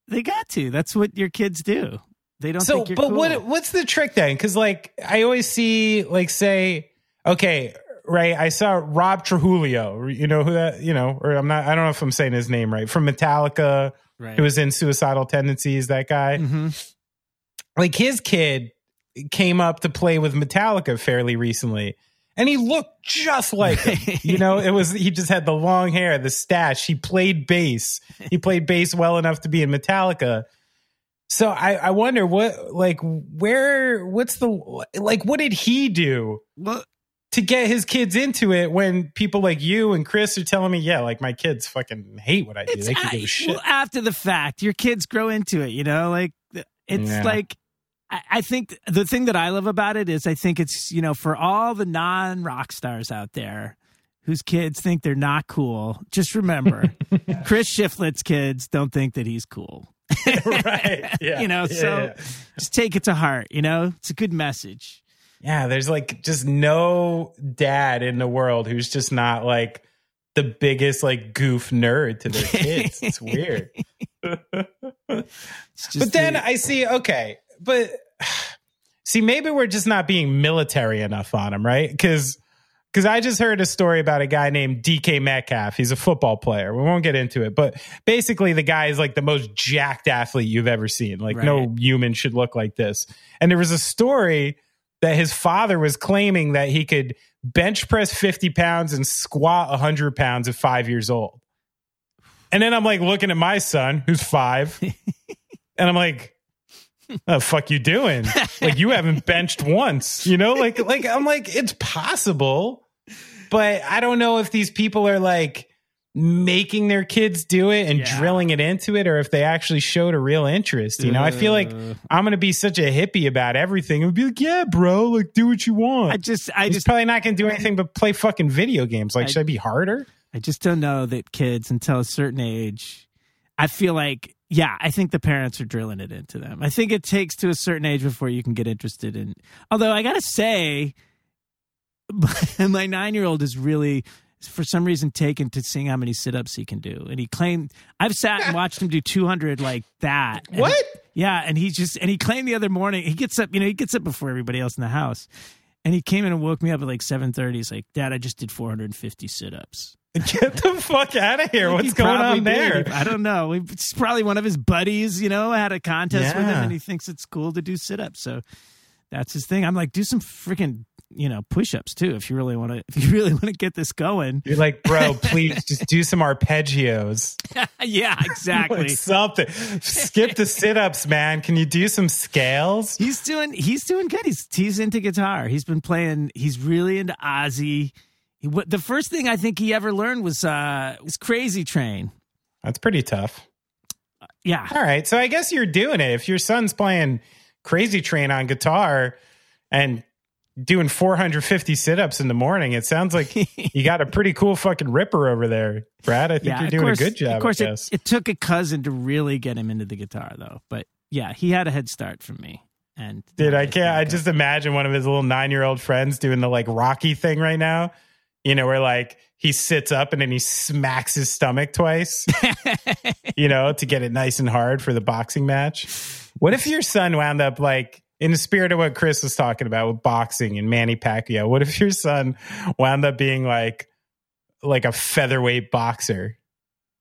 they got to. That's what your kids do. They don't so, think you're but cool. what what's the trick then? Because like I always see like say, okay, right? I saw Rob Trujillo. You know who that? You know, or I'm not. I don't know if I'm saying his name right. From Metallica, right. who was in Suicidal Tendencies. That guy, hmm like his kid, came up to play with Metallica fairly recently. And he looked just like him. you know, it was he just had the long hair, the stash. He played bass. He played bass well enough to be in Metallica. So I, I wonder what like where what's the like what did he do Well, to get his kids into it when people like you and Chris are telling me, yeah, like my kids fucking hate what I do. it's They can give a shit. well, after the fact. Your kids grow into it, you know. Like it's Yeah. like I, I think the thing that I love about it is I think it's you know for all the non rock stars out there whose kids think they're not cool. Just remember, Chris Shiflett's kids don't think that he's cool. right. Yeah. you know, Yeah, so just take it to heart. You know, it's a good message. Yeah, there's like just no dad in the world who's just not like the biggest like goof nerd to their kids. it's weird. It's but then the- I see, okay, but see, maybe we're just not being military enough on him, right? Because because I just heard a story about a guy named DK Metcalf. He's a football player. We won't get into it, but basically, the guy is like the most jacked athlete you've ever seen. Like, no human should look like this. And there was a story that his father was claiming that he could bench press 50 pounds and squat 100 pounds at five years old. And then I'm like looking at my son, who's five, and I'm like, the fuck you doing? Like you haven't benched once, you know? Like like I'm like it's possible, but I don't know if these people are like making their kids do it and Yeah. drilling it into it or if they actually showed a real interest. You know, I feel like Uh, I'm going to be such a hippie about everything and be like, "Yeah, bro, like do what you want." I just, I He's just, probably not going to do anything but play fucking video games. Like, I- should I be harder? I just don't know that kids until a certain age. I feel like, yeah, I think the parents are drilling it into them. I think it takes to a certain age before you can get interested in. Although I gotta say, my nine year old is really, for some reason, taken to seeing how many sit ups he can do, and he claimed I've sat and watched him do two hundred like that. And- What? Yeah, and he just and he claimed the other morning he gets up, you know, he gets up before everybody else in the house. And he came in and woke me up at like 7:30. He's like, "Dad, I just did 450 sit-ups." Get the fuck out of here. What's going on did. there? I don't know. It's probably one of his buddies, you know, had a contest with him and he thinks it's cool to do sit-ups. So that's his thing. I'm like, do some freaking, you know, push-ups too if you really want to if you really want to get this going. You're like, bro, please just do some arpeggios. yeah, exactly. Like something. Skip the sit ups, man. Can you do some scales? He's doing he's doing good. He's he's into guitar. He's been playing. He's really into Ozzy. He, what, the first thing I think he ever learned was uh was Crazy Train. That's pretty tough. Yeah, All right. So I guess you're doing it. If your son's playing Crazy Train on guitar and doing 450 sit ups in the morning, it sounds like you got a pretty cool fucking ripper over there, Brad. I think yeah. you're doing course- a good job. Of course, it, it took a cousin to really get him into the guitar, though. But yeah, he had a head start from me. And Dude, I now can't. I just imagine one of his little nine year old friends doing the like Rocky thing right now. You know, where like he sits up and then he smacks his stomach twice, you know, to get it nice and hard for the boxing match. What if your son wound up like, in the spirit of what Chris was talking about with boxing and Manny Pacquiao, what if your son wound up being like, like a featherweight boxer?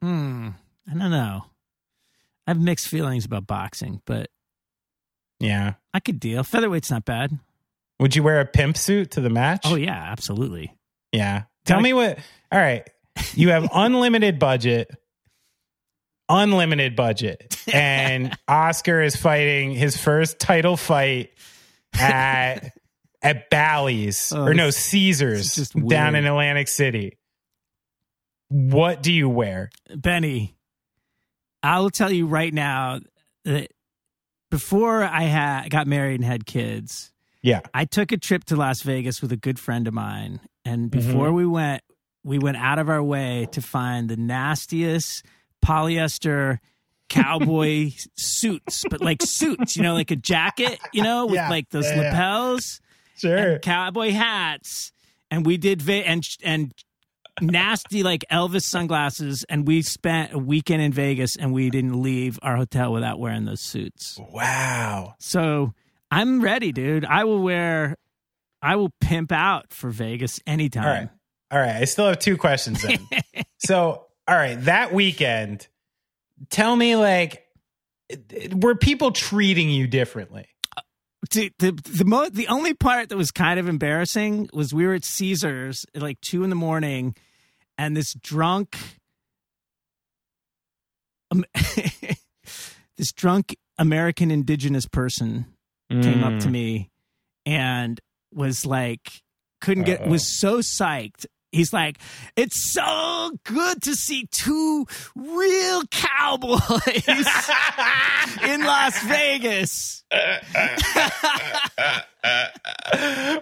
Hmm. I don't know. I have mixed feelings about boxing, but Yeah. I could deal. Featherweight's not bad. Would you wear a pimp suit to the match? Oh yeah, absolutely. Yeah. Tell me what. All right. You have unlimited budget. Unlimited budget. And Oscar is fighting his first title fight at at Bally's Oh, or no Caesars this is just down in Atlantic City. What do you wear? Benny, I'll tell you right now that before I had got married and had kids, Yeah. I took a trip to Las Vegas with a good friend of mine, and Mm-hmm. before we went, we went out of our way to find the nastiest polyester cowboy suits, but like suits, you know, like a jacket, you know, with Yeah, like those yeah, lapels Sure. and cowboy hats, and we did va- and and nasty like Elvis sunglasses, and we spent a weekend in Vegas, and we didn't leave our hotel without wearing those suits. Wow. So I'm ready, dude. I will wear, I will pimp out for Vegas anytime. All right. All right. I still have two questions then. so, all right, that weekend, tell me like were people treating you differently? the the the, mo- the only part that was kind of embarrassing was we were at Caesars at like two in the morning, and this drunk, um, this drunk American indigenous person came up to Mm. me and was like couldn't get Uh-oh. was so psyched he's like it's so good to see two real cowboys in las vegas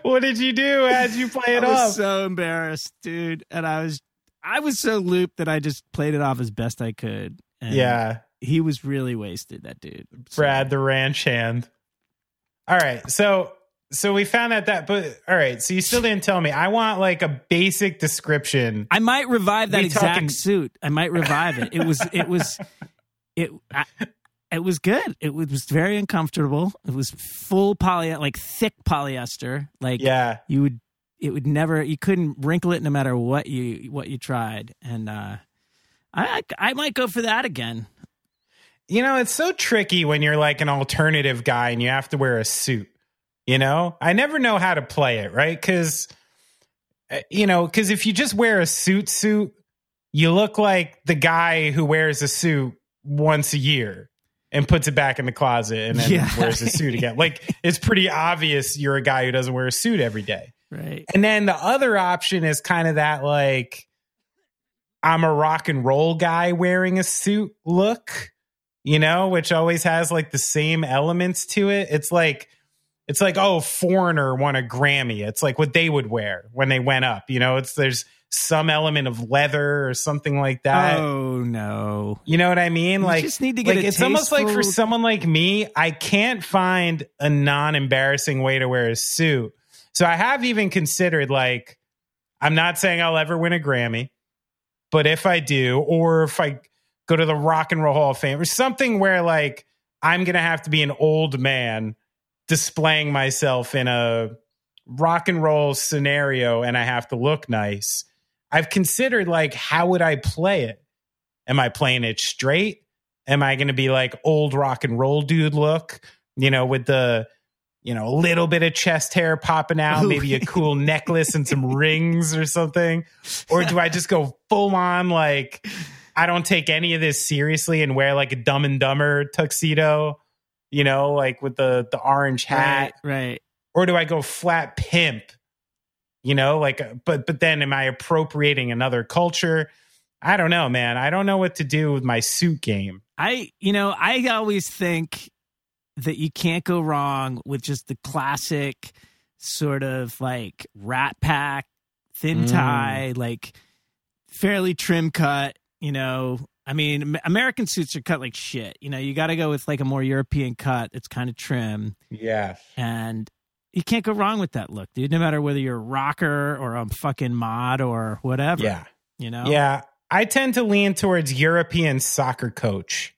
what did you do? How'd you play it I was off? so embarrassed dude and i was i was so looped that i just played it off as best i could and yeah, he was really wasted that dude Brad the ranch hand. All right, so so we found out that, but all right, so you still didn't tell me. I want like a basic description. I might revive that We exact talking- suit. I might revive it. It was it was it I, it was good. It was very uncomfortable. It was full poly like thick polyester. Like Yeah, you would it would never you couldn't wrinkle it no matter what you what you tried. And uh I I, I might go for that again. you know it's so tricky when you're like an alternative guy and you have to wear a suit. You know, I never know how to play it, right? Because eh, you know, because if you just wear a suit suit, you look like the guy who wears a suit once a year and puts it back in the closet and then Yeah. wears a suit again. Like it's pretty obvious you're a guy who doesn't wear a suit every day. Right. And then the other option is kind of that like I'm a rock and roll guy wearing a suit look, you know, which always has like the same elements to it. It's like it's like oh, Foreigner won a Grammy. It's like what they would wear when they went up, you know. It's there's some element of leather or something like that. oh no. You know what I mean? You like just need to get like it's almost like for someone like me, I can't find a non-embarrassing way to wear a suit. So I have even considered like I'm not saying I'll ever win a Grammy, but if I do, or if I go to the Rock and Roll Hall of Fame or something where like I'm gonna have to be an old man displaying myself in a rock and roll scenario and I have to look nice. I've considered like how would I play it? Am I playing it straight? Am I going to be like old rock and roll dude look, you know, with the you know, a little bit of chest hair popping out, maybe a cool necklace and some rings or something? Or do I just go full on like I don't take any of this seriously and wear like a dumb and dumber tuxedo, you know, like with the the orange hat? Right. Right. or do I go flat pimp? You know, like, uh, but but then am I appropriating another culture? I don't know, man. I don't know what to do with my suit game. I, you know, I always think that you can't go wrong with just the classic sort of like rat pack, thin Mm. tie, like fairly trim cut, you know. I mean, American suits are cut like shit. You know, you got to go with like a more European cut It's kind of trim. Yeah, And you can't go wrong with that look, dude. No matter whether you're a rocker or a fucking mod or whatever. yeah, You know? yeah. I tend to lean towards European soccer coach.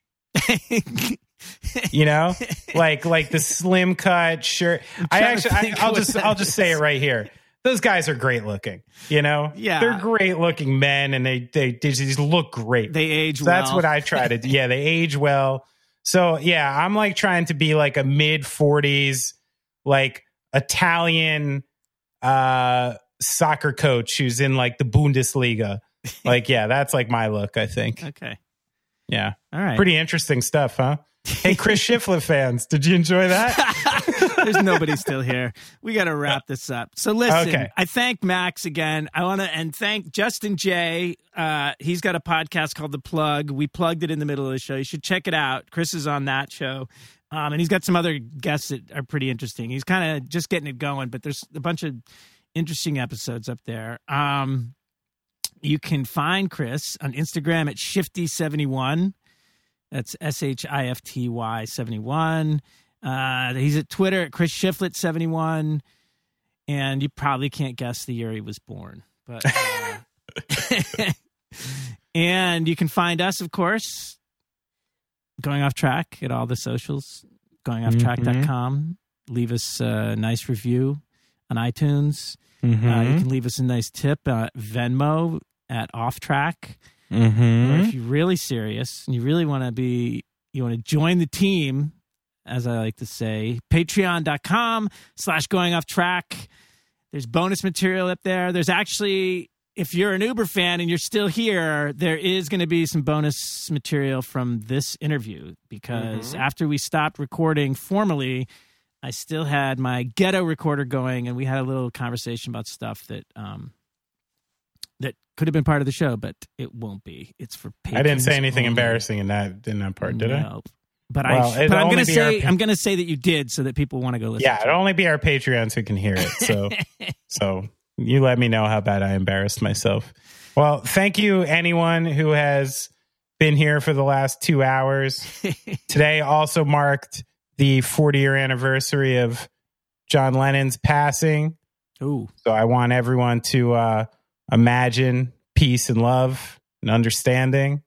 You know, like like the slim cut shirt. I actually, I, I'll just I'll just say it right here. Those guys are great looking. You know, Yeah. they're great looking men, and they they, they just look great. they age So well. that's what I try to do. Yeah, they age well. So yeah, I'm like trying to be like a mid 40s, like Italian uh soccer coach who's in like the Bundesliga. Like, yeah, that's like my look, I think. Okay. Yeah. All right. Pretty interesting stuff, huh? Hey, Chris Shiflett fans, did you enjoy that? There's nobody still here. We got to wrap this up. So listen, Okay. I thank Max again. I want to and thank Justin J. Uh, he's got a podcast called The Plug. We plugged it in the middle of the show. You should check it out. Chris is on that show. Um, and he's got some other guests that are pretty interesting. He's kind of just getting it going, but there's a bunch of interesting episodes up there. Um, you can find Chris on Instagram at Shifty71. That's S H I F T Y 71. Uh, he's at Twitter at Chris Shiflett 71. And you probably can't guess the year he was born. But uh, and you can find us, of course, going off track at all the socials, goingofftrack.com. Leave us a nice review on iTunes. Mm-hmm. Uh, you can leave us a nice tip at Venmo at off track. mm-hmm. Or if you're really serious and you really want to be, you want to join the team, as I like to say, patreon.com slash going off track. There's bonus material up there. There's actually, if you're an Uber fan and you're still here, there is going to be some bonus material from this interview because after we stopped recording formally, I still had my ghetto recorder going and we had a little conversation about stuff that, um, that could have been part of the show, but it won't be. It's for Patreon. I didn't say anything only. embarrassing in that in that part, did I? But Well, I, but I'm gonna be our say, I'm gonna say that you did, so that people want to go listen. Yeah, to it'll only be our Patreons who can hear it. So, so you let me know how bad I embarrassed myself. Well, thank you, anyone who has been here for the last two hours. Today also marked the 40 year anniversary of John Lennon's passing. Ooh, So I want everyone to uh, imagine peace and love and understanding.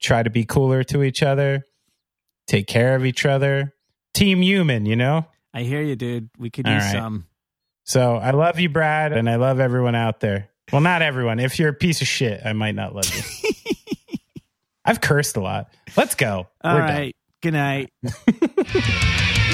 Try to be cooler to each other. Take care of each other. Team human, you know? I hear you, dude. We could All use right. some. So I love you, Brad, and I love everyone out there. Well, not everyone. If you're a piece of shit, I might not love you. I've cursed a lot. Let's go. All We're done. Good night.